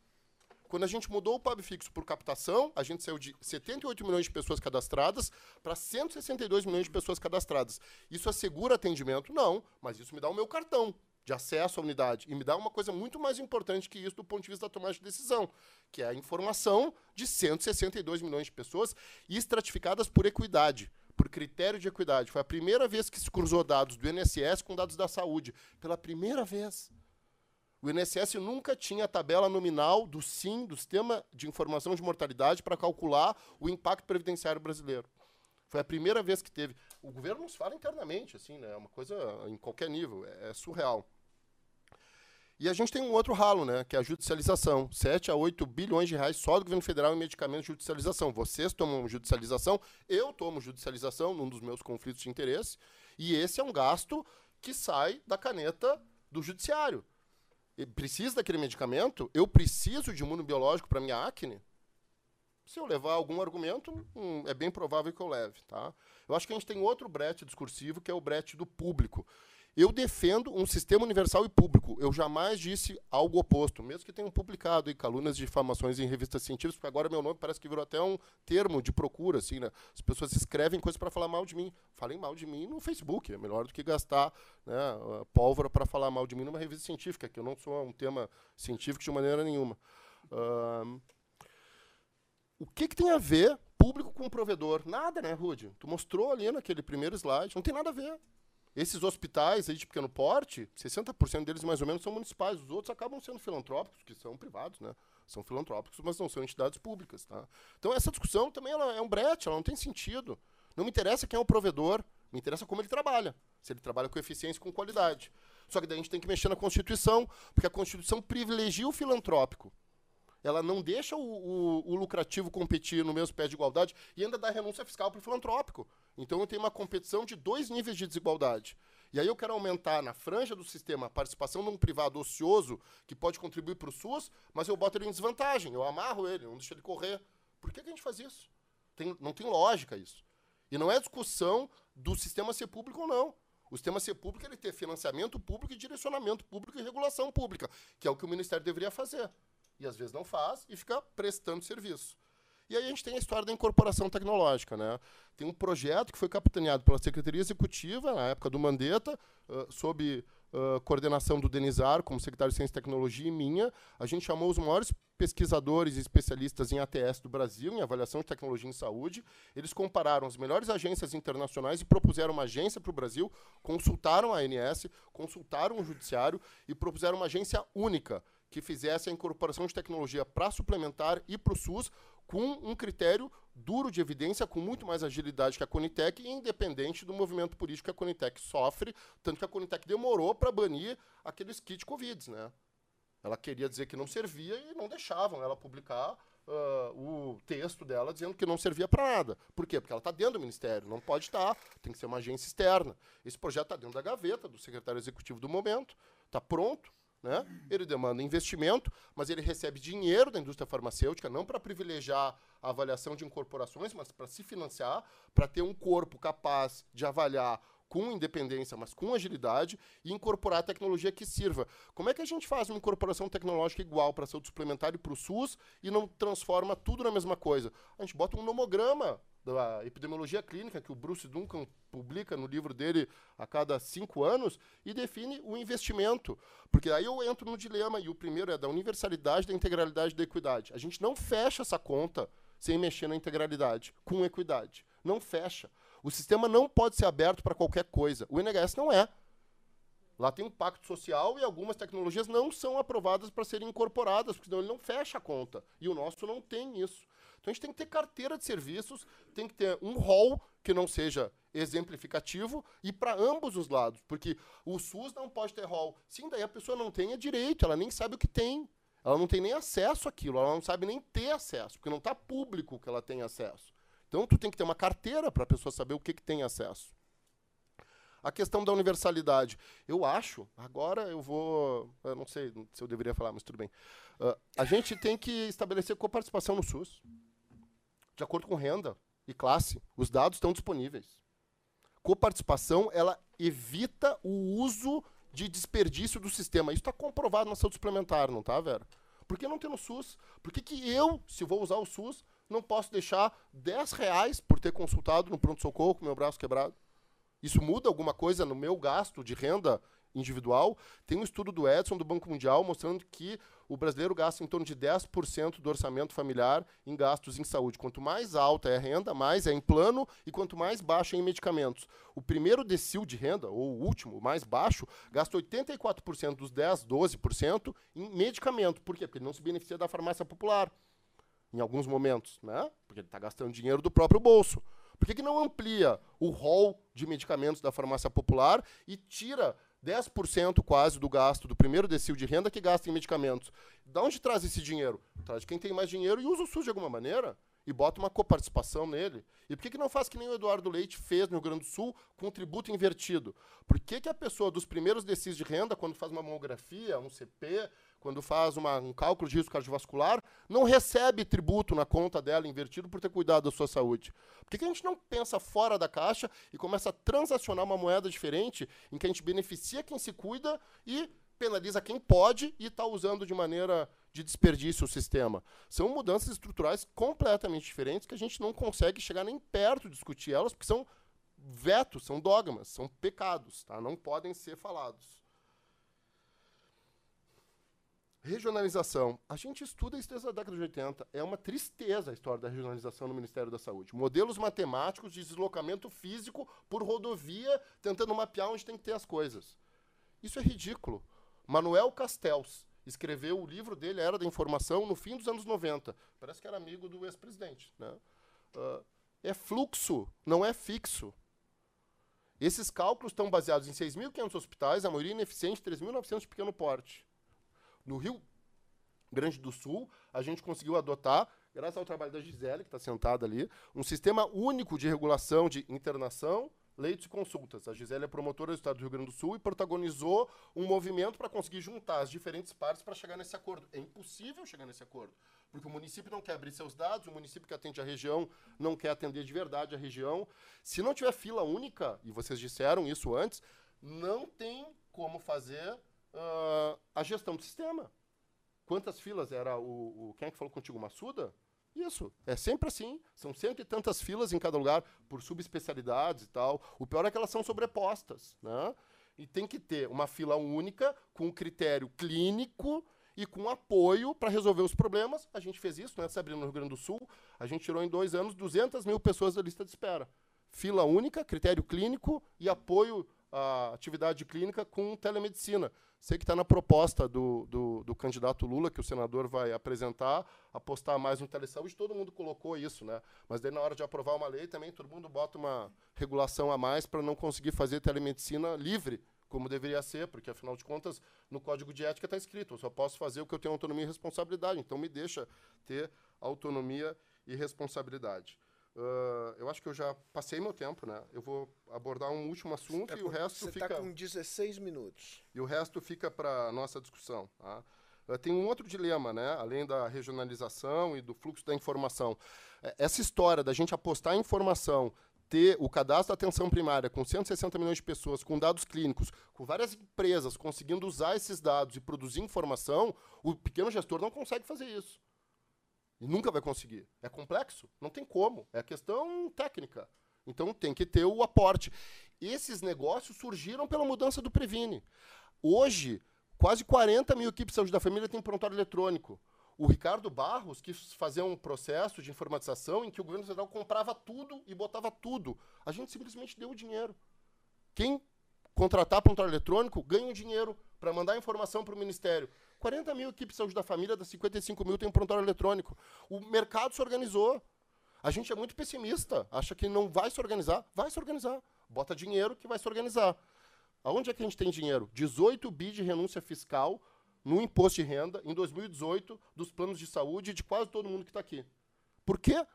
Quando a gente mudou o PAB fixo por captação, a gente saiu de 78 milhões de pessoas cadastradas para 162 milhões de pessoas cadastradas. Isso assegura atendimento? Não, mas isso me dá o meu cartão de acesso à unidade. E me dá uma coisa muito mais importante que isso do ponto de vista da tomada de decisão, que é a informação de 162 milhões de pessoas estratificadas por equidade, por critério de equidade. Foi a primeira vez que se cruzou dados do INSS com dados da saúde. Pela primeira vez. O INSS nunca tinha a tabela nominal do SIM, do Sistema de Informação de Mortalidade, para calcular o impacto previdenciário brasileiro. Foi a primeira vez que teve. O governo nos fala internamente, assim, né? É uma coisa em qualquer nível, é, é surreal. E a gente tem um outro ralo, né, que é a judicialização. 7 a 8 bilhões de reais só do governo federal em medicamentos de judicialização. Vocês tomam judicialização, eu tomo judicialização num dos meus conflitos de interesse, e esse é um gasto que sai da caneta do judiciário. Precisa daquele medicamento? Eu preciso de imunobiológico para minha acne? Se eu levar algum argumento, hum, é bem provável que eu leve. Tá? Eu acho que a gente tem outro brete discursivo, que é o brete do público. Eu defendo um sistema universal e público. Eu jamais disse algo oposto, mesmo que tenham publicado aí de difamações em revistas científicas, porque agora meu nome parece que virou até um termo de procura, assim, né? As pessoas escrevem coisas para falar mal de mim. Falem mal de mim no Facebook, é melhor do que gastar né, pólvora para falar mal de mim numa revista científica, que eu não sou um tema científico de maneira nenhuma. Uh, o que, que tem a ver público com provedor? Nada, né, Rude? Tu mostrou ali naquele primeiro slide, não tem nada a ver. Esses hospitais aí de pequeno porte, 60% deles mais ou menos são municipais, os outros acabam sendo filantrópicos, que são privados, né? São filantrópicos, mas não são entidades públicas, tá? Então essa discussão também ela é um brete, ela não tem sentido. Não me interessa quem é o provedor, me interessa como ele trabalha. Se ele trabalha com eficiência e com qualidade. Só que daí a gente tem que mexer na Constituição, porque a Constituição privilegia o filantrópico. Ela não deixa o, o, o lucrativo competir no mesmo pé de igualdade e ainda dá renúncia fiscal para o filantrópico. Então eu tenho uma competição de dois níveis de desigualdade. E aí eu quero aumentar na franja do sistema a participação de um privado ocioso que pode contribuir para o SUS, mas eu boto ele em desvantagem, eu amarro ele, não deixo ele correr. Por que, que a gente faz isso? Tem, não tem lógica isso. E não é discussão do sistema ser público ou não. O sistema ser público ele ter financiamento público e direcionamento público e regulação pública, que é o que o Ministério deveria fazer. E às vezes não faz e fica prestando serviço. E aí a gente tem a história da incorporação tecnológica. Né? Tem um projeto que foi capitaneado pela Secretaria Executiva, na época do Mandetta, uh, sob uh, coordenação do Denizar, como secretário de Ciência e Tecnologia, e minha. A gente chamou os maiores pesquisadores e especialistas em ATS do Brasil, em avaliação de tecnologia em saúde. Eles compararam as melhores agências internacionais e propuseram uma agência para o Brasil, consultaram a ANS, consultaram o Judiciário e propuseram uma agência única que fizesse a incorporação de tecnologia para suplementar e para o SUS com um critério duro de evidência, com muito mais agilidade que a Conitec, independente do movimento político que a Conitec sofre, tanto que a Conitec demorou para banir aqueles kits Covid, né? Ela queria dizer que não servia e não deixavam ela publicar uh, o texto dela dizendo que não servia para nada. Por quê? Porque ela está dentro do ministério, não pode estar, tá, tem que ser uma agência externa. Esse projeto está dentro da gaveta do secretário executivo do momento, está pronto, né? Ele demanda investimento, mas ele recebe dinheiro da indústria farmacêutica, não para privilegiar a avaliação de incorporações, mas para se financiar, para ter um corpo capaz de avaliar com independência, mas com agilidade, e incorporar a tecnologia que sirva. Como é que a gente faz uma incorporação tecnológica igual para saúde suplementar e para o SUS e não transforma tudo na mesma coisa? A gente bota um nomograma da epidemiologia clínica que o Bruce Duncan publica no livro dele a cada cinco anos e define o investimento. Porque aí eu entro no dilema, e o primeiro é da universalidade, da integralidade da equidade. A gente não fecha essa conta sem mexer na integralidade, com equidade. Não fecha. O sistema não pode ser aberto para qualquer coisa. O NHS não é. Lá tem um pacto social e algumas tecnologias não são aprovadas para serem incorporadas, porque senão ele não fecha a conta. E o nosso não tem isso. Então a gente tem que ter carteira de serviços, tem que ter um rol que não seja exemplificativo e para ambos os lados, porque o SUS não pode ter rol. Sim, daí a pessoa não tem direito, ela nem sabe o que tem. Ela não tem nem acesso àquilo, ela não sabe nem ter acesso, porque não está público que ela tem acesso. Então tu tem que ter uma carteira para a pessoa saber o que, que tem acesso. A questão da universalidade. Eu acho, agora eu vou. Eu não sei se eu deveria falar, mas tudo bem. Uh, a gente tem que estabelecer coparticipação no SUS de acordo com renda e classe. Os dados estão disponíveis. Coparticipação, ela evita o uso de desperdício do sistema. Isso está comprovado na saúde suplementar, não tá, Vera? Por que não tem no SUS? Por que, que eu, se vou usar o SUS, não posso deixar 10 reais por ter consultado no pronto-socorro com meu braço quebrado? Isso muda alguma coisa no meu gasto de renda individual. Tem um estudo do Edson, do Banco Mundial, mostrando que o brasileiro gasta em torno de 10% do orçamento familiar em gastos em saúde. Quanto mais alta é a renda, mais é em plano e quanto mais baixa é em medicamentos. O primeiro decil de renda, ou o último, o mais baixo, gasta 84% dos 10, 12% em medicamento. Por quê? Porque ele não se beneficia da farmácia popular em alguns momentos, né? Porque ele está gastando dinheiro do próprio bolso. Por que, que não amplia o rol de medicamentos da farmácia popular e tira 10% quase do gasto do primeiro decil de renda que gasta em medicamentos. Da onde traz esse dinheiro? Traz quem tem mais dinheiro e usa o SUS de alguma maneira. E bota uma coparticipação nele. E por que, que não faz que nem o Eduardo Leite fez no Rio Grande do Sul com o tributo invertido? Por que, que a pessoa dos primeiros decis de renda, quando faz uma mamografia, um CP, quando faz uma, um cálculo de risco cardiovascular, não recebe tributo na conta dela invertido por ter cuidado da sua saúde? Por que, que a gente não pensa fora da caixa e começa a transacionar uma moeda diferente em que a gente beneficia quem se cuida e penaliza quem pode e está usando de maneira de desperdício o sistema. São mudanças estruturais completamente diferentes que a gente não consegue chegar nem perto de discutir elas, porque são vetos, são dogmas, são pecados, tá? não podem ser falados. Regionalização. A gente estuda isso desde a década de 80. É uma tristeza a história da regionalização no Ministério da Saúde. Modelos matemáticos de deslocamento físico por rodovia, tentando mapear onde tem que ter as coisas. Isso é ridículo. Manuel Castells escreveu o livro dele, Era da Informação, no fim dos anos 90. Parece que era amigo do ex-presidente. Né? Uh, é fluxo, não é fixo. Esses cálculos estão baseados em 6.500 hospitais, a maioria ineficiente, 3.900 de pequeno porte. No Rio Grande do Sul, a gente conseguiu adotar, graças ao trabalho da Gisele, que está sentada ali, um sistema único de regulação de internação, leitos e consultas. A Gisele é promotora do Estado do Rio Grande do Sul e protagonizou um movimento para conseguir juntar as diferentes partes para chegar nesse acordo. É impossível chegar nesse acordo, porque o município não quer abrir seus dados, o município que atende a região não quer atender de verdade a região. Se não tiver fila única, e vocês disseram isso antes, não tem como fazer uh, a gestão do sistema. Quantas filas era o, o. Quem é que falou contigo? Massuda? Isso, é sempre assim. São cento e tantas filas em cada lugar, por subespecialidades e tal. O pior é que elas são sobrepostas. Né? E tem que ter uma fila única, com critério clínico e com apoio para resolver os problemas. A gente fez isso, né, Sabrina, no Rio Grande do Sul. A gente tirou em dois anos 200 mil pessoas da lista de espera. Fila única, critério clínico e apoio a atividade clínica com telemedicina. Sei que está na proposta do, do, do, candidato Lula, que o senador vai apresentar, apostar mais no telesaúde, todo mundo colocou isso, né? Mas daí, na hora de aprovar uma lei, também todo mundo bota uma regulação a mais para não conseguir fazer telemedicina livre, como deveria ser, porque, afinal de contas, no Código de Ética está escrito, eu só posso fazer o que eu tenho autonomia e responsabilidade, então me deixa ter autonomia e responsabilidade. Uh, eu acho que eu já passei meu tempo, né? Eu vou abordar um último assunto tá e com, o resto você fica. Você está com 16 minutos. E o resto fica para nossa discussão. Tá? Uh, tem um outro dilema, né? Além da regionalização e do fluxo da informação. É, essa história da gente apostar em informação, ter o cadastro da atenção primária com 160 milhões de pessoas, com dados clínicos, com várias empresas conseguindo usar esses dados e produzir informação, o pequeno gestor não consegue fazer isso. E nunca vai conseguir. É complexo? Não tem como. É questão técnica. Então tem que ter o aporte. Esses negócios surgiram pela mudança do Previne. Hoje, quase 40 mil equipes de saúde da família têm prontuário eletrônico. O Ricardo Barros quis fazer um processo de informatização em que o governo federal comprava tudo e botava tudo. A gente simplesmente deu o dinheiro. Quem contratar prontuário eletrônico ganha o dinheiro para mandar informação para o Ministério. 40 mil equipes de saúde da família, das 55 mil tem um prontuário eletrônico. O mercado se organizou. A gente é muito pessimista, acha que não vai se organizar. Vai se organizar. Bota dinheiro que vai se organizar. Aonde é que a gente tem dinheiro? 18 bi de renúncia fiscal no imposto de renda em 2018 dos planos de saúde de quase todo mundo que está aqui. Por quê?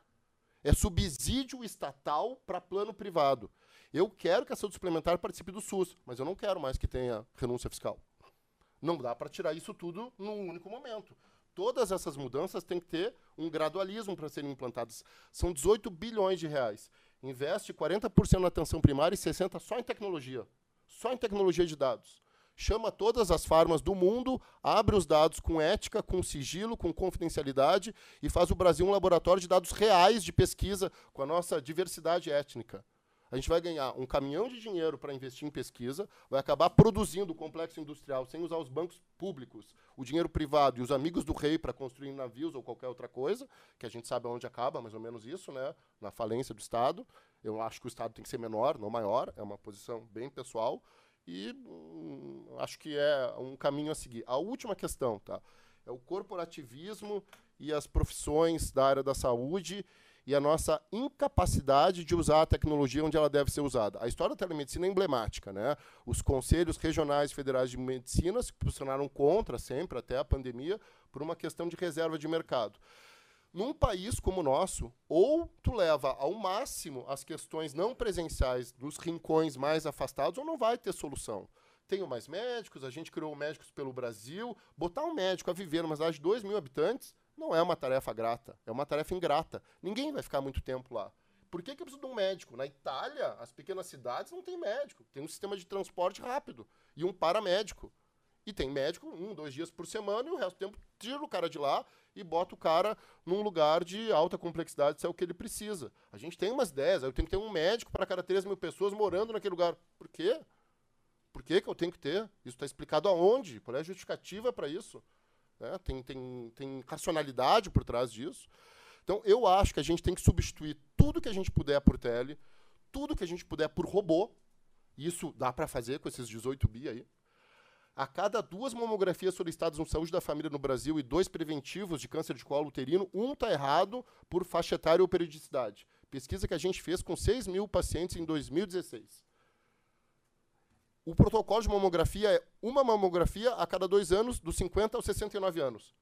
É subsídio estatal para plano privado. Eu quero que a saúde suplementar participe do SUS, mas eu não quero mais que tenha renúncia fiscal. Não dá para tirar isso tudo num único momento. Todas essas mudanças têm que ter um gradualismo para serem implantadas. São 18 bilhões de reais. Investe 40% na atenção primária e 60% só em tecnologia. Só em tecnologia de dados. Chama todas as farmas do mundo, abre os dados com ética, com sigilo, com confidencialidade e faz o Brasil um laboratório de dados reais de pesquisa com a nossa diversidade étnica. A gente vai ganhar um caminhão de dinheiro para investir em pesquisa, vai acabar produzindo o complexo industrial sem usar os bancos públicos, o dinheiro privado e os amigos do rei para construir navios ou qualquer outra coisa, que a gente sabe onde acaba, mais ou menos isso, né? na falência do Estado. Eu acho que o Estado tem que ser menor, não maior, é uma posição bem pessoal, e hum, acho que é um caminho a seguir. A última questão tá? é o corporativismo e as profissões da área da saúde e a nossa incapacidade de usar a tecnologia onde ela deve ser usada. A história da telemedicina é emblemática. Né? Os conselhos regionais federais de medicina se posicionaram contra, sempre, até a pandemia, por uma questão de reserva de mercado. Num país como o nosso, ou tu leva ao máximo as questões não presenciais dos rincões mais afastados, ou não vai ter solução tenho mais médicos, a gente criou médicos pelo Brasil. Botar um médico a viver numa cidade de 2 mil habitantes não é uma tarefa grata, é uma tarefa ingrata. Ninguém vai ficar muito tempo lá. Por que, que eu preciso de um médico? Na Itália, as pequenas cidades não tem médico. Tem um sistema de transporte rápido e um paramédico. E tem médico um, dois dias por semana e o resto do tempo tira o cara de lá e bota o cara num lugar de alta complexidade, se é o que ele precisa. A gente tem umas ideias, eu tenho que ter um médico para cada 3 mil pessoas morando naquele lugar. Por quê? Por que, que eu tenho que ter? Isso está explicado aonde? Qual é a justificativa para isso? Né? Tem, tem, tem racionalidade por trás disso. Então, eu acho que a gente tem que substituir tudo que a gente puder por tele, tudo que a gente puder por robô. Isso dá para fazer com esses 18 bi aí. A cada duas mamografias solicitadas no Saúde da Família no Brasil e dois preventivos de câncer de colo uterino, um está errado por faixa etária ou periodicidade. Pesquisa que a gente fez com 6 mil pacientes em 2016. O protocolo de mamografia é uma mamografia a cada dois anos, dos 50 aos 69 anos.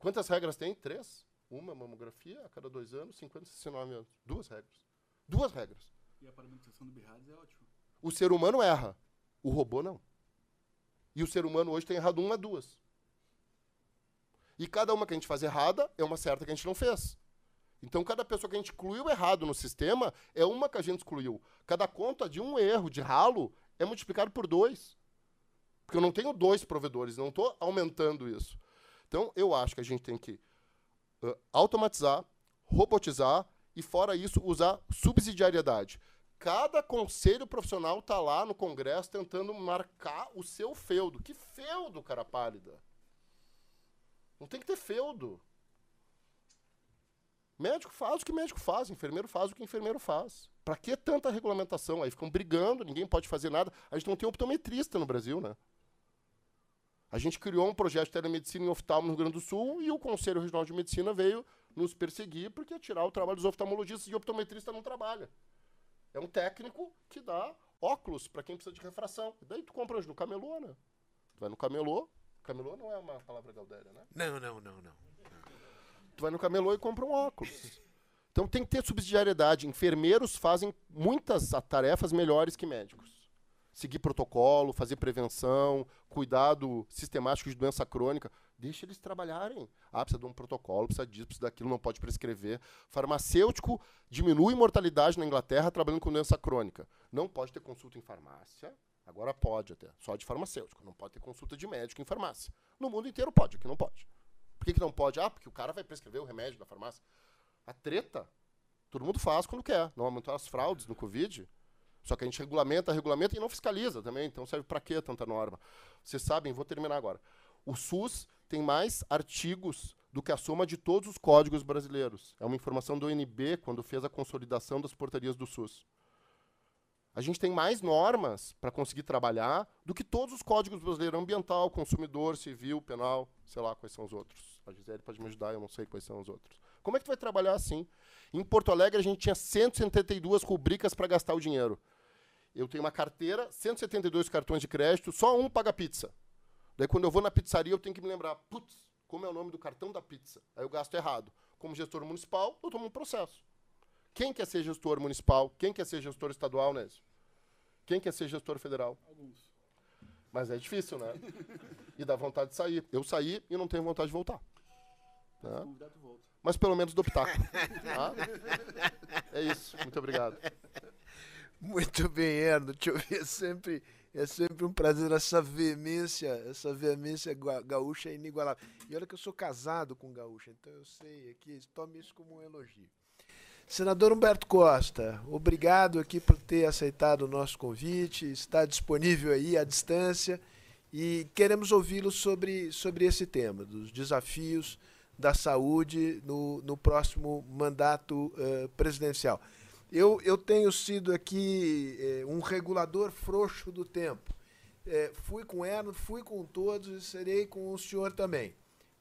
Quantas regras tem? Três? Uma mamografia a cada dois anos, 50 a 69 anos. Duas regras. Duas regras. E a parametrização do BIRADS é ótimo. O ser humano erra. O robô não. E o ser humano hoje tem errado uma, duas. E cada uma que a gente faz errada é uma certa que a gente não fez. Então, cada pessoa que a gente excluiu errado no sistema é uma que a gente excluiu. Cada conta de um erro, de ralo, é multiplicado por dois. Porque eu não tenho dois provedores, não estou aumentando isso. Então, eu acho que a gente tem que uh, automatizar, robotizar e, fora isso, usar subsidiariedade. Cada conselho profissional está lá no Congresso tentando marcar o seu feudo. Que feudo, cara pálida? Não tem que ter feudo. Médico faz o que médico faz, enfermeiro faz o que enfermeiro faz. Para que tanta regulamentação? Aí ficam brigando, ninguém pode fazer nada. A gente não tem optometrista no Brasil, né? A gente criou um projeto de telemedicina em oftalmo no Rio Grande do Sul e o Conselho Regional de Medicina veio nos perseguir porque tirar o trabalho dos oftalmologistas e optometrista não trabalha. É um técnico que dá óculos para quem precisa de refração. Daí tu compra hoje no camelô, né? Tu vai no camelô. Camelô não é uma palavra gaudéria, né? Não, não, não, não. Tu vai no camelô e compra um óculos. Então tem que ter subsidiariedade. Enfermeiros fazem muitas tarefas melhores que médicos. Seguir protocolo, fazer prevenção, cuidado sistemático de doença crônica. Deixa eles trabalharem. Ah, precisa de um protocolo, precisa disso, precisa daquilo, não pode prescrever. Farmacêutico diminui mortalidade na Inglaterra trabalhando com doença crônica. Não pode ter consulta em farmácia. Agora pode até, só de farmacêutico. Não pode ter consulta de médico em farmácia. No mundo inteiro pode, aqui não pode. Por que, que não pode? Ah, porque o cara vai prescrever o remédio da farmácia. A treta, todo mundo faz quando quer. Não aumentou as fraudes no Covid. Só que a gente regulamenta, regulamenta e não fiscaliza também. Então serve para quê tanta norma? Vocês sabem, vou terminar agora. O SUS tem mais artigos do que a soma de todos os códigos brasileiros. É uma informação do UNB quando fez a consolidação das portarias do SUS. A gente tem mais normas para conseguir trabalhar do que todos os códigos brasileiros ambiental, consumidor, civil, penal, sei lá quais são os outros. A Gisele pode me ajudar, eu não sei quais são os outros. Como é que tu vai trabalhar assim? Em Porto Alegre a gente tinha 172 rubricas para gastar o dinheiro. Eu tenho uma carteira, 172 cartões de crédito, só um paga pizza. Daí quando eu vou na pizzaria eu tenho que me lembrar, putz, como é o nome do cartão da pizza? Aí eu gasto errado. Como gestor municipal, eu tomo um processo. Quem quer ser gestor municipal? Quem quer ser gestor estadual, Nésio? Quem quer ser gestor federal? Alguns. Mas é difícil, né? E dá vontade de sair. Eu saí e não tenho vontade de voltar. Né? Mas pelo menos do pitaco. Tá? É isso. Muito obrigado. Muito bem, Erno. Deixa eu ver, é sempre, é sempre um prazer essa veemência, essa veemência gaúcha é inigualável. E olha que eu sou casado com gaúcha, então eu sei aqui, tome isso como um elogio. Senador Humberto Costa, obrigado aqui por ter aceitado o nosso convite, está disponível aí à distância e queremos ouvi-lo sobre, sobre esse tema, dos desafios da saúde no, no próximo mandato uh, presidencial. Eu, eu tenho sido aqui eh, um regulador frouxo do tempo. Eh, fui com Erno, fui com todos e serei com o senhor também.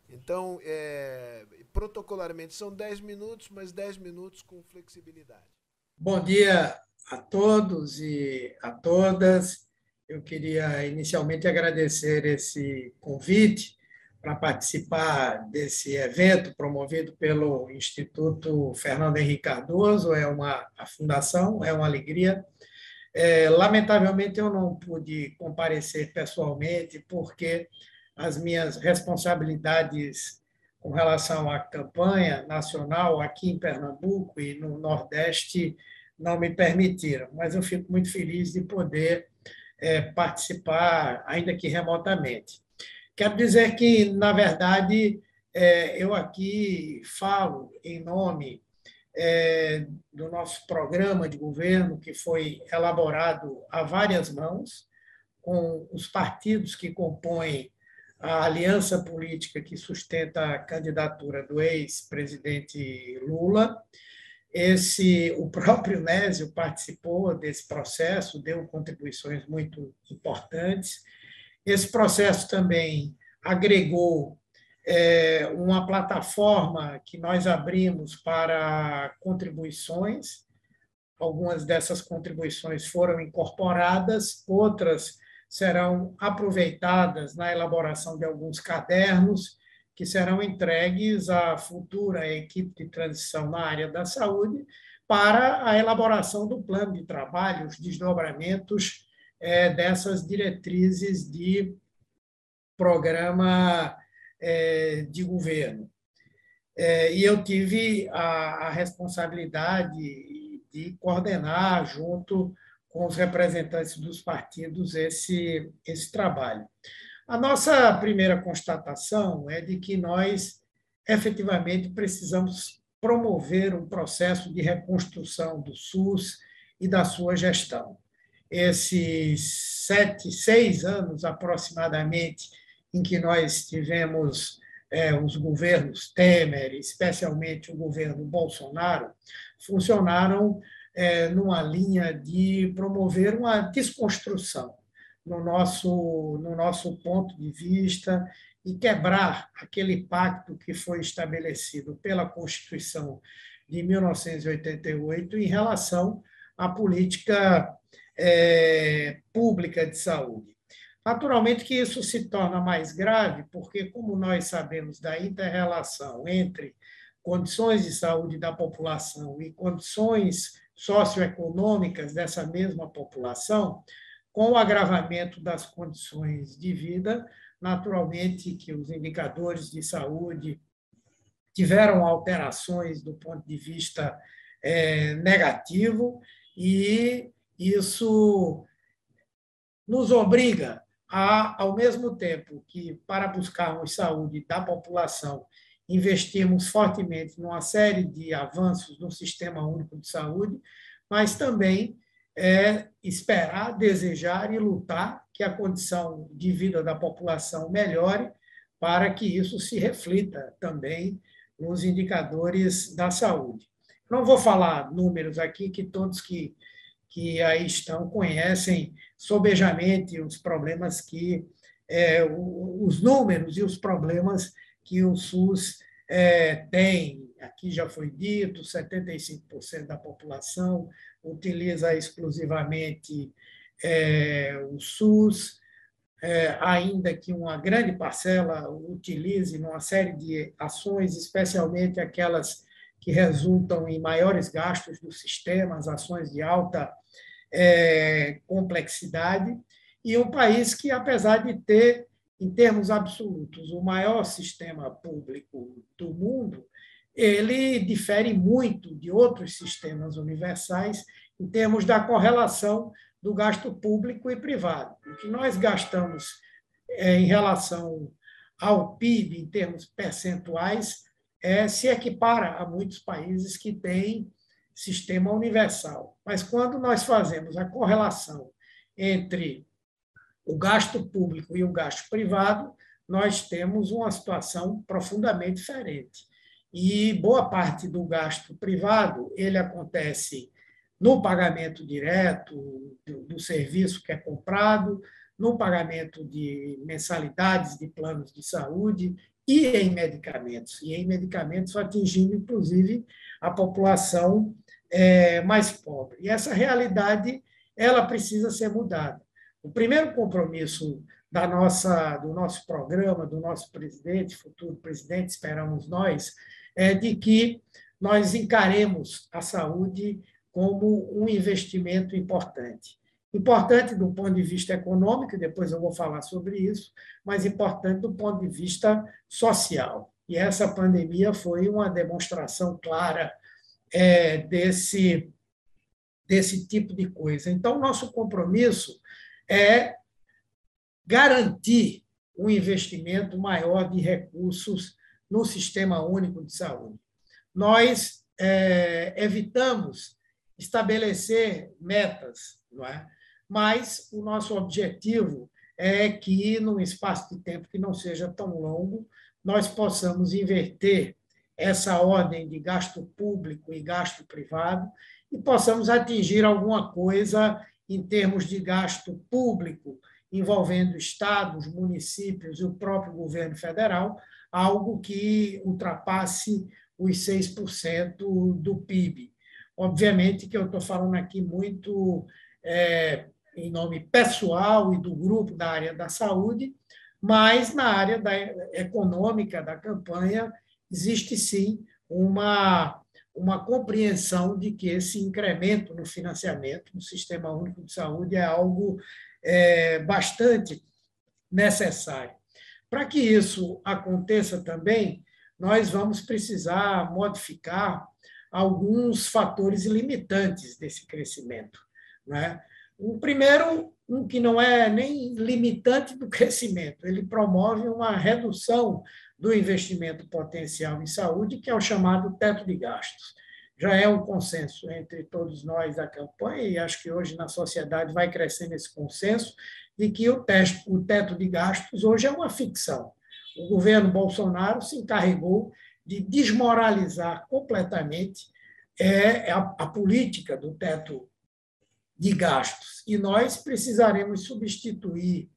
Então, é, protocolarmente são 10 minutos, mas 10 minutos com flexibilidade. Bom dia a todos e a todas. Eu queria inicialmente agradecer esse convite para participar desse evento promovido pelo Instituto Fernando Henrique Cardoso. É uma a fundação, é uma alegria. É, lamentavelmente, eu não pude comparecer pessoalmente, porque as minhas responsabilidades com relação à campanha nacional aqui em Pernambuco e no Nordeste não me permitiram, mas eu fico muito feliz de poder é, participar, ainda que remotamente. Quero dizer que, na verdade, é, eu aqui falo em nome é, do nosso programa de governo, que foi elaborado a várias mãos, com os partidos que compõem a aliança política que sustenta a candidatura do ex-presidente Lula. Esse, o próprio Nésio participou desse processo, deu contribuições muito importantes. Esse processo também agregou é, uma plataforma que nós abrimos para contribuições algumas dessas contribuições foram incorporadas, outras serão aproveitadas na elaboração de alguns cadernos que serão entregues à futura equipe de transição na área da saúde para a elaboração do plano de trabalho, os desdobramentos é, dessas diretrizes de programa é, de governo. É, e eu tive a, a responsabilidade de coordenar, junto com os representantes dos partidos, esse, esse trabalho. A nossa primeira constatação é de que nós efetivamente precisamos promover um processo de reconstrução do SUS e da sua gestão. Esses sete, seis anos aproximadamente em que nós tivemos é, os governos Temer, especialmente o governo Bolsonaro, funcionaram é, numa linha de promover uma desconstrução no nosso, no nosso ponto de vista e quebrar aquele pacto que foi estabelecido pela Constituição de 1988 em relação à política é, pública de saúde. Naturalmente que isso se torna mais grave, porque, como nós sabemos da interrelação entre condições de saúde da população e condições socioeconômicas dessa mesma população, com o agravamento das condições de vida, naturalmente que os indicadores de saúde tiveram alterações do ponto de vista é, negativo e isso nos obriga a, ao mesmo tempo que para buscarmos saúde da população investimos fortemente numa série de avanços no Sistema Único de Saúde, mas também é esperar, desejar e lutar que a condição de vida da população melhore para que isso se reflita também nos indicadores da saúde. Não vou falar números aqui que todos que, que aí estão conhecem sobejamente os problemas que é, os números e os problemas que o SUS é, tem, aqui já foi dito, 75% da população utiliza exclusivamente é, o SUS, é, ainda que uma grande parcela utilize numa série de ações, especialmente aquelas que resultam em maiores gastos do sistema, as ações de alta é, complexidade, e um país que, apesar de ter em termos absolutos, o maior sistema público do mundo, ele difere muito de outros sistemas universais em termos da correlação do gasto público e privado. O que nós gastamos é, em relação ao PIB, em termos percentuais, é, se equipara a muitos países que têm sistema universal. Mas quando nós fazemos a correlação entre o gasto público e o gasto privado, nós temos uma situação profundamente diferente. E boa parte do gasto privado, ele acontece no pagamento direto do, do serviço que é comprado, no pagamento de mensalidades de planos de saúde e em medicamentos. E em medicamentos atingindo, inclusive, a população é, mais pobre. E essa realidade ela precisa ser mudada. O primeiro compromisso da nossa, do nosso programa, do nosso presidente, futuro presidente, esperamos nós, é de que nós encaremos a saúde como um investimento importante. Importante do ponto de vista econômico, depois eu vou falar sobre isso, mas importante do ponto de vista social. E essa pandemia foi uma demonstração clara é, desse, desse tipo de coisa. Então, nosso compromisso é garantir um investimento maior de recursos no Sistema Único de Saúde. Nós é, evitamos estabelecer metas, não é? mas o nosso objetivo é que, num espaço de tempo que não seja tão longo, nós possamos inverter essa ordem de gasto público e gasto privado e possamos atingir alguma coisa em termos de gasto público envolvendo estados, municípios e o próprio governo federal, algo que ultrapasse os 6% do PIB. Obviamente que eu estou falando aqui muito é, em nome pessoal e do grupo da área da saúde, mas na área da econômica da campanha existe sim uma, uma compreensão de que esse incremento no financiamento do Sistema Único de Saúde é algo é, bastante necessário. Para que isso aconteça também, nós vamos precisar modificar alguns fatores limitantes desse crescimento. Né? O primeiro, um que não é nem limitante do crescimento, ele promove uma redução do investimento potencial em saúde, que é o chamado teto de gastos. Já é um consenso entre todos nós da campanha, e acho que hoje na sociedade vai crescendo esse consenso, de que o, teto de gastos hoje é uma ficção. O governo Bolsonaro se encarregou de desmoralizar completamente é, a, a política do teto de gastos. E nós precisaremos substituir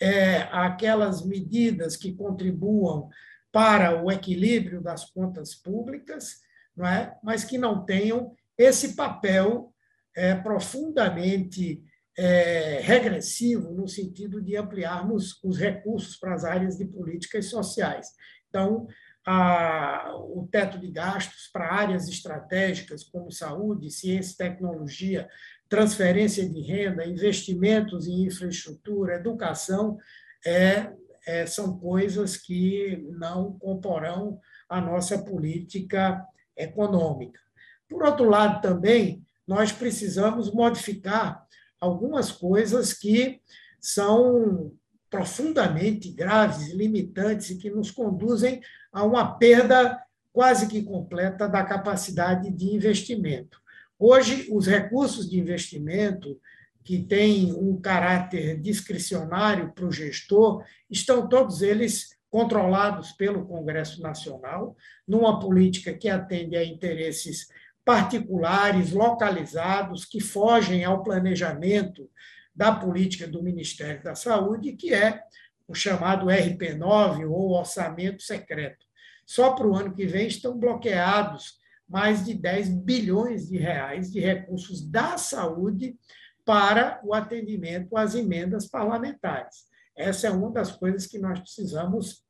é, aquelas medidas que contribuam para o equilíbrio das contas públicas, não é? mas que não tenham esse papel é, profundamente é, regressivo no sentido de ampliarmos os recursos para as áreas de políticas sociais. Então, a, o teto de gastos para áreas estratégicas como saúde, ciência e tecnologia transferência de renda, investimentos em infraestrutura, educação, é, é, são coisas que não comporão a nossa política econômica. Por outro lado, também, nós precisamos modificar algumas coisas que são profundamente graves, limitantes e que nos conduzem a uma perda quase que completa da capacidade de investimento. Hoje, os recursos de investimento que têm um caráter discricionário para o gestor, estão todos eles controlados pelo Congresso Nacional, numa política que atende a interesses particulares, localizados, que fogem ao planejamento da política do Ministério da Saúde, que é o chamado RP9 ou orçamento secreto. Só para o ano que vem estão bloqueados mais de 10 bilhões de reais de recursos da saúde para o atendimento às emendas parlamentares. Essa é uma das coisas que nós precisamos,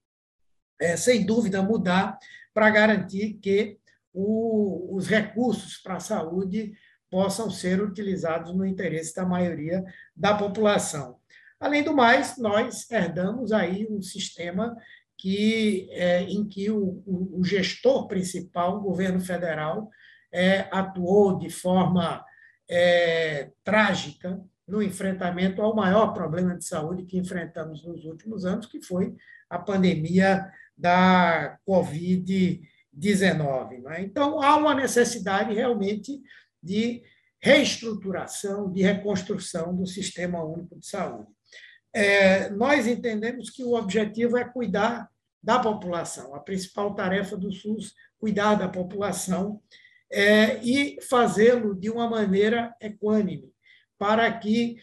é, sem dúvida, mudar para garantir que o, os recursos para a saúde possam ser utilizados no interesse da maioria da população. Além do mais, nós herdamos aí um sistema que, é, em que o, o, gestor principal, o governo federal, é, atuou de forma é, trágica no enfrentamento ao maior problema de saúde que enfrentamos nos últimos anos, que foi a pandemia da Covid-19. É? Então, há uma necessidade realmente de reestruturação, de reconstrução do Sistema Único de Saúde é, nós entendemos que o objetivo é cuidar da população. A principal tarefa do SUS cuidar da população é, e fazê-lo de uma maneira equânime, para que,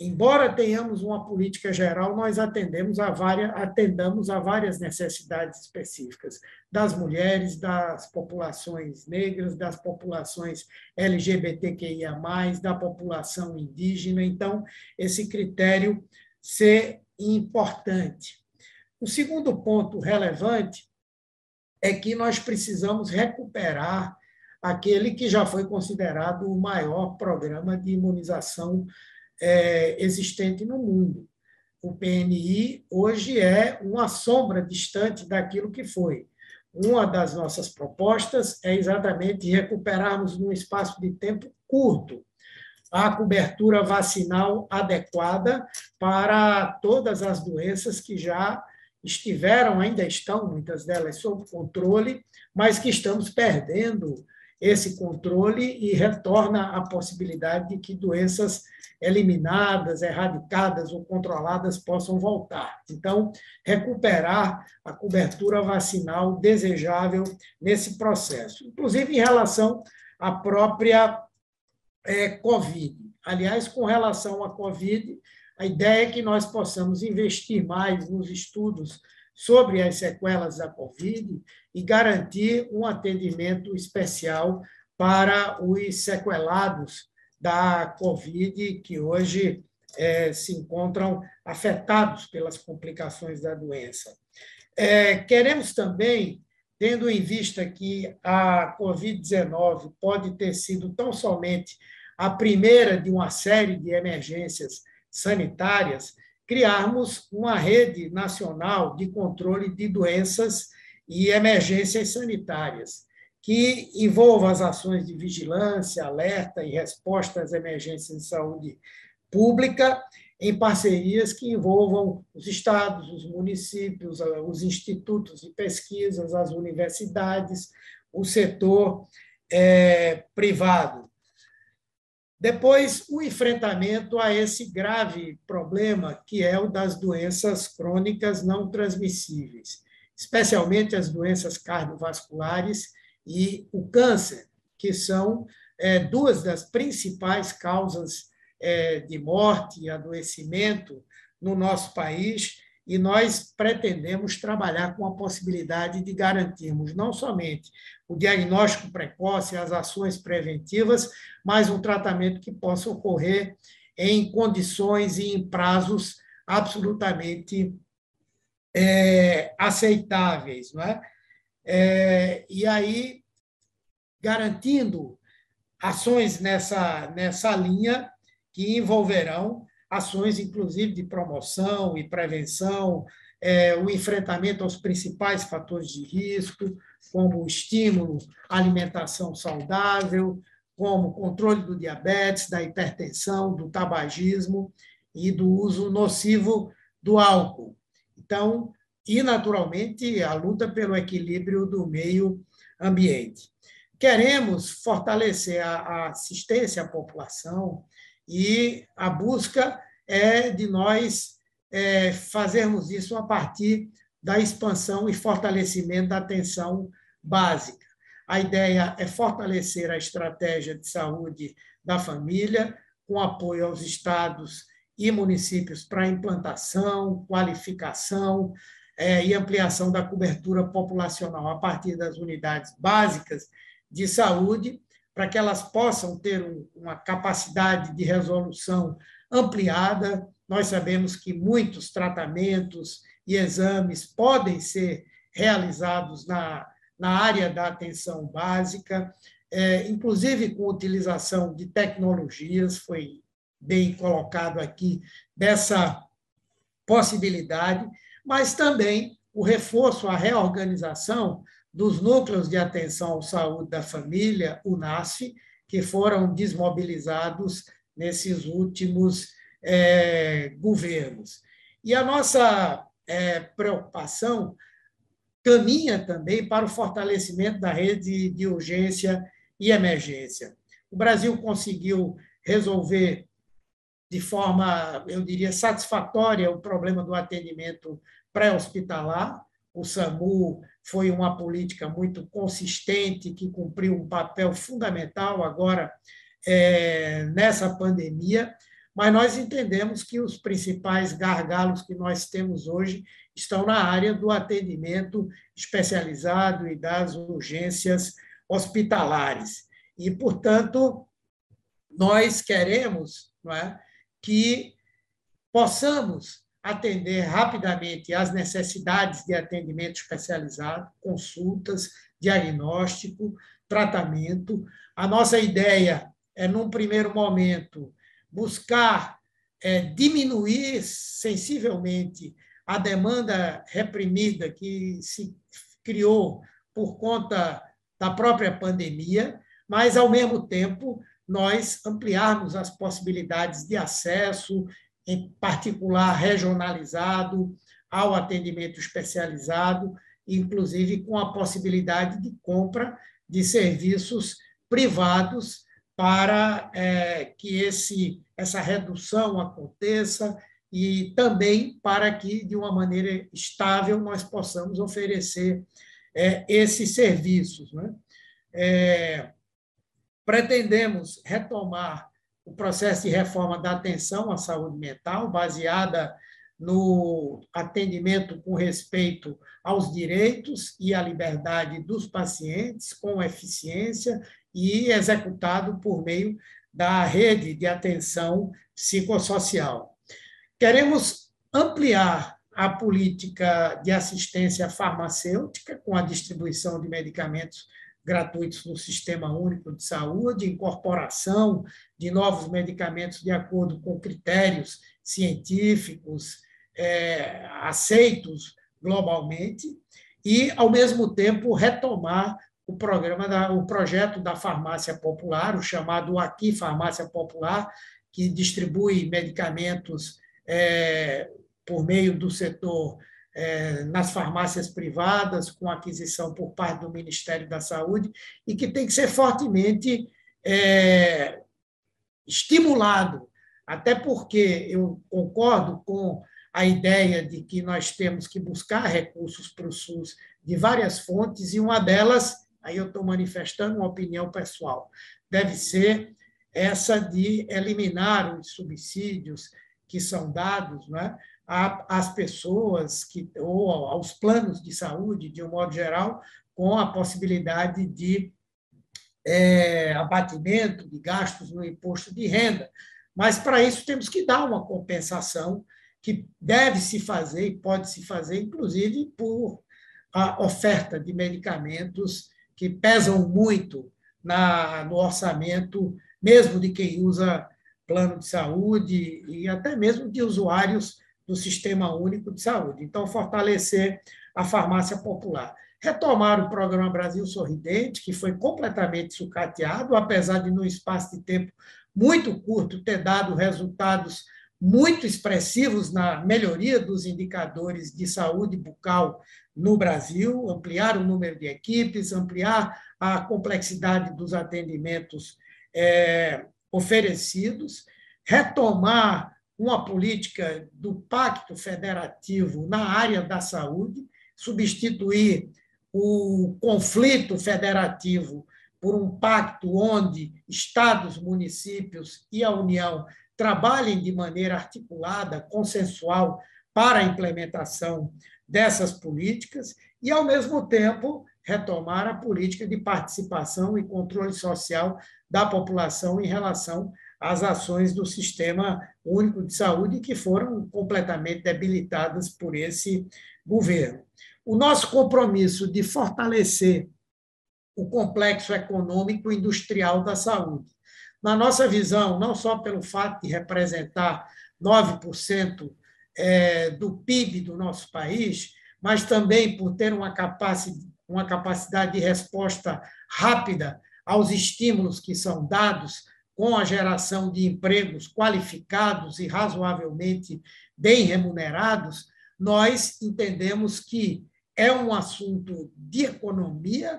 embora tenhamos uma política geral, nós atendemos a várias, atendamos a várias necessidades específicas das mulheres, das populações negras, das populações LGBTQIA+, da população indígena. Então, esse critério ser importante. O segundo ponto relevante é que nós precisamos recuperar aquele que já foi considerado o maior programa de imunização é, existente no mundo. O PNI hoje é uma sombra distante daquilo que foi. Uma das nossas propostas é exatamente recuperarmos num espaço de tempo curto a cobertura vacinal adequada para todas as doenças que já estiveram, ainda estão, muitas delas, sob controle, mas que estamos perdendo esse controle e retorna a possibilidade de que doenças eliminadas, erradicadas ou controladas possam voltar. Então, recuperar a cobertura vacinal desejável nesse processo, inclusive em relação à própria é, Covid. Aliás, com relação à Covid, a ideia é que nós possamos investir mais nos estudos sobre as sequelas da Covid e garantir um atendimento especial para os sequelados da Covid, que hoje é, se encontram afetados pelas complicações da doença. É, queremos também, tendo em vista que a Covid-19 pode ter sido tão somente a primeira de uma série de emergências sanitárias, criarmos uma rede nacional de controle de doenças e emergências sanitárias, que envolva as ações de vigilância, alerta e resposta às emergências de saúde pública, em parcerias que envolvam os estados, os municípios, os institutos de pesquisas, as universidades, o setor é, privado. Depois, o enfrentamento a esse grave problema, que é o das doenças crônicas não transmissíveis, especialmente as doenças cardiovasculares e o câncer, que são é, duas das principais causas de morte e adoecimento no nosso país e nós pretendemos trabalhar com a possibilidade de garantirmos não somente o diagnóstico precoce, as ações preventivas, mas um tratamento que possa ocorrer em condições e em prazos absolutamente é, aceitáveis. Não é? é? e aí, garantindo ações nessa, nessa linha que envolverão ações, inclusive, de promoção e prevenção, é, o enfrentamento aos principais fatores de risco, como o estímulo alimentação saudável, como controle do diabetes, da hipertensão, do tabagismo e do uso nocivo do álcool. Então, e, naturalmente, a luta pelo equilíbrio do meio ambiente. Queremos fortalecer a assistência à população, e a busca é de nós é, fazermos isso a partir da expansão e fortalecimento da atenção básica. A ideia é fortalecer a estratégia de saúde da família, com apoio aos estados e municípios para implantação, qualificação é, e ampliação da cobertura populacional a partir das unidades básicas de saúde, para que elas possam ter uma capacidade de resolução ampliada. Nós sabemos que muitos tratamentos e exames podem ser realizados na, na área da atenção básica, é, inclusive com utilização de tecnologias, foi bem colocado aqui, dessa possibilidade, mas também o reforço, a reorganização dos núcleos de atenção à saúde da família, o NASF, que foram desmobilizados nesses últimos é, governos. E a nossa é, preocupação caminha também para o fortalecimento da rede de urgência e emergência. O Brasil conseguiu resolver de forma, eu diria, satisfatória o problema do atendimento pré-hospitalar. O SAMU foi uma política muito consistente, que cumpriu um papel fundamental agora é, nessa pandemia, mas nós entendemos que os principais gargalos que nós temos hoje estão na área do atendimento especializado e das urgências hospitalares. E, portanto, nós queremos é, que possamos atender rapidamente às necessidades de atendimento especializado, consultas, diagnóstico, tratamento. A nossa ideia é, num primeiro momento, buscar é, diminuir sensivelmente a demanda reprimida que se criou por conta da própria pandemia, mas, ao mesmo tempo, nós ampliarmos as possibilidades de acesso em particular regionalizado, ao atendimento especializado, inclusive com a possibilidade de compra de serviços privados para é, que esse, essa redução aconteça e também para que, de uma maneira estável, nós possamos oferecer é, esses serviços. Né? É, pretendemos retomar o processo de reforma da atenção à saúde mental, baseada no atendimento com respeito aos direitos e à liberdade dos pacientes, com eficiência e executado por meio da rede de atenção psicossocial. Queremos ampliar a política de assistência farmacêutica com a distribuição de medicamentos gratuitos no Sistema Único de Saúde, incorporação de novos medicamentos de acordo com critérios científicos é, aceitos globalmente, e, ao mesmo tempo, retomar o programa da, o projeto da farmácia popular, o chamado Aqui Farmácia Popular, que distribui medicamentos é, por meio do setor nas farmácias privadas, com aquisição por parte do Ministério da Saúde, e que tem que ser fortemente é, estimulado, até porque eu concordo com a ideia de que nós temos que buscar recursos para o SUS de várias fontes, e uma delas, aí eu estou manifestando uma opinião pessoal, deve ser essa de eliminar os subsídios que são dados né, às pessoas que, ou aos planos de saúde, de um modo geral, com a possibilidade de é, abatimento de gastos no imposto de renda. Mas, para isso, temos que dar uma compensação que deve se fazer e pode se fazer, inclusive, por a oferta de medicamentos que pesam muito na, no orçamento, mesmo de quem usa plano de saúde e até mesmo de usuários do Sistema Único de Saúde. Então, fortalecer a farmácia popular. Retomar o programa Brasil Sorridente, que foi completamente sucateado, apesar de, num espaço de tempo muito curto, ter dado resultados muito expressivos na melhoria dos indicadores de saúde bucal no Brasil, ampliar o número de equipes, ampliar a complexidade dos atendimentos é, oferecidos, retomar uma política do pacto federativo na área da saúde, substituir o conflito federativo por um pacto onde estados, municípios e a União trabalhem de maneira articulada, consensual, para a implementação dessas políticas e, ao mesmo tempo, retomar a política de participação e controle social da população em relação às ações do Sistema Único de Saúde, que foram completamente debilitadas por esse governo. O nosso compromisso de fortalecer o complexo econômico industrial da saúde, na nossa visão, não só pelo fato de representar 9% é, do PIB do nosso país, mas também por ter uma capacidade de resposta rápida aos estímulos que são dados com a geração de empregos qualificados e razoavelmente bem remunerados, nós entendemos que é um assunto de economia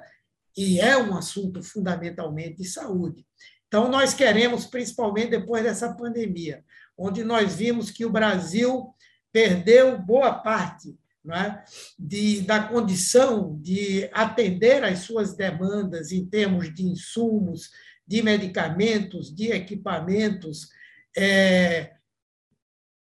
e é um assunto fundamentalmente de saúde. Então, nós queremos, principalmente depois dessa pandemia, onde nós vimos que o Brasil perdeu boa parte é, de, da condição de atender às suas demandas em termos de insumos, de medicamentos, de equipamentos, é,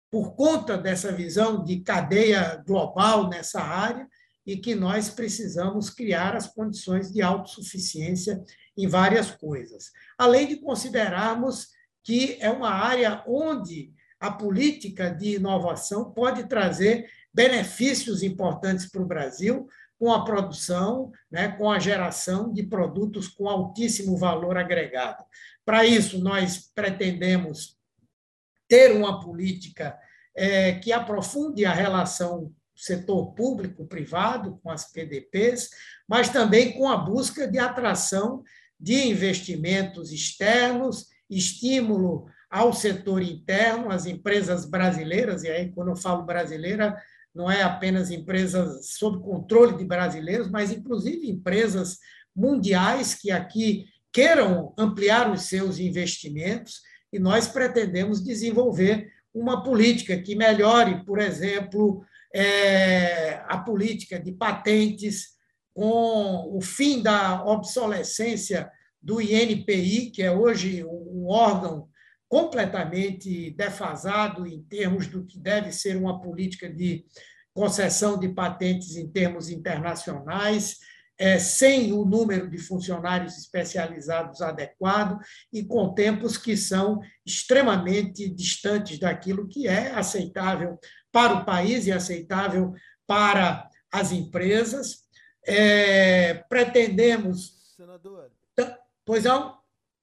por conta dessa visão de cadeia global nessa área, e que nós precisamos criar as condições de autossuficiência em várias coisas. Além de considerarmos que é uma área onde a política de inovação pode trazer benefícios importantes para o Brasil, com a produção, né, com a geração de produtos com altíssimo valor agregado. Para isso, nós pretendemos ter uma política é, que aprofunde a relação setor público-privado, com as PDPs, mas também com a busca de atração de investimentos externos, estímulo ao setor interno, às empresas brasileiras, e aí, quando eu falo brasileira, não é apenas empresas sob controle de brasileiros, mas inclusive empresas mundiais que aqui queiram ampliar os seus investimentos, e nós pretendemos desenvolver uma política que melhore, por exemplo, é, a política de patentes, com o fim da obsolescência do INPI, que é hoje um órgão completamente defasado em termos do que deve ser uma política de concessão de patentes em termos internacionais, é, sem o número de funcionários especializados adequado e com tempos que são extremamente distantes daquilo que é aceitável para o país e aceitável para as empresas. É, pretendemos. Senador. Pois não?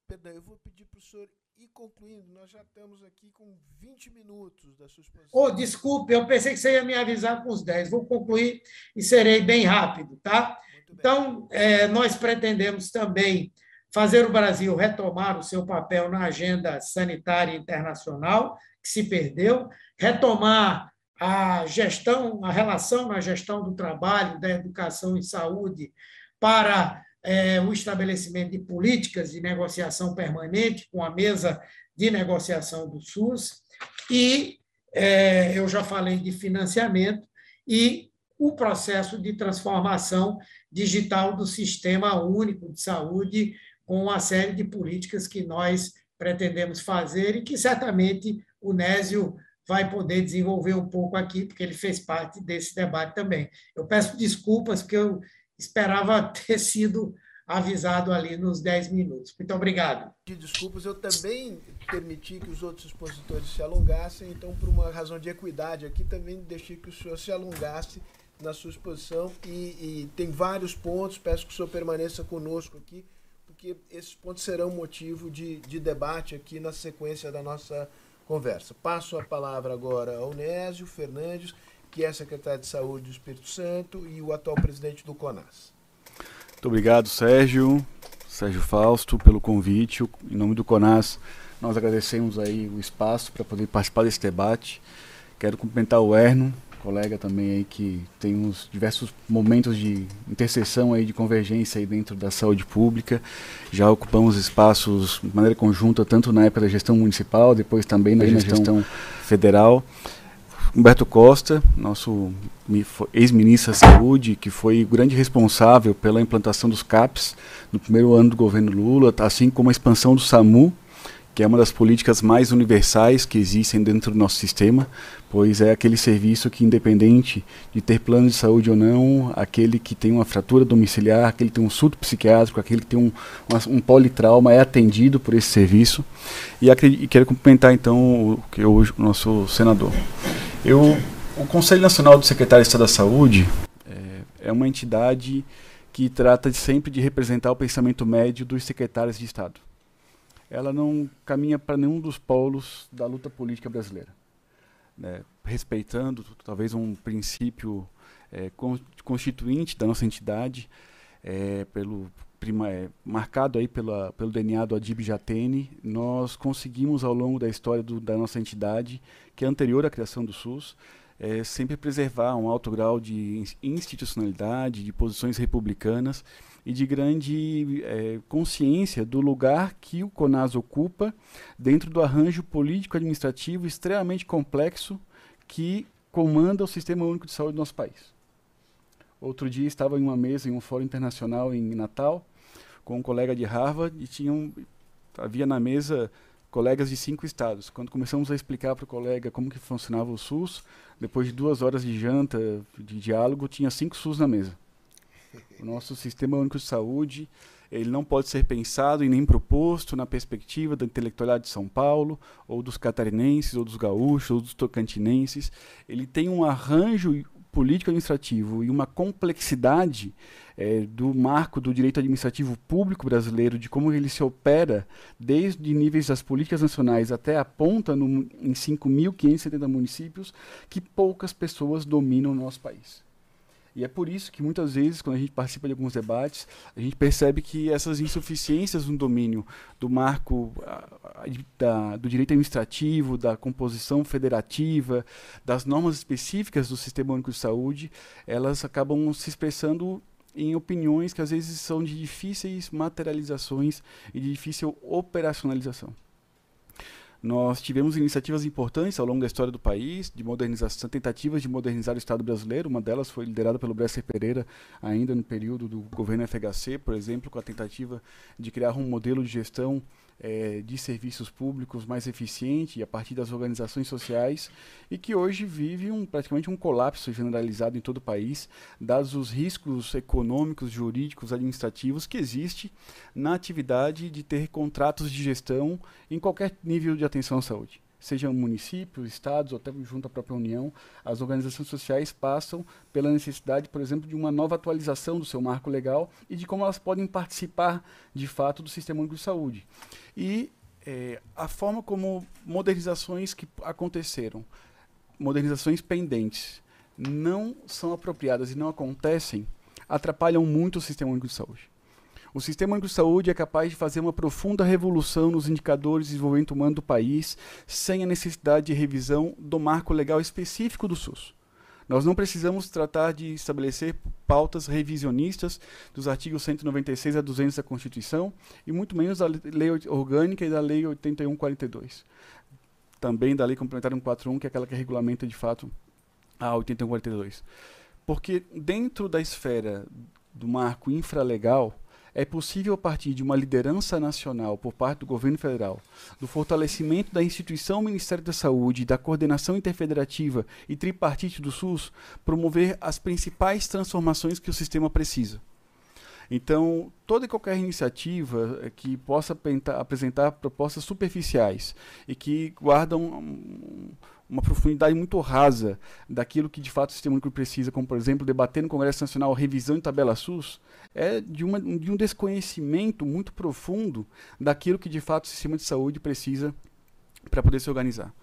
Perdão, eu vou pedir para o senhor ir concluindo. Nós já estamos aqui com 20 minutos da exposição. Oh, desculpe, eu pensei que você ia me avisar com os 10. Vou concluir e serei bem rápido, tá? Então, é, nós pretendemos também fazer o Brasil retomar o seu papel na agenda sanitária internacional, que se perdeu, retomar a gestão, a relação na gestão do trabalho, da educação e saúde para é, o estabelecimento de políticas de negociação permanente com a mesa de negociação do SUS e é, eu já falei de financiamento e o processo de transformação digital do sistema único de saúde com uma série de políticas que nós pretendemos fazer e que certamente o Nésio vai poder desenvolver um pouco aqui, porque ele fez parte desse debate também. Eu peço desculpas, porque eu esperava ter sido avisado ali nos 10 minutos. Muito obrigado. Desculpas, eu também permiti que os outros expositores se alongassem, então, por uma razão de equidade aqui, também deixei que o senhor se alongasse na sua exposição e, e tem vários pontos, peço que o senhor permaneça conosco aqui, porque esses pontos serão motivo de, de debate aqui na sequência da nossa conversa. Passo a palavra agora ao Nésio Fernandes, que é secretário de Saúde do Espírito Santo e o atual presidente do CONAS. Muito obrigado, Sérgio, Sérgio Fausto, pelo convite. Em nome do CONAS, nós agradecemos aí o espaço para poder participar desse debate. Quero cumprimentar o Erno, colega também aí que tem uns diversos momentos de interseção aí de convergência aí dentro da saúde pública. Já ocupamos espaços de maneira conjunta tanto na época da gestão municipal, depois também na, gestão, gestão federal. Humberto Costa, nosso ex-ministro da Saúde, que foi o grande responsável pela implantação dos CAPs no primeiro ano do governo Lula, assim como a expansão do SAMU, que é uma das políticas mais universais que existem dentro do nosso sistema, pois é aquele serviço que, independente de ter plano de saúde ou não, aquele que tem uma fratura domiciliar, aquele que tem um surto psiquiátrico, aquele que tem um, um politrauma é atendido por esse serviço. E, e quero cumprimentar então o, que hoje o nosso senador. Eu, o Conselho Nacional do Secretário de Estado da Saúde é, é uma entidade que trata de, sempre de representar o pensamento médio dos secretários de Estado ela não caminha para nenhum dos polos da luta política brasileira. Né? Respeitando talvez um princípio é, constituinte da nossa entidade, é, pelo prima, é, marcado aí pela, pelo DNA do Adib Jatene, nós conseguimos ao longo da história do, da nossa entidade, que é anterior à criação do SUS, é, sempre preservar um alto grau de institucionalidade, de posições republicanas e de grande é, consciência do lugar que o CONAS ocupa dentro do arranjo político-administrativo extremamente complexo que comanda o Sistema Único de Saúde do nosso país. Outro dia estava em uma mesa em um fórum internacional em Natal com um colega de Harvard e havia na mesa colegas de cinco estados. Quando começamos a explicar para o colega como que funcionava o SUS, depois de duas horas de janta, de diálogo, tinha cinco SUS na mesa. O nosso Sistema Único de Saúde ele não pode ser pensado e nem proposto na perspectiva da intelectualidade de São Paulo, ou dos catarinenses, ou dos gaúchos, ou dos tocantinenses. Ele tem um arranjo político-administrativo e uma complexidade é, do marco do direito administrativo público brasileiro, de como ele se opera desde níveis das políticas nacionais até a ponta no, em 5.570 municípios, que poucas pessoas dominam no nosso país. E é por isso que muitas vezes, quando a gente participa de alguns debates, a gente percebe que essas insuficiências no domínio do marco da, do direito administrativo, da composição federativa, das normas específicas do Sistema Único de Saúde, elas acabam se expressando em opiniões que às vezes são de difíceis materializações e de difícil operacionalização. Nós tivemos iniciativas importantes ao longo da história do país, de modernização, tentativas de modernizar o Estado brasileiro. Uma delas foi liderada pelo Bresser Pereira, ainda no período do governo FHC, por exemplo, com a tentativa de criar um modelo de gestão é, de serviços públicos mais eficiente a partir das organizações sociais e que hoje vive um, praticamente um colapso generalizado em todo o país, dados os riscos econômicos, jurídicos, administrativos que existe na atividade de ter contratos de gestão em qualquer nível de atenção à saúde sejam municípios, estados ou até junto à própria União, as organizações sociais passam pela necessidade, por exemplo, de uma nova atualização do seu marco legal e de como elas podem participar, de fato, do Sistema Único de Saúde. E é, a forma como modernizações que aconteceram, modernizações pendentes, não são apropriadas e não acontecem, atrapalham muito o Sistema Único de Saúde. O Sistema Único de Saúde é capaz de fazer uma profunda revolução nos indicadores de desenvolvimento humano do país, sem a necessidade de revisão do marco legal específico do SUS. Nós não precisamos tratar de estabelecer pautas revisionistas dos artigos 196 a 200 da Constituição e muito menos da Lei Orgânica e da Lei 8142. Também da Lei Complementar 141, que é aquela que regulamenta de fato a 8142. Porque dentro da esfera do marco infralegal, é possível, a partir de uma liderança nacional por parte do governo federal, do fortalecimento da instituição Ministério da Saúde, da coordenação interfederativa e tripartite do SUS, promover as principais transformações que o sistema precisa. Então, toda e qualquer iniciativa eh, que possa apresentar propostas superficiais e que guardam um, uma profundidade muito rasa daquilo que de fato o sistema único precisa, como por exemplo debater no Congresso Nacional revisão de tabela SUS, é de, uma, de um desconhecimento muito profundo daquilo que de fato o sistema de saúde precisa para poder se organizar.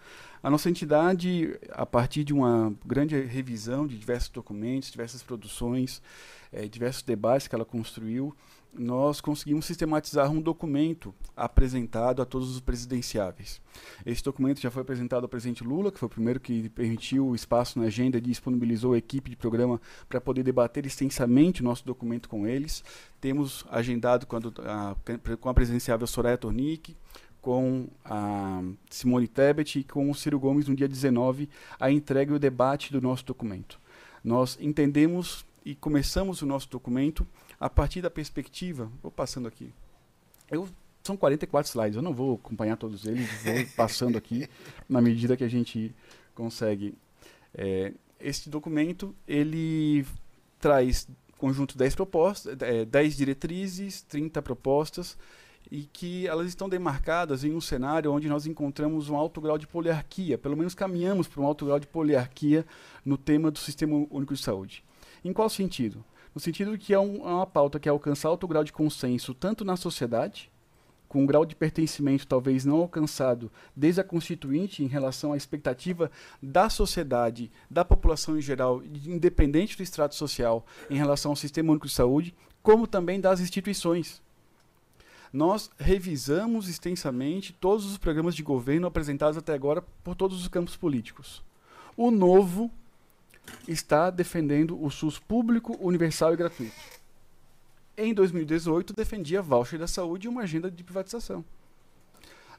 A nossa entidade, a partir de uma grande revisão de diversos documentos, diversas produções, é, diversos debates que ela construiu, nós conseguimos sistematizar um documento apresentado a todos os presidenciáveis. Esse documento já foi apresentado ao presidente Lula, que foi o primeiro que permitiu o espaço na agenda e disponibilizou a equipe de programa para poder debater extensamente o nosso documento com eles. Temos agendado com a, com a presidenciável Soraya Tornick, com a Simone Tebet e com o Ciro Gomes no dia 19 a entrega e o debate do nosso documento. Nós entendemos e começamos o nosso documento a partir da perspectiva. Vou passando aqui. Eu, são 44 slides, eu não vou acompanhar todos eles, vou passando aqui na medida que a gente consegue. É, este documento ele traz conjunto 10 propostas, é, 10 diretrizes, 30 propostas, e que elas estão demarcadas em um cenário onde nós encontramos um alto grau de poliarquia, pelo menos caminhamos para um alto grau de poliarquia no tema do Sistema Único de Saúde. Em qual sentido? No sentido que é, um, é uma pauta que alcança alto grau de consenso tanto na sociedade, com um grau de pertencimento talvez não alcançado desde a Constituinte em relação à expectativa da sociedade, da população em geral, independente do extrato social, em relação ao Sistema Único de Saúde, como também das instituições. Nós revisamos extensamente todos os programas de governo apresentados até agora por todos os campos políticos. O novo está defendendo o SUS público, universal e gratuito. Em 2018, defendia voucher da saúde e uma agenda de privatização.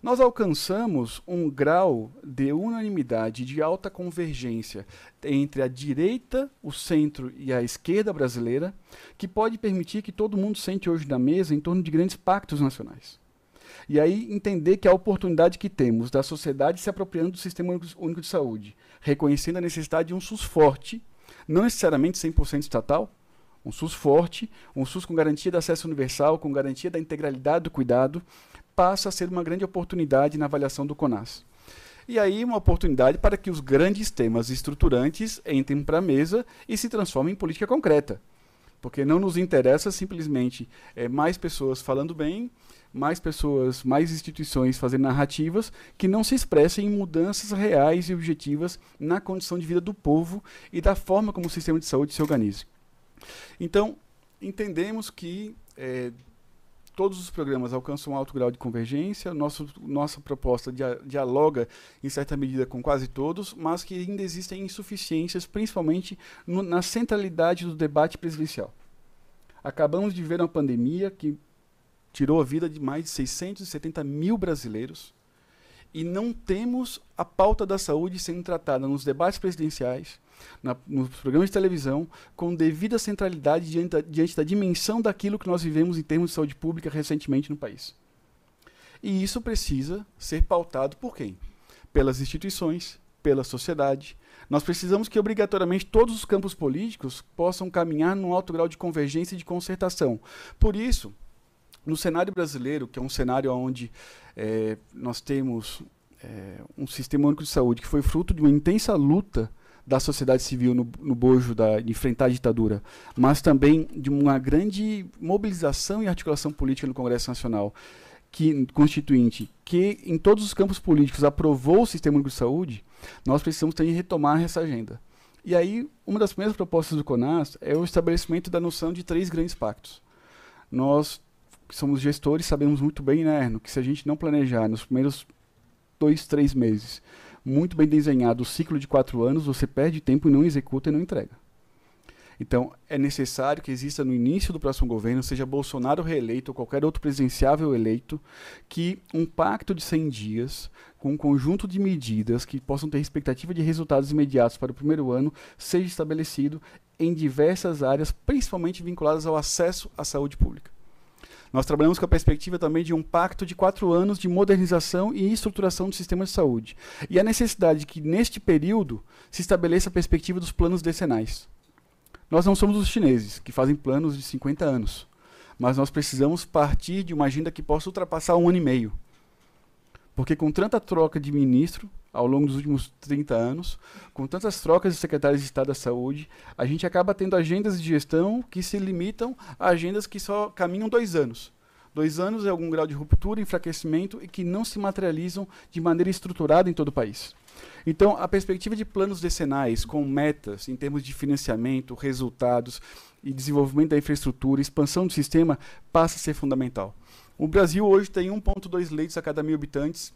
Nós alcançamos um grau de unanimidade, de alta convergência entre a direita, o centro e a esquerda brasileira, que pode permitir que todo mundo sente hoje na mesa em torno de grandes pactos nacionais. E aí entender que a oportunidade que temos da sociedade se apropriando do Sistema Único de Saúde, reconhecendo a necessidade de um SUS forte, não necessariamente 100% estatal, um SUS forte, um SUS com garantia de acesso universal, com garantia da integralidade do cuidado, passa a ser uma grande oportunidade na avaliação do CONAS. E aí uma oportunidade para que os grandes temas estruturantes entrem para a mesa e se transformem em política concreta. Porque não nos interessa simplesmente é, mais pessoas falando bem, mais pessoas, mais instituições fazendo narrativas que não se expressem em mudanças reais e objetivas na condição de vida do povo e da forma como o sistema de saúde se organiza. Então, entendemos que é, todos os programas alcançam um alto grau de convergência, nosso, nossa proposta dia, dialoga em certa medida com quase todos, mas que ainda existem insuficiências, principalmente no, na centralidade do debate presidencial. Acabamos de ver uma pandemia que tirou a vida de mais de 670 mil brasileiros e não temos a pauta da saúde sendo tratada nos debates presidenciais, na, nos programas de televisão, com devida centralidade diante da, diante da dimensão daquilo que nós vivemos em termos de saúde pública recentemente no país. E isso precisa ser pautado por quem? Pelas instituições, pela sociedade. Nós precisamos que obrigatoriamente todos os campos políticos possam caminhar num alto grau de convergência e de concertação. Por isso, no cenário brasileiro, que é um cenário onde é, nós temos é, um sistema único de saúde que foi fruto de uma intensa luta da sociedade civil no, no bojo da, de enfrentar a ditadura, mas também de uma grande mobilização e articulação política no Congresso Nacional, que constituinte, que em todos os campos políticos aprovou o sistema único de saúde, nós precisamos também retomar essa agenda. E aí, uma das primeiras propostas do CONAS é o estabelecimento da noção de três grandes pactos. Nós que somos gestores, sabemos muito bem, né, Erno, que se a gente não planejar nos primeiros dois, três meses, muito bem desenhado o ciclo de quatro anos, você perde tempo e não executa e não entrega. Então, é necessário que exista no início do próximo governo, seja Bolsonaro reeleito ou qualquer outro presidenciável eleito, que um pacto de 100 dias, com um conjunto de medidas que possam ter expectativa de resultados imediatos para o primeiro ano, seja estabelecido em diversas áreas, principalmente vinculadas ao acesso à saúde pública. Nós trabalhamos com a perspectiva também de um pacto de quatro anos de modernização e estruturação do sistema de saúde. E a necessidade de que, neste período, se estabeleça a perspectiva dos planos decenais. Nós não somos os chineses, que fazem planos de 50 anos. Mas nós precisamos partir de uma agenda que possa ultrapassar um ano e meio. Porque com tanta troca de ministro, ao longo dos últimos 30 anos, com tantas trocas de secretários de Estado da Saúde, a gente acaba tendo agendas de gestão que se limitam a agendas que só caminham dois anos. Dois anos é algum grau de ruptura, enfraquecimento e que não se materializam de maneira estruturada em todo o país. Então, a perspectiva de planos decenais com metas em termos de financiamento, resultados e desenvolvimento da infraestrutura, expansão do sistema, passa a ser fundamental. O Brasil hoje tem 1,2 leitos a cada mil habitantes,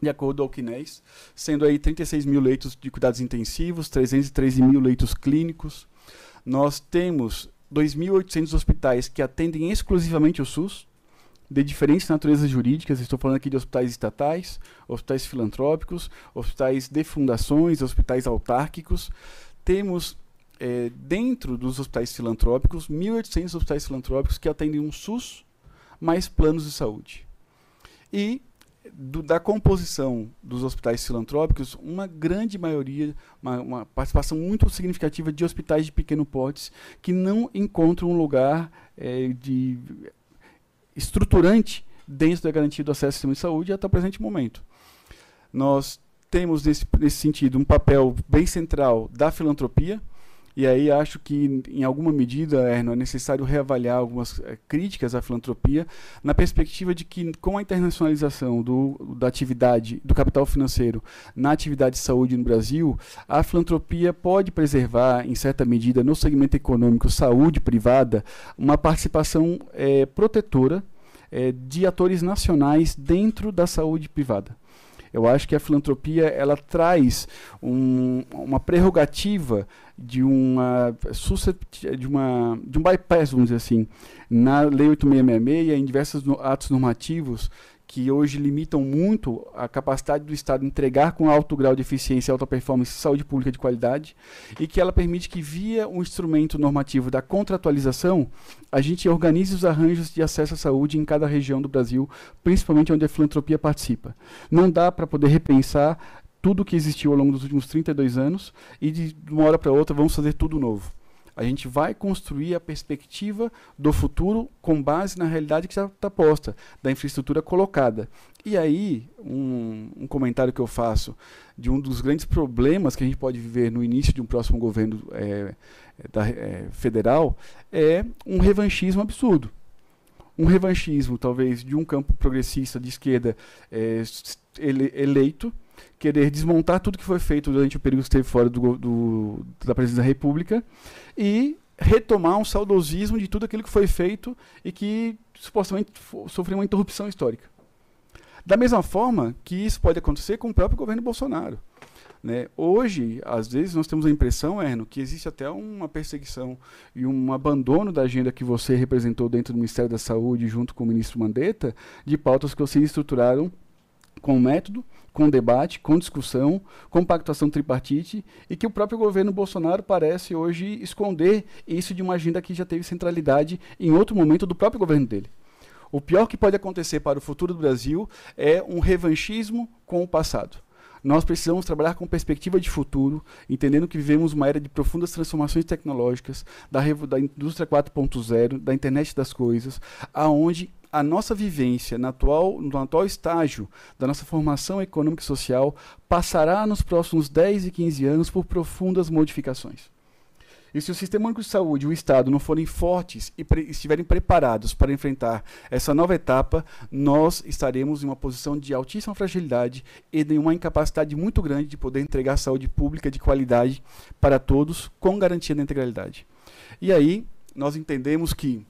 de acordo com o Alquinés, sendo aí 36 mil leitos de cuidados intensivos, 313 mil leitos clínicos. Nós temos 2.800 hospitais que atendem exclusivamente o SUS, de diferentes naturezas jurídicas. Estou falando aqui de hospitais estatais, hospitais filantrópicos, hospitais de fundações, hospitais autárquicos. Temos, é, dentro dos hospitais filantrópicos, 1.800 hospitais filantrópicos que atendem um SUS mais planos de saúde. E do, da composição dos hospitais filantrópicos, uma grande maioria, uma, uma, participação muito significativa de hospitais de pequeno porte que não encontram um lugar é, de estruturante dentro da garantia do acesso ao sistema de saúde até o presente momento. Nós temos, nesse, nesse sentido, um papel bem central da filantropia, e aí acho que, em alguma medida, Erno, é necessário reavaliar algumas é, críticas à filantropia, na perspectiva de que, com a internacionalização do, da atividade, do capital financeiro na atividade de saúde no Brasil, a filantropia pode preservar, em certa medida, no segmento econômico saúde privada, uma participação é, protetora é, de atores nacionais dentro da saúde privada. Eu acho que a filantropia ela traz um, uma prerrogativa de uma, de uma de um bypass, vamos dizer assim, na Lei 8666 e em diversos atos normativos que hoje limitam muito a capacidade do Estado entregar com alto grau de eficiência, alta performance saúde pública de qualidade, e que ela permite que, via um instrumento normativo da contratualização, a gente organize os arranjos de acesso à saúde em cada região do Brasil, principalmente onde a filantropia participa. Não dá para poder repensar tudo que existiu ao longo dos últimos 32 anos e de uma hora para outra vamos fazer tudo novo. A gente vai construir a perspectiva do futuro com base na realidade que já está posta, da infraestrutura colocada. E aí, um, um, comentário que eu faço de um dos grandes problemas que a gente pode viver no início de um próximo governo é, da, é, federal é um revanchismo absurdo. Um revanchismo, talvez, de um campo progressista de esquerda é, ele, eleito, querer desmontar tudo que foi feito durante o período que esteve fora do, do, da presidência da República e retomar um saudosismo de tudo aquilo que foi feito e que supostamente sofreu uma interrupção histórica. Da mesma forma que isso pode acontecer com o próprio governo Bolsonaro. Né? Hoje, às vezes, nós temos a impressão, Erno, que existe até uma perseguição e um abandono da agenda que você representou dentro do Ministério da Saúde, junto com o ministro Mandetta, de pautas que vocês estruturaram com método, com debate, com discussão, com pactuação tripartite, e que o próprio governo Bolsonaro parece hoje esconder isso de uma agenda que já teve centralidade em outro momento do próprio governo dele. O pior que pode acontecer para o futuro do Brasil é um revanchismo com o passado. Nós precisamos trabalhar com perspectiva de futuro, entendendo que vivemos uma era de profundas transformações tecnológicas, da, da indústria 4.0, da internet das coisas, aonde a nossa vivência no atual, no atual estágio da nossa formação econômica e social passará nos próximos 10 e 15 anos por profundas modificações. E se o Sistema Único de Saúde e o Estado não forem fortes e pre estiverem preparados para enfrentar essa nova etapa, nós estaremos em uma posição de altíssima fragilidade e de uma incapacidade muito grande de poder entregar saúde pública de qualidade para todos, com garantia da integralidade. E aí, nós entendemos que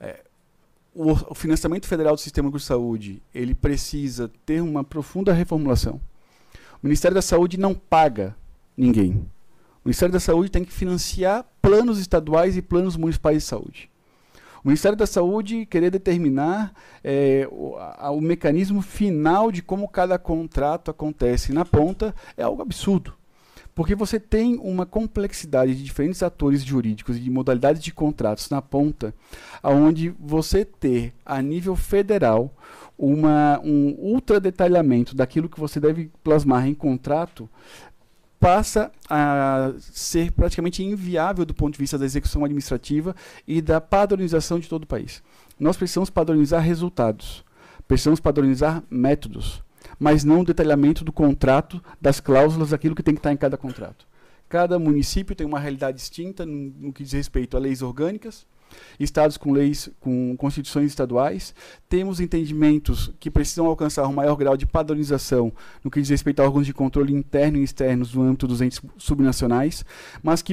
é, o, financiamento federal do Sistema de Saúde ele precisa ter uma profunda reformulação. O Ministério da Saúde não paga ninguém. O Ministério da Saúde tem que financiar planos estaduais e planos municipais de saúde. O Ministério da Saúde querer determinar é, o, a, o mecanismo final de como cada contrato acontece na ponta é algo absurdo. Porque você tem uma complexidade de diferentes atores jurídicos e de modalidades de contratos na ponta, onde você ter, a nível federal, uma, um ultra detalhamento daquilo que você deve plasmar em contrato, passa a ser praticamente inviável do ponto de vista da execução administrativa e da padronização de todo o país. Nós precisamos padronizar resultados, precisamos padronizar métodos, mas não o detalhamento do contrato, das cláusulas, daquilo que tem que estar em cada contrato. Cada município tem uma realidade distinta no, no que diz respeito a leis orgânicas, estados com leis, com constituições estaduais, temos entendimentos que precisam alcançar um maior grau de padronização no que diz respeito a órgãos de controle interno e externos no âmbito dos entes subnacionais, mas que,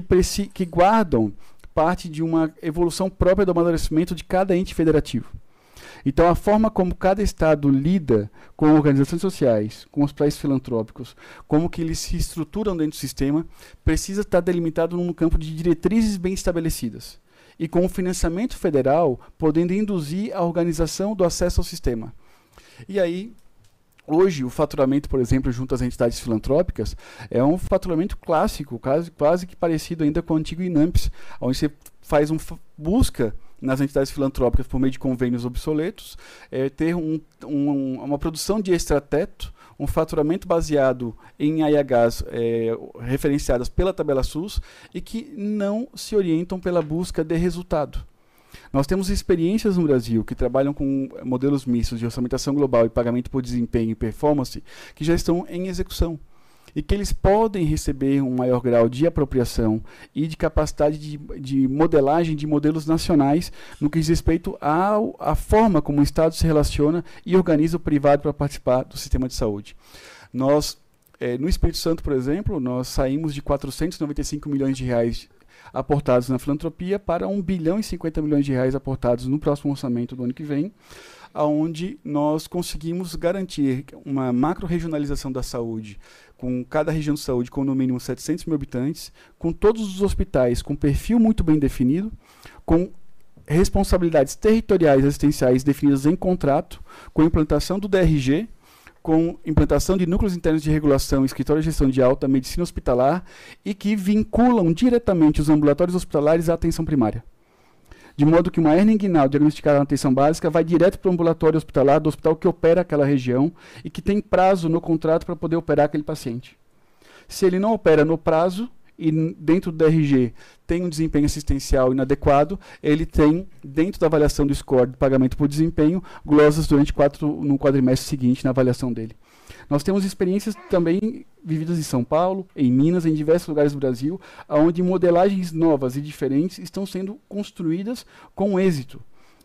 que guardam parte de uma evolução própria do amadurecimento de cada ente federativo. Então, a forma como cada Estado lida com organizações sociais, com os países filantrópicos, como que eles se estruturam dentro do sistema, precisa estar delimitado num campo de diretrizes bem estabelecidas e com o financiamento federal podendo induzir a organização do acesso ao sistema. E aí, hoje, o faturamento, por exemplo, junto às entidades filantrópicas, é um faturamento clássico, quase, quase que parecido ainda com o antigo INAMPS, onde você faz um busca nas entidades filantrópicas por meio de convênios obsoletos, é, ter um, um, uma produção de extrateto um faturamento baseado em IHs é, referenciadas pela tabela SUS e que não se orientam pela busca de resultado. Nós temos experiências no Brasil que trabalham com modelos mistos de orçamentação global e pagamento por desempenho e performance que já estão em execução e que eles podem receber um maior grau de apropriação e de capacidade de, de modelagem de modelos nacionais no que diz respeito à forma como o Estado se relaciona e organiza o privado para participar do sistema de saúde. Nós, é, no Espírito Santo, por exemplo, nós saímos de 495 milhões de reais aportados na filantropia para 1 bilhão e 50 milhões de reais aportados no próximo orçamento do ano que vem, aonde nós conseguimos garantir uma macro-regionalização da saúde com cada região de saúde com no mínimo 700 mil habitantes, com todos os hospitais com perfil muito bem definido, com responsabilidades territoriais assistenciais definidas em contrato, com implantação do DRG, com implantação de núcleos internos de regulação escritório de gestão de alta medicina hospitalar e que vinculam diretamente os ambulatórios hospitalares à atenção primária de modo que uma hernia inguinal diagnosticada na atenção básica vai direto para o ambulatório hospitalar do hospital que opera aquela região e que tem prazo no contrato para poder operar aquele paciente. Se ele não opera no prazo e dentro do DRG tem um desempenho assistencial inadequado, ele tem, dentro da avaliação do score de pagamento por desempenho, glosas durante quatro, no quadrimestre seguinte na avaliação dele. Nós temos experiências também vividas em São Paulo, em Minas, em diversos lugares do Brasil, onde modelagens novas e diferentes estão sendo construídas com êxito,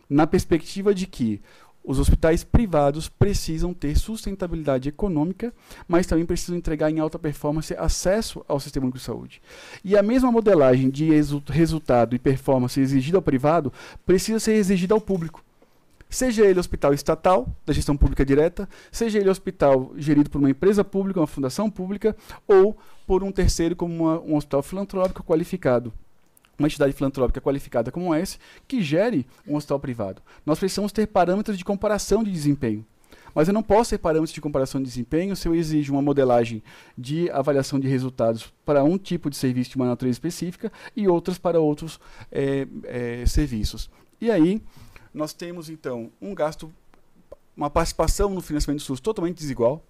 na perspectiva de que os hospitais privados precisam ter sustentabilidade econômica, mas também precisam entregar em alta performance acesso ao sistema de saúde. E a mesma modelagem de resultado e performance exigida ao privado precisa ser exigida ao público. Seja ele hospital estatal, da gestão pública direta, seja ele hospital gerido por uma empresa pública, uma fundação pública, ou por um terceiro, como uma, um hospital filantrópico qualificado uma entidade filantrópica qualificada como essa, que gere um hospital privado. Nós precisamos ter parâmetros de comparação de desempenho. Mas eu não posso ter parâmetros de comparação de desempenho se eu exijo uma modelagem de avaliação de resultados para um tipo de serviço de uma natureza específica e outras para outros é, é, serviços. E aí, nós temos então um gasto, uma participação no financiamento do SUS totalmente desigual.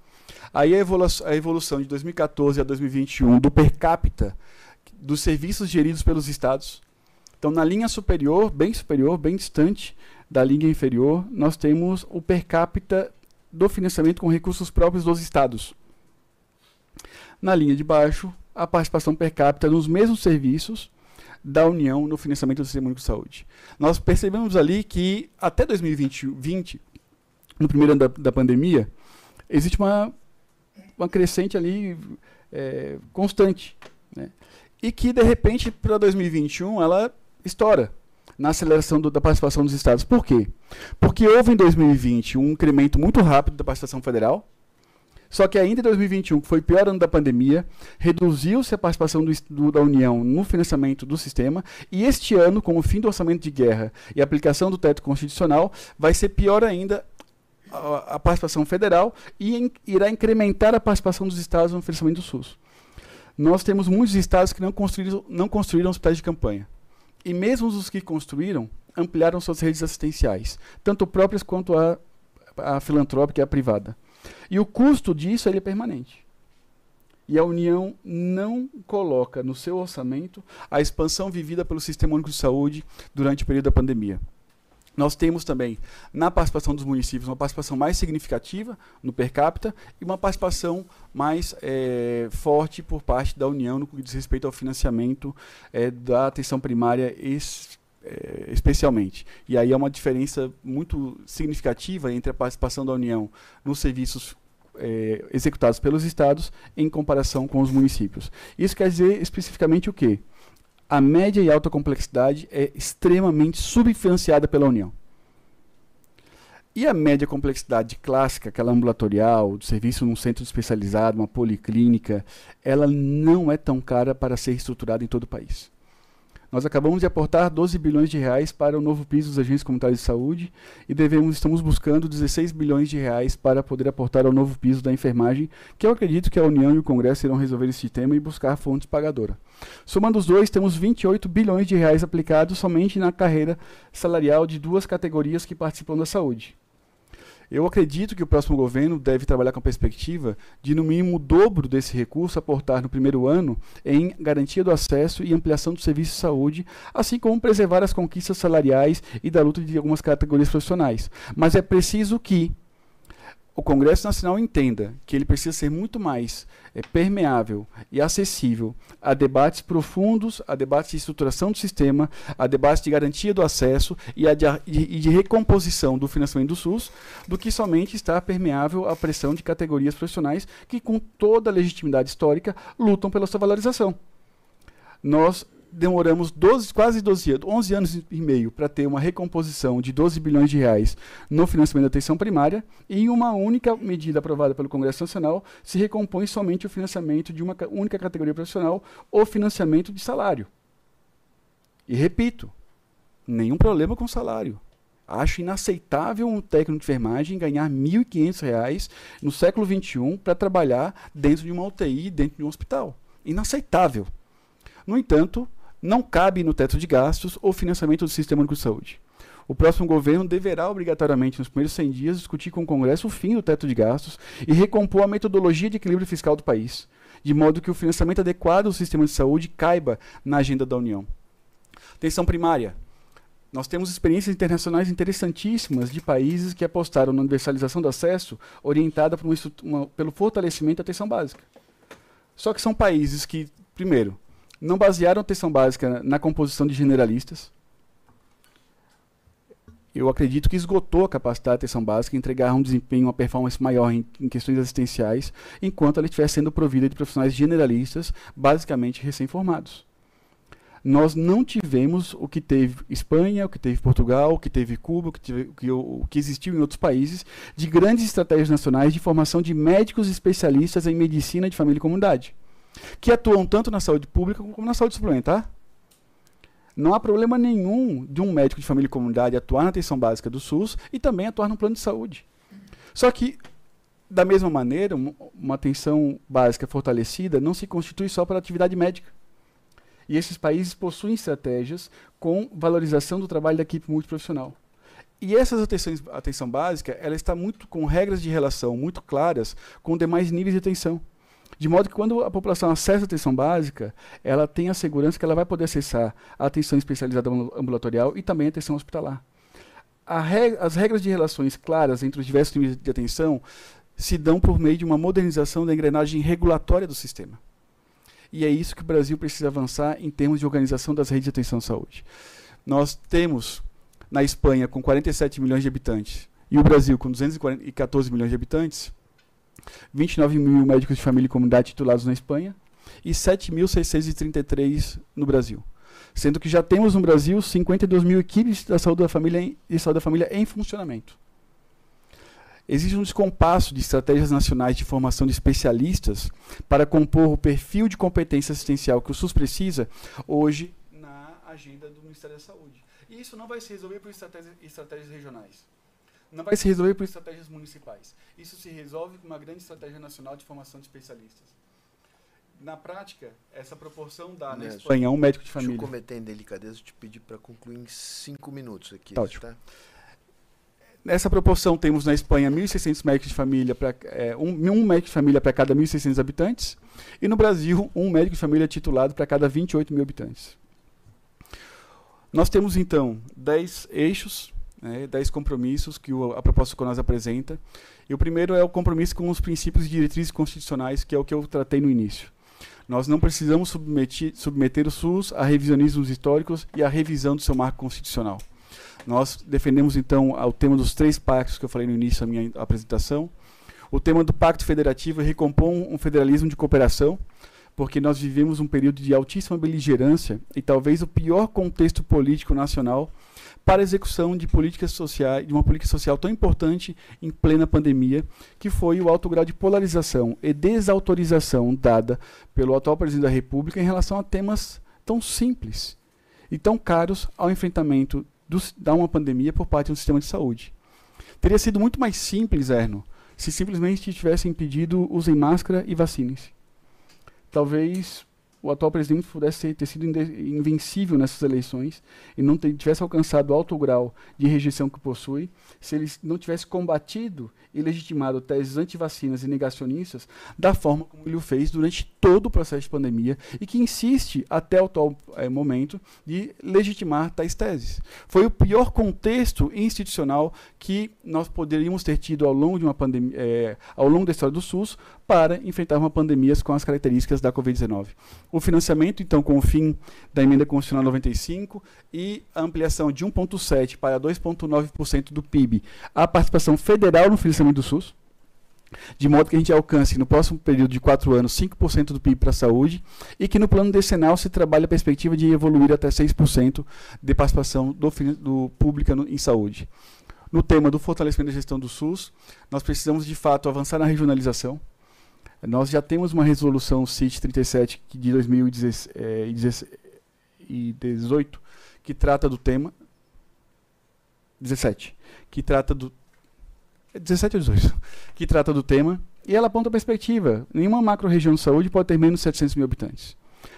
Aí a evolução, a evolução de 2014 a 2021 do per capita dos serviços geridos pelos estados. Então, na linha superior, bem superior, bem distante da linha inferior, nós temos o per capita do financiamento com recursos próprios dos estados. Na linha de baixo, a participação per capita nos mesmos serviços da União no financiamento do Sistema Único de Saúde. Nós percebemos ali que até 2020, no primeiro ano da, da pandemia, existe uma, uma crescente ali é, constante. Né? E que, de repente, para 2021, ela estoura na aceleração do, da participação dos estados. Por quê? Porque houve em 2020 um incremento muito rápido da participação federal, só que ainda em 2021, que foi o pior ano da pandemia, reduziu-se a participação do, do, da União no financiamento do sistema, e este ano, com o fim do orçamento de guerra e a aplicação do teto constitucional, vai ser pior ainda a, a participação federal e irá incrementar a participação dos estados no financiamento do SUS. Nós temos muitos estados que não construíram, não construíram hospitais de campanha. E mesmo os que construíram, ampliaram suas redes assistenciais, tanto próprias quanto a, a filantrópica e a privada. E o custo disso ele é permanente. E a União não coloca no seu orçamento a expansão vivida pelo Sistema Único de Saúde durante o período da pandemia. Nós temos também, na participação dos municípios, uma participação mais significativa no per capita e uma participação mais é, forte por parte da União no que diz respeito ao financiamento é, da atenção primária é, especialmente. E aí é uma diferença muito significativa entre a participação da União nos serviços é, executados pelos estados em comparação com os municípios. Isso quer dizer especificamente o quê? A média e alta complexidade é extremamente subfinanciada pela União. E a média complexidade clássica, aquela ambulatorial, do serviço num centro especializado, uma policlínica, ela não é tão cara para ser estruturada em todo o país. Nós acabamos de aportar 12 bilhões de reais para o novo piso dos agentes comunitários de saúde e devemos, estamos buscando 16 bilhões de reais para poder aportar ao novo piso da enfermagem, que eu acredito que a União e o Congresso irão resolver esse tema e buscar fontes pagadoras. Somando os dois, temos 28 bilhões de reais aplicados somente na carreira salarial de duas categorias que participam da saúde. Eu acredito que o próximo governo deve trabalhar com a perspectiva de, no mínimo, o dobro desse recurso aportar no primeiro ano em garantia do acesso e ampliação do serviço de saúde, assim como preservar as conquistas salariais e da luta de algumas categorias profissionais. Mas é preciso que o Congresso Nacional entenda que ele precisa ser muito mais é, permeável e acessível a debates profundos, a debates de estruturação do sistema, a debates de garantia do acesso e a de, de, de recomposição do financiamento do SUS, do que somente estar permeável à pressão de categorias profissionais que, com toda a legitimidade histórica, lutam pela sua valorização. Nós demoramos 12, quase 12 anos, 11 anos e meio para ter uma recomposição de 12 bilhões de reais no financiamento da atenção primária e em uma única medida aprovada pelo Congresso Nacional se recompõe somente o financiamento de uma única categoria profissional ou financiamento de salário. E repito, nenhum problema com salário. Acho inaceitável um técnico de enfermagem ganhar R$ 1.500 no século XXI para trabalhar dentro de uma UTI, dentro de um hospital. Inaceitável. No entanto, não cabe no teto de gastos o financiamento do Sistema Único de Saúde. O próximo governo deverá obrigatoriamente, nos primeiros 100 dias, discutir com o Congresso o fim do teto de gastos e recompor a metodologia de equilíbrio fiscal do país, de modo que o financiamento adequado do sistema de saúde caiba na agenda da União. Atenção primária. Nós temos experiências internacionais interessantíssimas de países que apostaram na universalização do acesso orientada uma, pelo fortalecimento da atenção básica. Só que são países que, primeiro, não basearam a atenção básica na composição de generalistas. Eu acredito que esgotou a capacidade da atenção básica em entregar um desempenho, uma performance maior em, em questões assistenciais, enquanto ela estiver sendo provida de profissionais generalistas, basicamente recém-formados. Nós não tivemos o que teve Espanha, o que teve Portugal, o que teve Cuba, o que, teve, o que, o que existiu em outros países, de grandes estratégias nacionais de formação de médicos especialistas em medicina de família e comunidade que atuam tanto na saúde pública como na saúde suplementar. Não há problema nenhum de um médico de família e comunidade atuar na atenção básica do SUS e também atuar no plano de saúde. Só que, da mesma maneira, uma atenção básica fortalecida não se constitui só para atividade médica. E esses países possuem estratégias com valorização do trabalho da equipe multiprofissional. E essas atenções, atenção básica, ela está muito com regras de relação muito claras com demais níveis de atenção. De modo que quando a população acessa a atenção básica, ela tem a segurança que ela vai poder acessar a atenção especializada ambulatorial e também a atenção hospitalar. Reg as regras de relações claras entre os diversos níveis de atenção se dão por meio de uma modernização da engrenagem regulatória do sistema. E é isso que o Brasil precisa avançar em termos de organização das redes de atenção à saúde. Nós temos na Espanha com 47 milhões de habitantes e o Brasil com 214 milhões de habitantes, 29 mil médicos de família e comunidade titulados na Espanha e 7.633 no Brasil. Sendo que já temos no Brasil 52 mil equipes da saúde da família e saúde da família em funcionamento. Existe um descompasso de estratégias nacionais de formação de especialistas para compor o perfil de competência assistencial que o SUS precisa hoje na agenda do Ministério da Saúde. E isso não vai se resolver por estratégias, estratégias regionais. Não vai se resolver por estratégias municipais. Isso se resolve com uma grande estratégia nacional de formação de especialistas. Na prática, essa proporção dá na Espanha um médico de família. Deixa eu cometer indelicadeza, te pedir para concluir em cinco minutos aqui. Tá ótimo. Tá? Nessa proporção, temos na Espanha 1.600 médicos de família, pra, é, um, um médico de família para cada 1.600 habitantes, e no Brasil, um médico de família titulado para cada 28 mil habitantes. Nós temos, então, 10 eixos, né, 10 compromissos que o, a proposta que nós apresenta. E o primeiro é o compromisso com os princípios e diretrizes constitucionais, que é o que eu tratei no início. Nós não precisamos submeter, submeter o SUS a revisionismos históricos e à revisão do seu marco constitucional. Nós defendemos, então, o tema dos três pactos que eu falei no início da minha apresentação. O tema do Pacto Federativo recompor um federalismo de cooperação, porque nós vivemos um período de altíssima beligerância e talvez o pior contexto político nacional para a execução de políticas sociais, de uma política social tão importante em plena pandemia, que foi o alto grau de polarização e desautorização dada pelo atual presidente da República em relação a temas tão simples e tão caros ao enfrentamento do, da uma pandemia por parte do sistema de saúde. Teria sido muito mais simples, Erno, se simplesmente tivessem pedido usem máscara e vacinem-se talvez o atual presidente pudesse ter sido invencível nessas eleições e não tivesse alcançado o alto grau de rejeição que possui, se ele não tivesse combatido e legitimado teses antivacinas e negacionistas da forma como ele o fez durante todo o processo de pandemia e que insiste até o atual é, momento de legitimar tais teses. Foi o pior contexto institucional que nós poderíamos ter tido ao longo de uma pandemia, é, ao longo da história do SUS para enfrentar uma pandemia com as características da Covid-19. O financiamento, então, com o fim da emenda constitucional 95 e a ampliação de 1,7% para 2,9% do PIB, a participação federal no financiamento do SUS, de modo que a gente alcance no próximo período de quatro anos 5% do PIB para a saúde e que no plano decenal se trabalhe a perspectiva de evoluir até 6% de participação do, do pública em saúde. No tema do fortalecimento da gestão do SUS, nós precisamos de fato avançar na regionalização, nós já temos uma resolução CIT 37 de 2018 que trata do tema 17, que trata do 17 ou 18, que trata do tema e ela aponta a perspectiva. Nenhuma macro-região de saúde pode ter menos de 700 mil habitantes.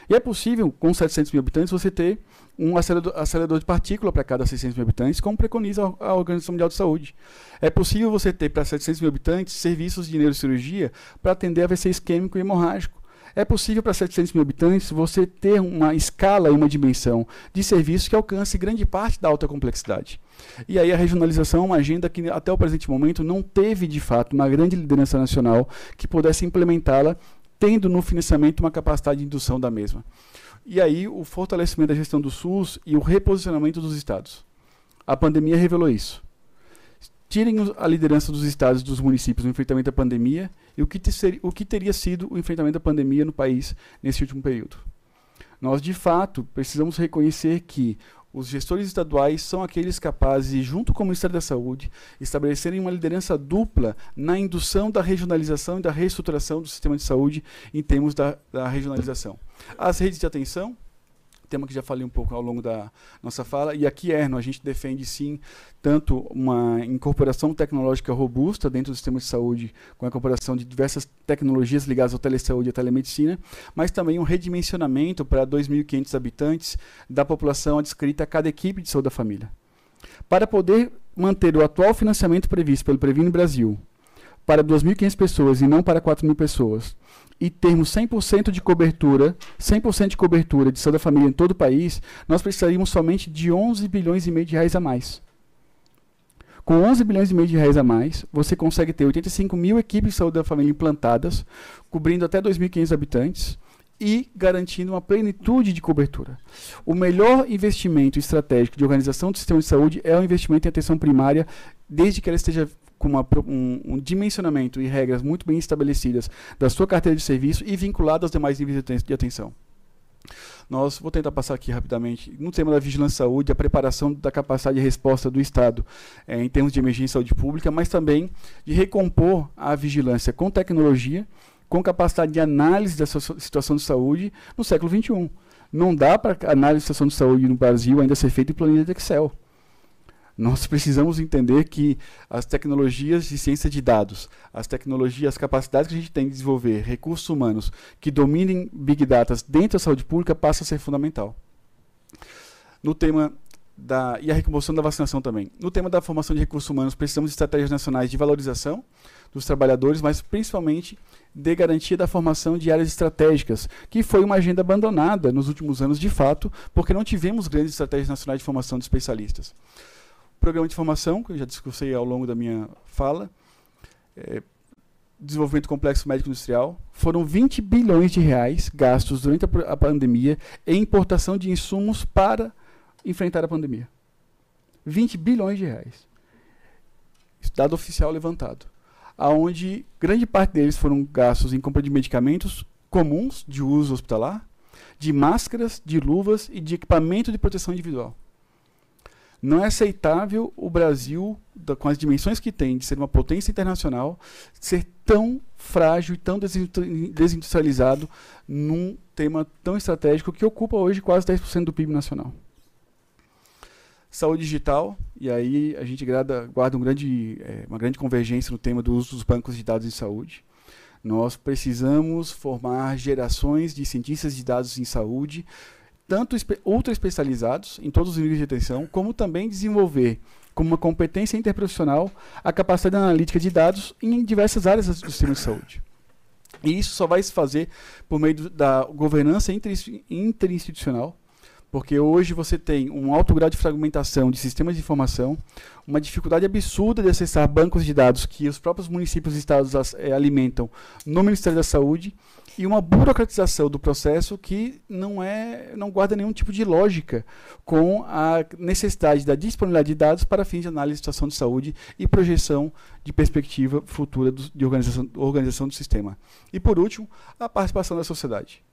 E é possível, com 700 mil habitantes, você ter um acelerador, de partícula para cada 600 mil habitantes, como preconiza a Organização Mundial de Saúde. É possível você ter para 700 mil habitantes serviços de neurocirurgia para atender AVC isquêmico e hemorrágico. É possível para 700 mil habitantes você ter uma escala e uma dimensão de serviços que alcance grande parte da alta complexidade. E aí a regionalização é uma agenda que até o presente momento não teve de fato uma grande liderança nacional que pudesse implementá-la, tendo no financiamento uma capacidade de indução da mesma. E aí o fortalecimento da gestão do SUS e o reposicionamento dos estados. A pandemia revelou isso. Tirem a liderança dos estados e dos municípios no enfrentamento da pandemia e o que, ter, o que teria sido o enfrentamento da pandemia no país nesse último período. Nós, de fato, precisamos reconhecer que os gestores estaduais são aqueles capazes, junto com o Ministério da Saúde, estabelecerem uma liderança dupla na indução da regionalização e da reestruturação do sistema de saúde em termos da, da regionalização. As redes de atenção, tema que já falei um pouco ao longo da nossa fala. E aqui, Erno, a gente defende sim tanto uma incorporação tecnológica robusta dentro do sistema de saúde, com a incorporação de diversas tecnologias ligadas ao telesaúde e à telemedicina, mas também um redimensionamento para 2.500 habitantes da população adscrita a cada equipe de saúde da família. Para poder manter o atual financiamento previsto pelo Previne Brasil para 2.500 pessoas e não para 4.000 pessoas, e termos 100% de cobertura, 100% de cobertura de saúde da família em todo o país, nós precisaríamos somente de 11 bilhões e meio de reais a mais. Com 11 bilhões e meio de reais a mais, você consegue ter 85 mil equipes de saúde da família implantadas, cobrindo até 2.500 habitantes e garantindo uma plenitude de cobertura. O melhor investimento estratégico de organização do sistema de saúde é o investimento em atenção primária, desde que ela esteja com uma, um, um, dimensionamento e regras muito bem estabelecidas da sua carteira de serviço e vinculado aos demais níveis de atenção. Nós, vou tentar passar aqui rapidamente, no tema da vigilância saúde, a preparação da capacidade de resposta do Estado é, em termos de emergência saúde pública, mas também de recompor a vigilância com tecnologia, com capacidade de análise da situação de saúde no século XXI. Não dá para análise da situação de saúde no Brasil ainda ser feita em planilha de Excel. Nós precisamos entender que as tecnologias de ciência de dados, as tecnologias, as capacidades que a gente tem de desenvolver, recursos humanos que dominem Big Data dentro da saúde pública passa a ser fundamental. No tema da, e a recomposição da vacinação também. No tema da formação de recursos humanos, precisamos de estratégias nacionais de valorização dos trabalhadores, mas principalmente de garantia da formação de áreas estratégicas, que foi uma agenda abandonada nos últimos anos de fato, porque não tivemos grandes estratégias nacionais de formação de especialistas programa de formação, que eu já discussei ao longo da minha fala, é, desenvolvimento complexo médico industrial, foram 20 bilhões de reais gastos durante a, a pandemia em importação de insumos para enfrentar a pandemia. 20 bilhões de reais. Dado oficial levantado. Aonde grande parte deles foram gastos em compra de medicamentos comuns de uso hospitalar, de máscaras, de luvas e de equipamento de proteção individual. Não é aceitável o Brasil, da, com as dimensões que tem, de ser uma potência internacional, ser tão frágil e tão desindustrializado num tema tão estratégico que ocupa hoje quase 10% do PIB nacional. Saúde digital, e aí a gente guarda, guarda um grande, é, uma grande convergência no tema do uso dos bancos de dados em saúde. Nós precisamos formar gerações de cientistas de dados em saúde tanto ultra especializados em todos os níveis de atenção, como também desenvolver como uma competência interprofissional a capacidade analítica de dados em diversas áreas do sistema de saúde. E isso só vai se fazer por meio da governança interinstitucional, porque hoje você tem um alto grau de fragmentação de sistemas de informação, uma dificuldade absurda de acessar bancos de dados que os próprios municípios e estados é, alimentam no Ministério da Saúde, e uma burocratização do processo que não é não guarda nenhum tipo de lógica com a necessidade da disponibilidade de dados para fins de análise de situação de saúde e projeção de perspectiva futura do, de organização, organização do sistema. E por último, a participação da sociedade.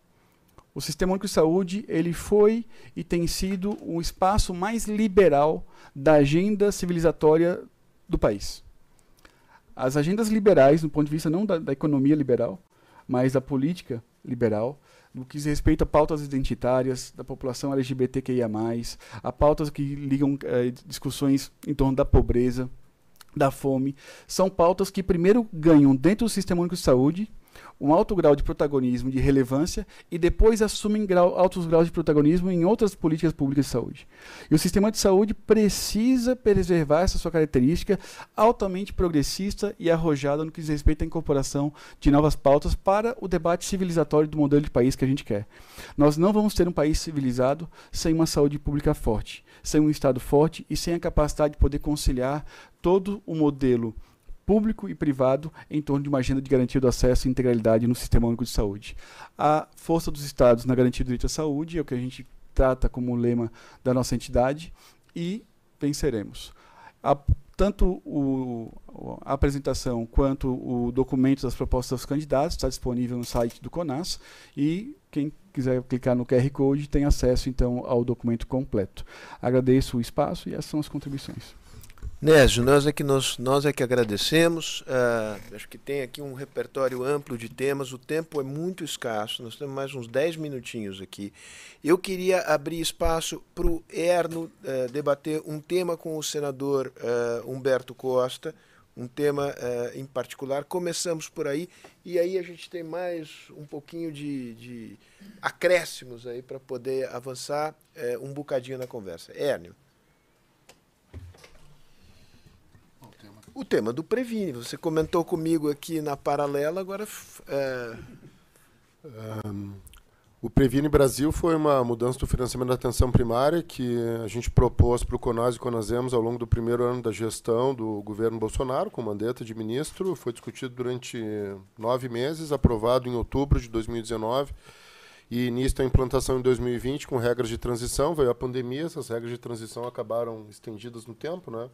O Sistema Único de Saúde ele foi e tem sido o espaço mais liberal da agenda civilizatória do país. As agendas liberais, do ponto de vista não da, da economia liberal, mas da política liberal, no que diz respeito a pautas identitárias da população LGBTQIA+, a pautas que ligam eh, discussões em torno da pobreza, da fome, são pautas que primeiro ganham dentro do Sistema Único de Saúde, um alto grau de protagonismo, de relevância, e depois assumem grau, altos graus de protagonismo em outras políticas públicas de saúde. E o sistema de saúde precisa preservar essa sua característica altamente progressista e arrojada no que diz respeito à incorporação de novas pautas para o debate civilizatório do modelo de país que a gente quer. Nós não vamos ter um país civilizado sem uma saúde pública forte, sem um Estado forte e sem a capacidade de poder conciliar todo o modelo público e privado em torno de uma agenda de garantia do acesso e integralidade no Sistema Único de Saúde. A força dos Estados na garantia do direito à saúde é o que a gente trata como lema da nossa entidade e venceremos. A, tanto o, a apresentação quanto o documento das propostas dos candidatos está disponível no site do CONAS e quem quiser clicar no QR Code tem acesso então ao documento completo. Agradeço o espaço e essas são as contribuições. Nésio, nós é que, nós, nós é que agradecemos. Uh, acho que tem aqui um repertório amplo de temas. O tempo é muito escasso, nós temos mais uns 10 minutinhos aqui. Eu queria abrir espaço para o Erno uh, debater um tema com o senador uh, Humberto Costa, um tema em particular. Começamos por aí e aí a gente tem mais um pouquinho de, de acréscimos aí para poder avançar um bocadinho na conversa. Ernio. O tema do Previne. Você comentou comigo aqui na paralela, agora. É... Um, o Previne Brasil foi uma mudança do financiamento da atenção primária que a gente propôs para o CONAS e CONASEMS ao longo do primeiro ano da gestão do governo Bolsonaro, com mandeta de ministro. Foi discutido durante nove meses, aprovado em outubro de 2019 e início da implantação em 2020 com regras de transição. Veio a pandemia, essas regras de transição acabaram estendidas no tempo, né?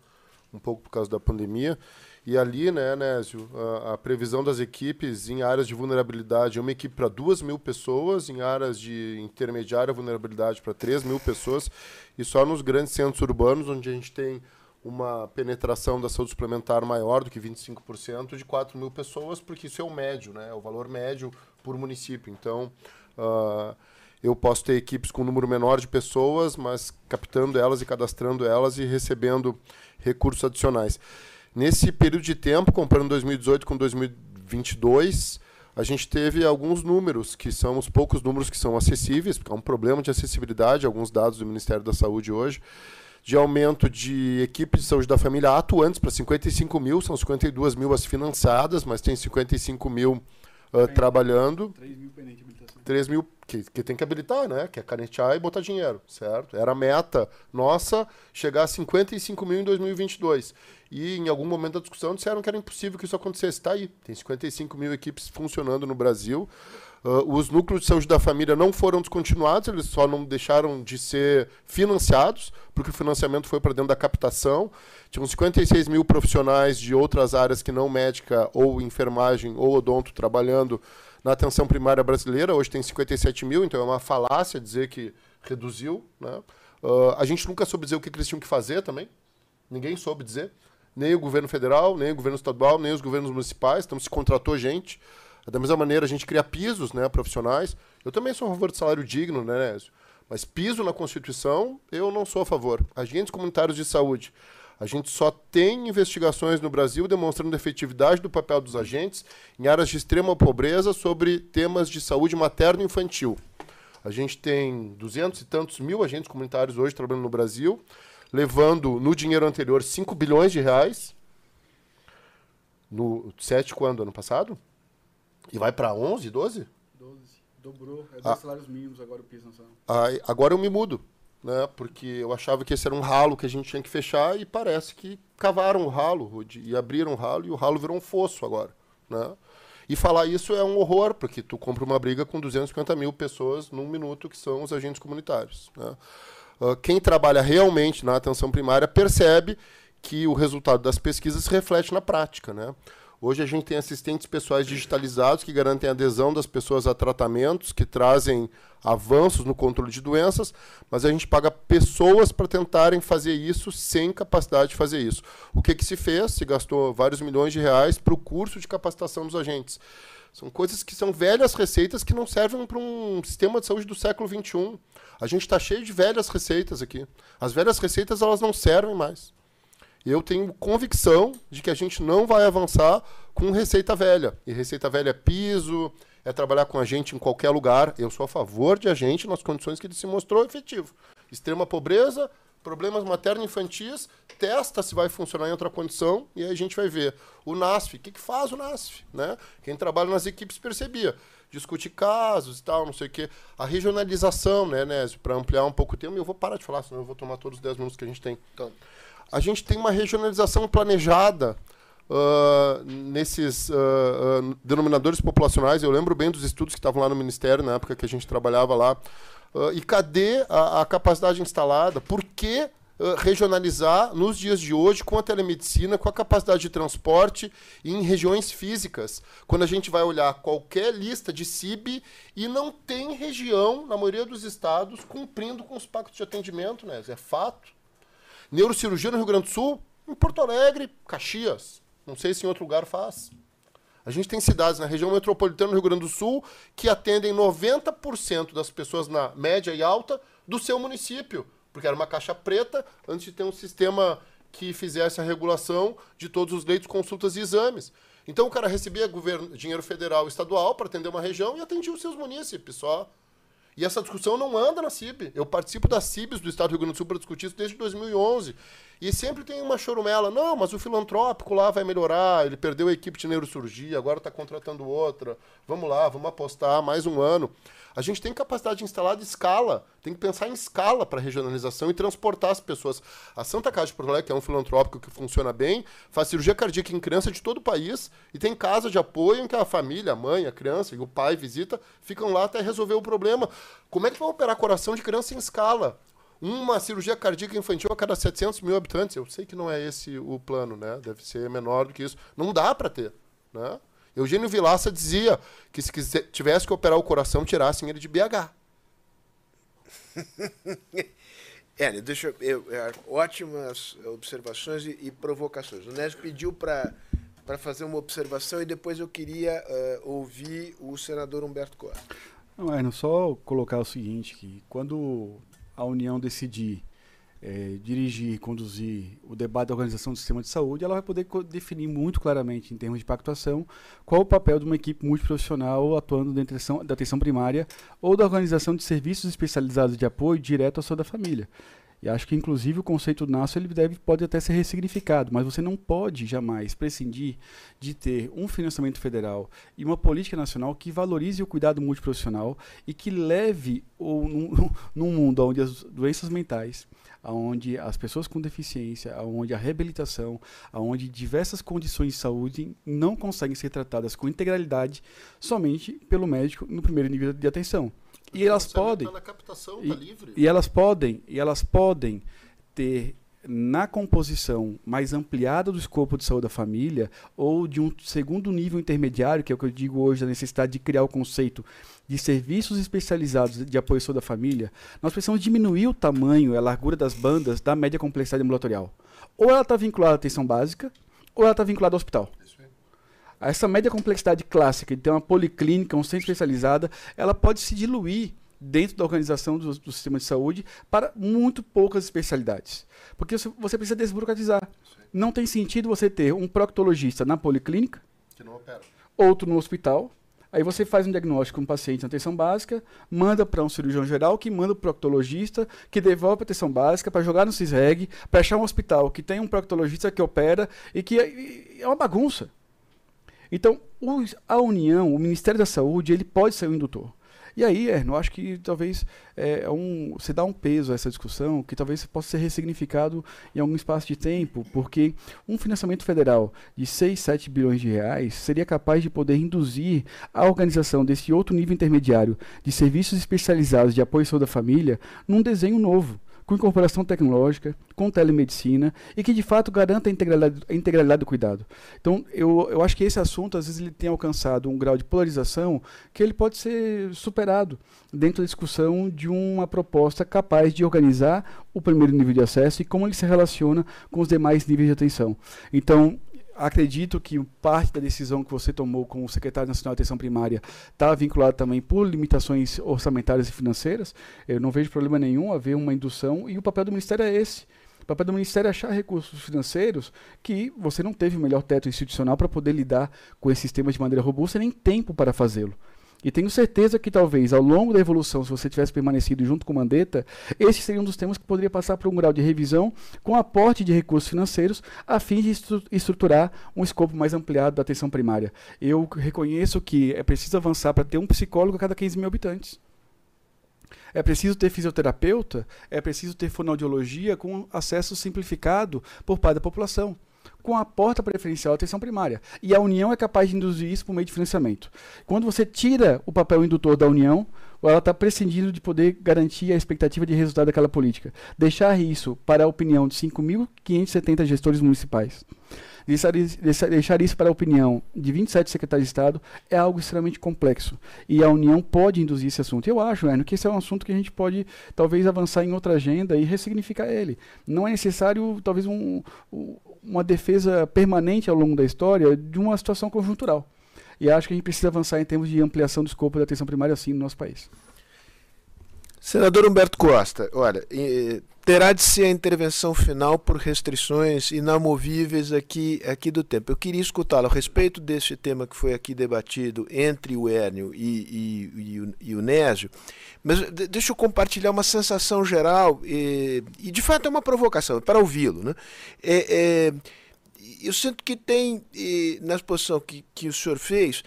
Um pouco por causa da pandemia. E ali, né, Nésio, a, a, previsão das equipes em áreas de vulnerabilidade é uma equipe para duas mil pessoas, em áreas de intermediária vulnerabilidade para 3 mil pessoas, e só nos grandes centros urbanos, onde a gente tem uma penetração da saúde suplementar maior do que 25%, de 4 mil pessoas, porque isso é o médio, né, é o valor médio por município. Então, uh, eu posso ter equipes com um número menor de pessoas, mas captando elas e cadastrando elas e recebendo recursos adicionais. Nesse período de tempo, comparando 2018 com 2022, a gente teve alguns números, que são os poucos números que são acessíveis, porque é um problema de acessibilidade, alguns dados do Ministério da Saúde hoje, de aumento de equipes de saúde da família atuantes para 55 mil, são 52 mil as financiadas, mas tem 55 mil uh, trabalhando. 3 mil pendentes 3 mil que, que tem que habilitar, né? Que é canetear e botar dinheiro, certo? Era a meta nossa chegar a 55 mil em 2022. E em algum momento da discussão disseram que era impossível que isso acontecesse. Está aí, tem 55 mil equipes funcionando no Brasil. Uh, os núcleos de saúde da família não foram descontinuados, eles só não deixaram de ser financiados, porque o financiamento foi para dentro da captação. Tinham 56 mil profissionais de outras áreas que não médica, ou enfermagem, ou odonto trabalhando na atenção primária brasileira, hoje tem 57 mil, então é uma falácia dizer que reduziu. Né? Uh, a gente nunca soube dizer o que, eles tinham que fazer também, ninguém soube dizer, nem o governo federal, nem o governo estadual, nem os governos municipais, então se contratou gente. Da mesma maneira, a gente cria pisos né, profissionais. Eu também sou a favor de salário digno, né, Nézio? Mas piso na Constituição, eu não sou a favor. Agentes comunitários de saúde. A gente só tem investigações no Brasil demonstrando a efetividade do papel dos agentes em áreas de extrema pobreza sobre temas de saúde materno e infantil. A gente tem duzentos e tantos mil agentes comunitários hoje trabalhando no Brasil, levando no dinheiro anterior 5 bilhões de reais. No 7 quando? Ano passado? E vai para 11, 12? 12. Dobrou. É dois ah, salários mínimos agora o piso nacional. agora eu me mudo né? Porque eu achava que esse era um ralo que a gente tinha que fechar e parece que cavaram o ralo e abriram o ralo e o ralo virou um fosso agora, né? E falar isso é um horror, porque tu compra uma briga com 250 mil pessoas num minuto, que são os agentes comunitários. Né? Uh, quem trabalha realmente na atenção primária percebe que o resultado das pesquisas reflete na prática. Né? Hoje a gente tem assistentes pessoais digitalizados que garantem a adesão das pessoas a tratamentos, que trazem avanços no controle de doenças, mas a gente paga pessoas para tentarem fazer isso sem capacidade de fazer isso. O que, que se fez? Se gastou vários milhões de reais para o curso de capacitação dos agentes. São coisas que são velhas receitas que não servem para um sistema de saúde do século XXI. A gente está cheio de velhas receitas aqui. As velhas receitas elas não servem mais. Eu tenho convicção de que a gente não vai avançar com receita velha. E receita velha é piso, é trabalhar com a gente em qualquer lugar. Eu sou a favor de a gente nas condições que ele se mostrou efetivo. Extrema pobreza, problemas materno-infantis, testa se vai funcionar em outra condição e aí a gente vai ver. O NASF, o que, que faz o NASF? Né? Quem trabalha nas equipes percebia. Discute casos e tal, não sei o quê. A regionalização, né, Nésio, para ampliar um pouco o tema, eu vou parar de falar, senão eu vou tomar todos os 10 minutos que a gente tem. Então a gente tem uma regionalização planejada uh, nesses uh, uh, denominadores populacionais. Eu lembro bem dos estudos que estavam lá no Ministério na época que a gente trabalhava lá. e cadê a, a, capacidade instalada? Por que regionalizar nos dias de hoje com a telemedicina, com a capacidade de transporte em regiões físicas? Quando a gente vai olhar qualquer lista de CIB e não tem região, na maioria dos estados, cumprindo com os pactos de atendimento, né? É fato. Neurocirurgia no Rio Grande do Sul, Em Porto Alegre, Caxias. Não sei se em outro lugar faz. A gente tem cidades na região metropolitana do Rio Grande do Sul que atendem 90% das pessoas na média e alta do seu município, porque era uma caixa preta antes de ter um sistema que fizesse a regulação de todos os leitos, consultas e exames. Então o cara recebia governo, dinheiro federal e estadual para atender uma região e atendia os seus munícipes só. E essa discussão não anda na CIB. Eu participo das CIBs do Estado do Rio Grande do Sul para discutir isso desde 2011. E sempre tem uma chorumela. Não, mas o filantrópico lá vai melhorar. Ele perdeu a equipe de neurocirurgia, agora está contratando outra. Vamos lá, vamos apostar mais um ano. A gente tem capacidade de instalar de escala, tem que pensar em escala para regionalização e transportar as pessoas. A Santa Casa de Porto Alegre, que é um filantrópico que funciona bem, faz cirurgia cardíaca em criança de todo o país e tem casa de apoio em que a família, a mãe, a criança e o pai visita, ficam lá até resolver o problema. Como é que vai operar coração de criança em escala? Uma cirurgia cardíaca infantil a cada 700 mil habitantes. Eu sei que não é esse o plano, né? Deve ser menor do que isso. Não dá para ter, né? Eugênio Vilaça dizia que se quiser, tivesse que operar o coração, tirassem ele de BH. é, deixa eu, é, ótimas observações e, e, provocações. O Nésio pediu para para fazer uma observação e depois eu queria uh, ouvir o senador Humberto Costa. Não, é, não só colocar o seguinte, que quando a União decidir é, dirigir, conduzir o debate da organização do sistema de saúde, ela vai poder definir muito claramente, em termos de pactuação, qual o papel de uma equipe multiprofissional atuando dentro da atenção primária ou da organização de serviços especializados de apoio direto à saúde da família. E acho que, inclusive, o conceito NASO ele deve, pode até ser ressignificado, mas você não pode jamais prescindir de ter um financiamento federal e uma política nacional que valorize o cuidado multiprofissional e que leve o, num, num mundo onde as doenças mentais, onde as pessoas com deficiência, onde a reabilitação, onde diversas condições de saúde não conseguem ser tratadas com integralidade somente pelo médico no primeiro nível de atenção. E elas podem. Tá captação, e, tá e elas podem, e elas podem ter na composição mais ampliada do escopo de saúde da família ou de um segundo nível intermediário, que é o que eu digo hoje, a necessidade de criar o conceito de serviços especializados de apoio à saúde da família, nós precisamos diminuir o tamanho a largura das bandas da média complexidade ambulatorial. Ou ela está vinculada à atenção básica, ou ela está vinculada ao hospital. Essa média complexidade clássica de ter uma policlínica, um centro especializado, ela pode se diluir dentro da organização do, do, sistema de saúde para muito poucas especialidades. Porque você precisa desburocratizar. Sim. Não tem sentido você ter um proctologista na policlínica, outro no hospital, aí você faz um diagnóstico com um paciente na atenção básica, manda para um cirurgião geral, que manda para o proctologista, que devolve para a atenção básica, para jogar no CISREG, para achar um hospital que tem um proctologista que opera e que é, é uma bagunça. Então, a União, o Ministério da Saúde, ele pode ser o indutor. E aí, Erno, acho que talvez é, é um, você dá um peso a essa discussão que talvez possa ser ressignificado em algum espaço de tempo, porque um financiamento federal de 6, 7 bilhões de reais seria capaz de poder induzir a organização desse outro nível intermediário de serviços especializados de apoio à saúde da família num desenho novo com incorporação tecnológica, com telemedicina e que de fato garanta a integralidade, a integralidade do cuidado. Então, eu, eu acho que esse assunto, às vezes, ele tem alcançado um grau de polarização que ele pode ser superado dentro da discussão de uma proposta capaz de organizar o primeiro nível de acesso e como ele se relaciona com os demais níveis de atenção. Então, acredito que parte da decisão que você tomou como secretário nacional de atenção primária está vinculada também por limitações orçamentárias e financeiras. Eu não vejo problema nenhum haver uma indução e o papel do Ministério é esse. O papel do Ministério é achar recursos financeiros que você não teve o melhor teto institucional para poder lidar com esse sistema de maneira robusta, nem tempo para fazê-lo. E tenho certeza que talvez ao longo da evolução, se você tivesse permanecido junto com Mandetta, esse seria um dos temas que poderia passar por um grau de revisão com aporte de recursos financeiros a fim de estruturar um escopo mais ampliado da atenção primária. Eu reconheço que é preciso avançar para ter um psicólogo a cada 15 mil habitantes. É preciso ter fisioterapeuta, é preciso ter fonoaudiologia com acesso simplificado por parte da população com a porta preferencial à atenção primária. E a União é capaz de induzir isso por meio de financiamento. Quando você tira o papel indutor da União, ela está prescindindo de poder garantir a expectativa de resultado daquela política. Deixar isso para a opinião de 5.570 gestores municipais. Deixar, isso para a opinião de 27 secretários de Estado é algo extremamente complexo. E a União pode induzir esse assunto. Eu acho, Erno, que esse é um assunto que a gente pode talvez avançar em outra agenda e ressignificar ele. Não é necessário, talvez, um, um uma defesa permanente ao longo da história de uma situação conjuntural. E acho que a gente precisa avançar em termos de ampliação do escopo da atenção primária, sim, no nosso país. Senador Humberto Costa, olha, terá de ser a intervenção final por restrições inamovíveis aqui, aqui do tempo. Eu queria escutá-lo a respeito desse tema que foi aqui debatido entre o Hernio e, e, e, o, e o Nésio, mas deixa eu compartilhar uma sensação geral, e, de fato é uma provocação, para ouvi-lo. Né? É, é, eu sinto que tem, na exposição que, que o senhor fez,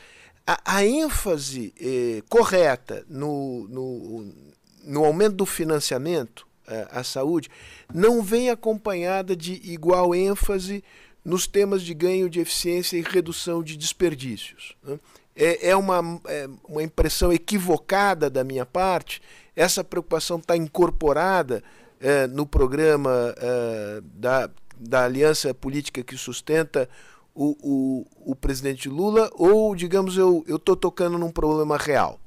a, a ênfase é, correta no, no, no aumento do financiamento é, à saúde não vem acompanhada de igual ênfase nos temas de ganho de eficiência e redução de desperdícios. Né? É, é, uma, é uma impressão equivocada da minha parte, essa preocupação está incorporada é, no programa é, da, da aliança política que sustenta o, o, o presidente Lula, ou, digamos, eu estou tocando num problema real?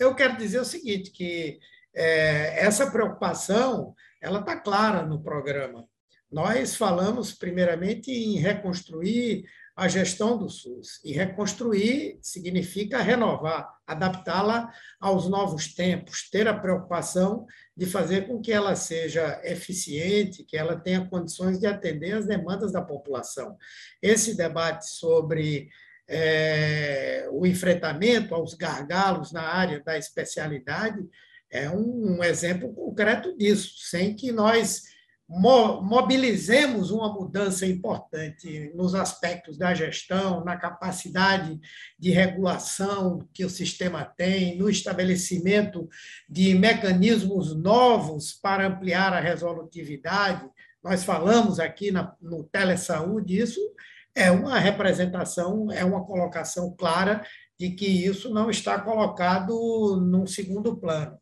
Eu quero dizer o seguinte, que é, essa preocupação ela está clara no programa. Nós falamos, primeiramente, em reconstruir a gestão do SUS. E reconstruir significa renovar, adaptá-la aos novos tempos, ter a preocupação de fazer com que ela seja eficiente, que ela tenha condições de atender as demandas da população. Esse debate sobre é, o enfrentamento aos gargalos na área da especialidade é um, um exemplo concreto disso, sem que nós mobilizemos uma mudança importante nos aspectos da gestão, na capacidade de regulação que o sistema tem, no estabelecimento de mecanismos novos para ampliar a resolutividade. Nós falamos aqui na, no Telesaúde, isso é uma representação, é uma colocação clara de que isso não está colocado num segundo plano.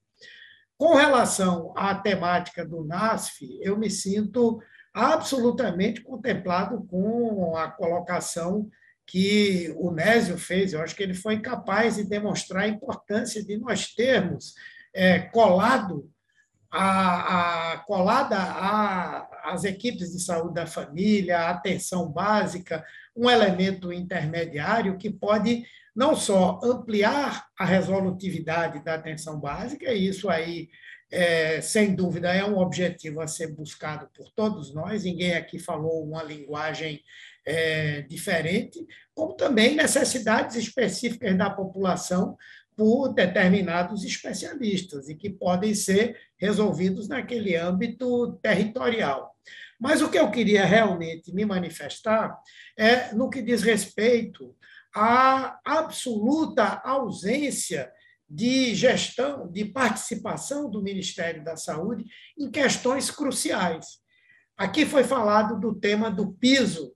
Com relação à temática do NASF, eu me sinto absolutamente contemplado com a colocação que o Nésio fez. Eu acho que ele foi capaz de demonstrar a importância de nós termos é, colado a, a, colada às equipes de saúde da família, a atenção básica, um elemento intermediário que pode não só ampliar a resolutividade da atenção básica, e isso aí, é, sem dúvida, é um objetivo a ser buscado por todos nós, ninguém aqui falou uma linguagem é, diferente, como também necessidades específicas da população por determinados especialistas e que podem ser resolvidos naquele âmbito territorial. Mas o que eu queria realmente me manifestar é no que diz respeito a absoluta ausência de gestão, de participação do Ministério da Saúde em questões cruciais. Aqui foi falado do tema do piso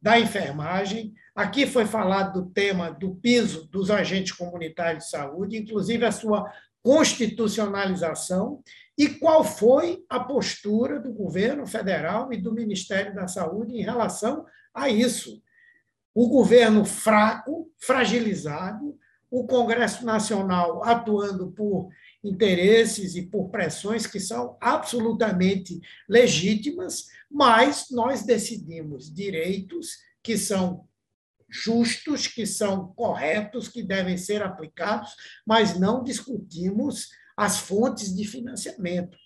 da enfermagem, aqui foi falado do tema do piso dos agentes comunitários de saúde, inclusive a sua constitucionalização, e qual foi a postura do governo federal e do Ministério da Saúde em relação a isso? O governo fraco, fragilizado, o Congresso Nacional atuando por interesses e por pressões que são absolutamente legítimas, mas nós decidimos direitos que são justos, que são corretos, que devem ser aplicados, mas não discutimos as fontes de financiamento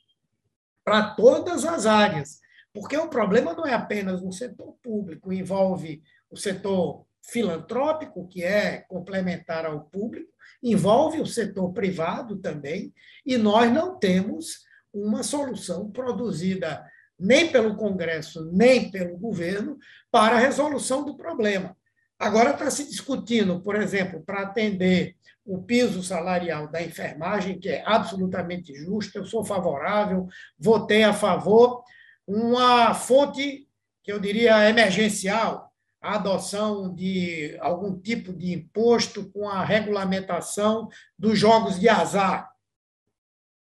para todas as áreas, porque o problema não é apenas no setor público, envolve o setor filantrópico, que é complementar ao público, envolve o setor privado também, e nós não temos uma solução produzida nem pelo Congresso, nem pelo governo para a resolução do problema. Agora está se discutindo, por exemplo, para atender o piso salarial da enfermagem, que é absolutamente justo, eu sou favorável, votei a favor, uma fonte que eu diria emergencial, a adoção de algum tipo de imposto com a regulamentação dos jogos de azar.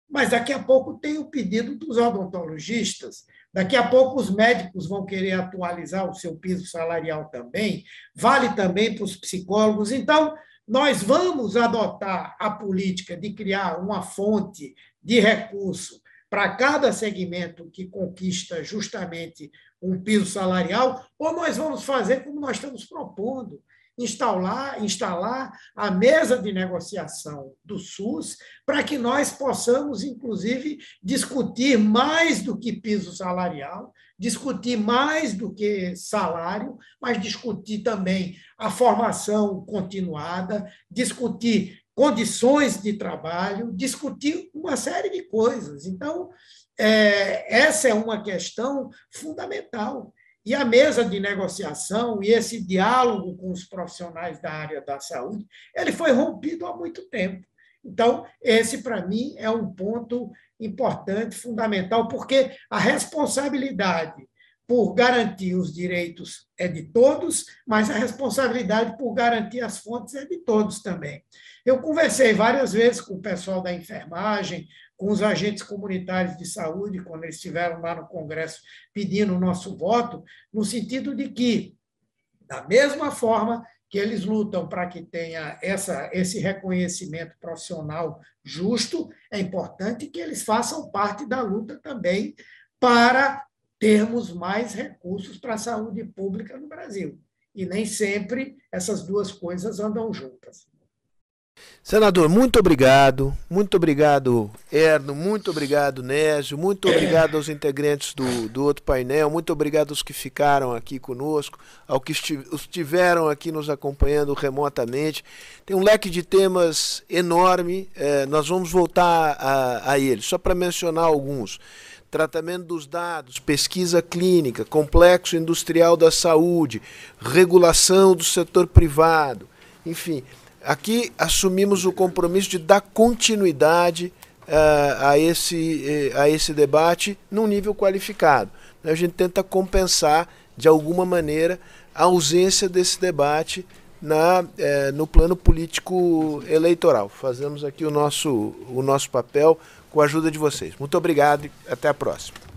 Mas daqui a pouco tem o pedido dos odontologistas, daqui a pouco os médicos vão querer atualizar o seu piso salarial também, vale também para os psicólogos. Então, nós vamos adotar a política de criar uma fonte de recurso para cada segmento que conquista justamente um piso salarial, ou nós vamos fazer como nós estamos propondo, instalar, instalar a mesa de negociação do SUS para que nós possamos, inclusive, discutir mais do que piso salarial, discutir mais do que salário, mas discutir também a formação continuada, discutir condições de trabalho, discutir uma série de coisas. Então, é, essa é uma questão fundamental. E a mesa de negociação e esse diálogo com os profissionais da área da saúde, ele foi rompido há muito tempo. Então, esse, para mim, é um ponto importante, fundamental, porque a responsabilidade por garantir os direitos é de todos, mas a responsabilidade por garantir as fontes é de todos também. Eu conversei várias vezes com o pessoal da enfermagem, com os agentes comunitários de saúde, quando eles estiveram lá no Congresso pedindo o nosso voto, no sentido de que, da mesma forma que eles lutam para que tenha essa, esse reconhecimento profissional justo, é importante que eles façam parte da luta também para termos mais recursos para a saúde pública no Brasil. E nem sempre essas duas coisas andam juntas. Senador, muito obrigado. Muito obrigado, Erno. Muito obrigado, Nésio. Muito obrigado aos integrantes do, do outro painel. Muito obrigado aos que ficaram aqui conosco, aos que estiveram aqui nos acompanhando remotamente. Tem um leque de temas enorme. É, nós vamos voltar a, a ele. Só para mencionar alguns tratamento dos dados, pesquisa clínica, complexo industrial da saúde, regulação do setor privado, enfim, aqui assumimos o compromisso de dar continuidade uh, a, esse, uh, a esse debate num nível qualificado. A gente tenta compensar, de alguma maneira, a ausência desse debate na, uh, no plano político eleitoral. Fazemos aqui o nosso, o nosso papel com a ajuda de vocês. Muito obrigado e até a próxima.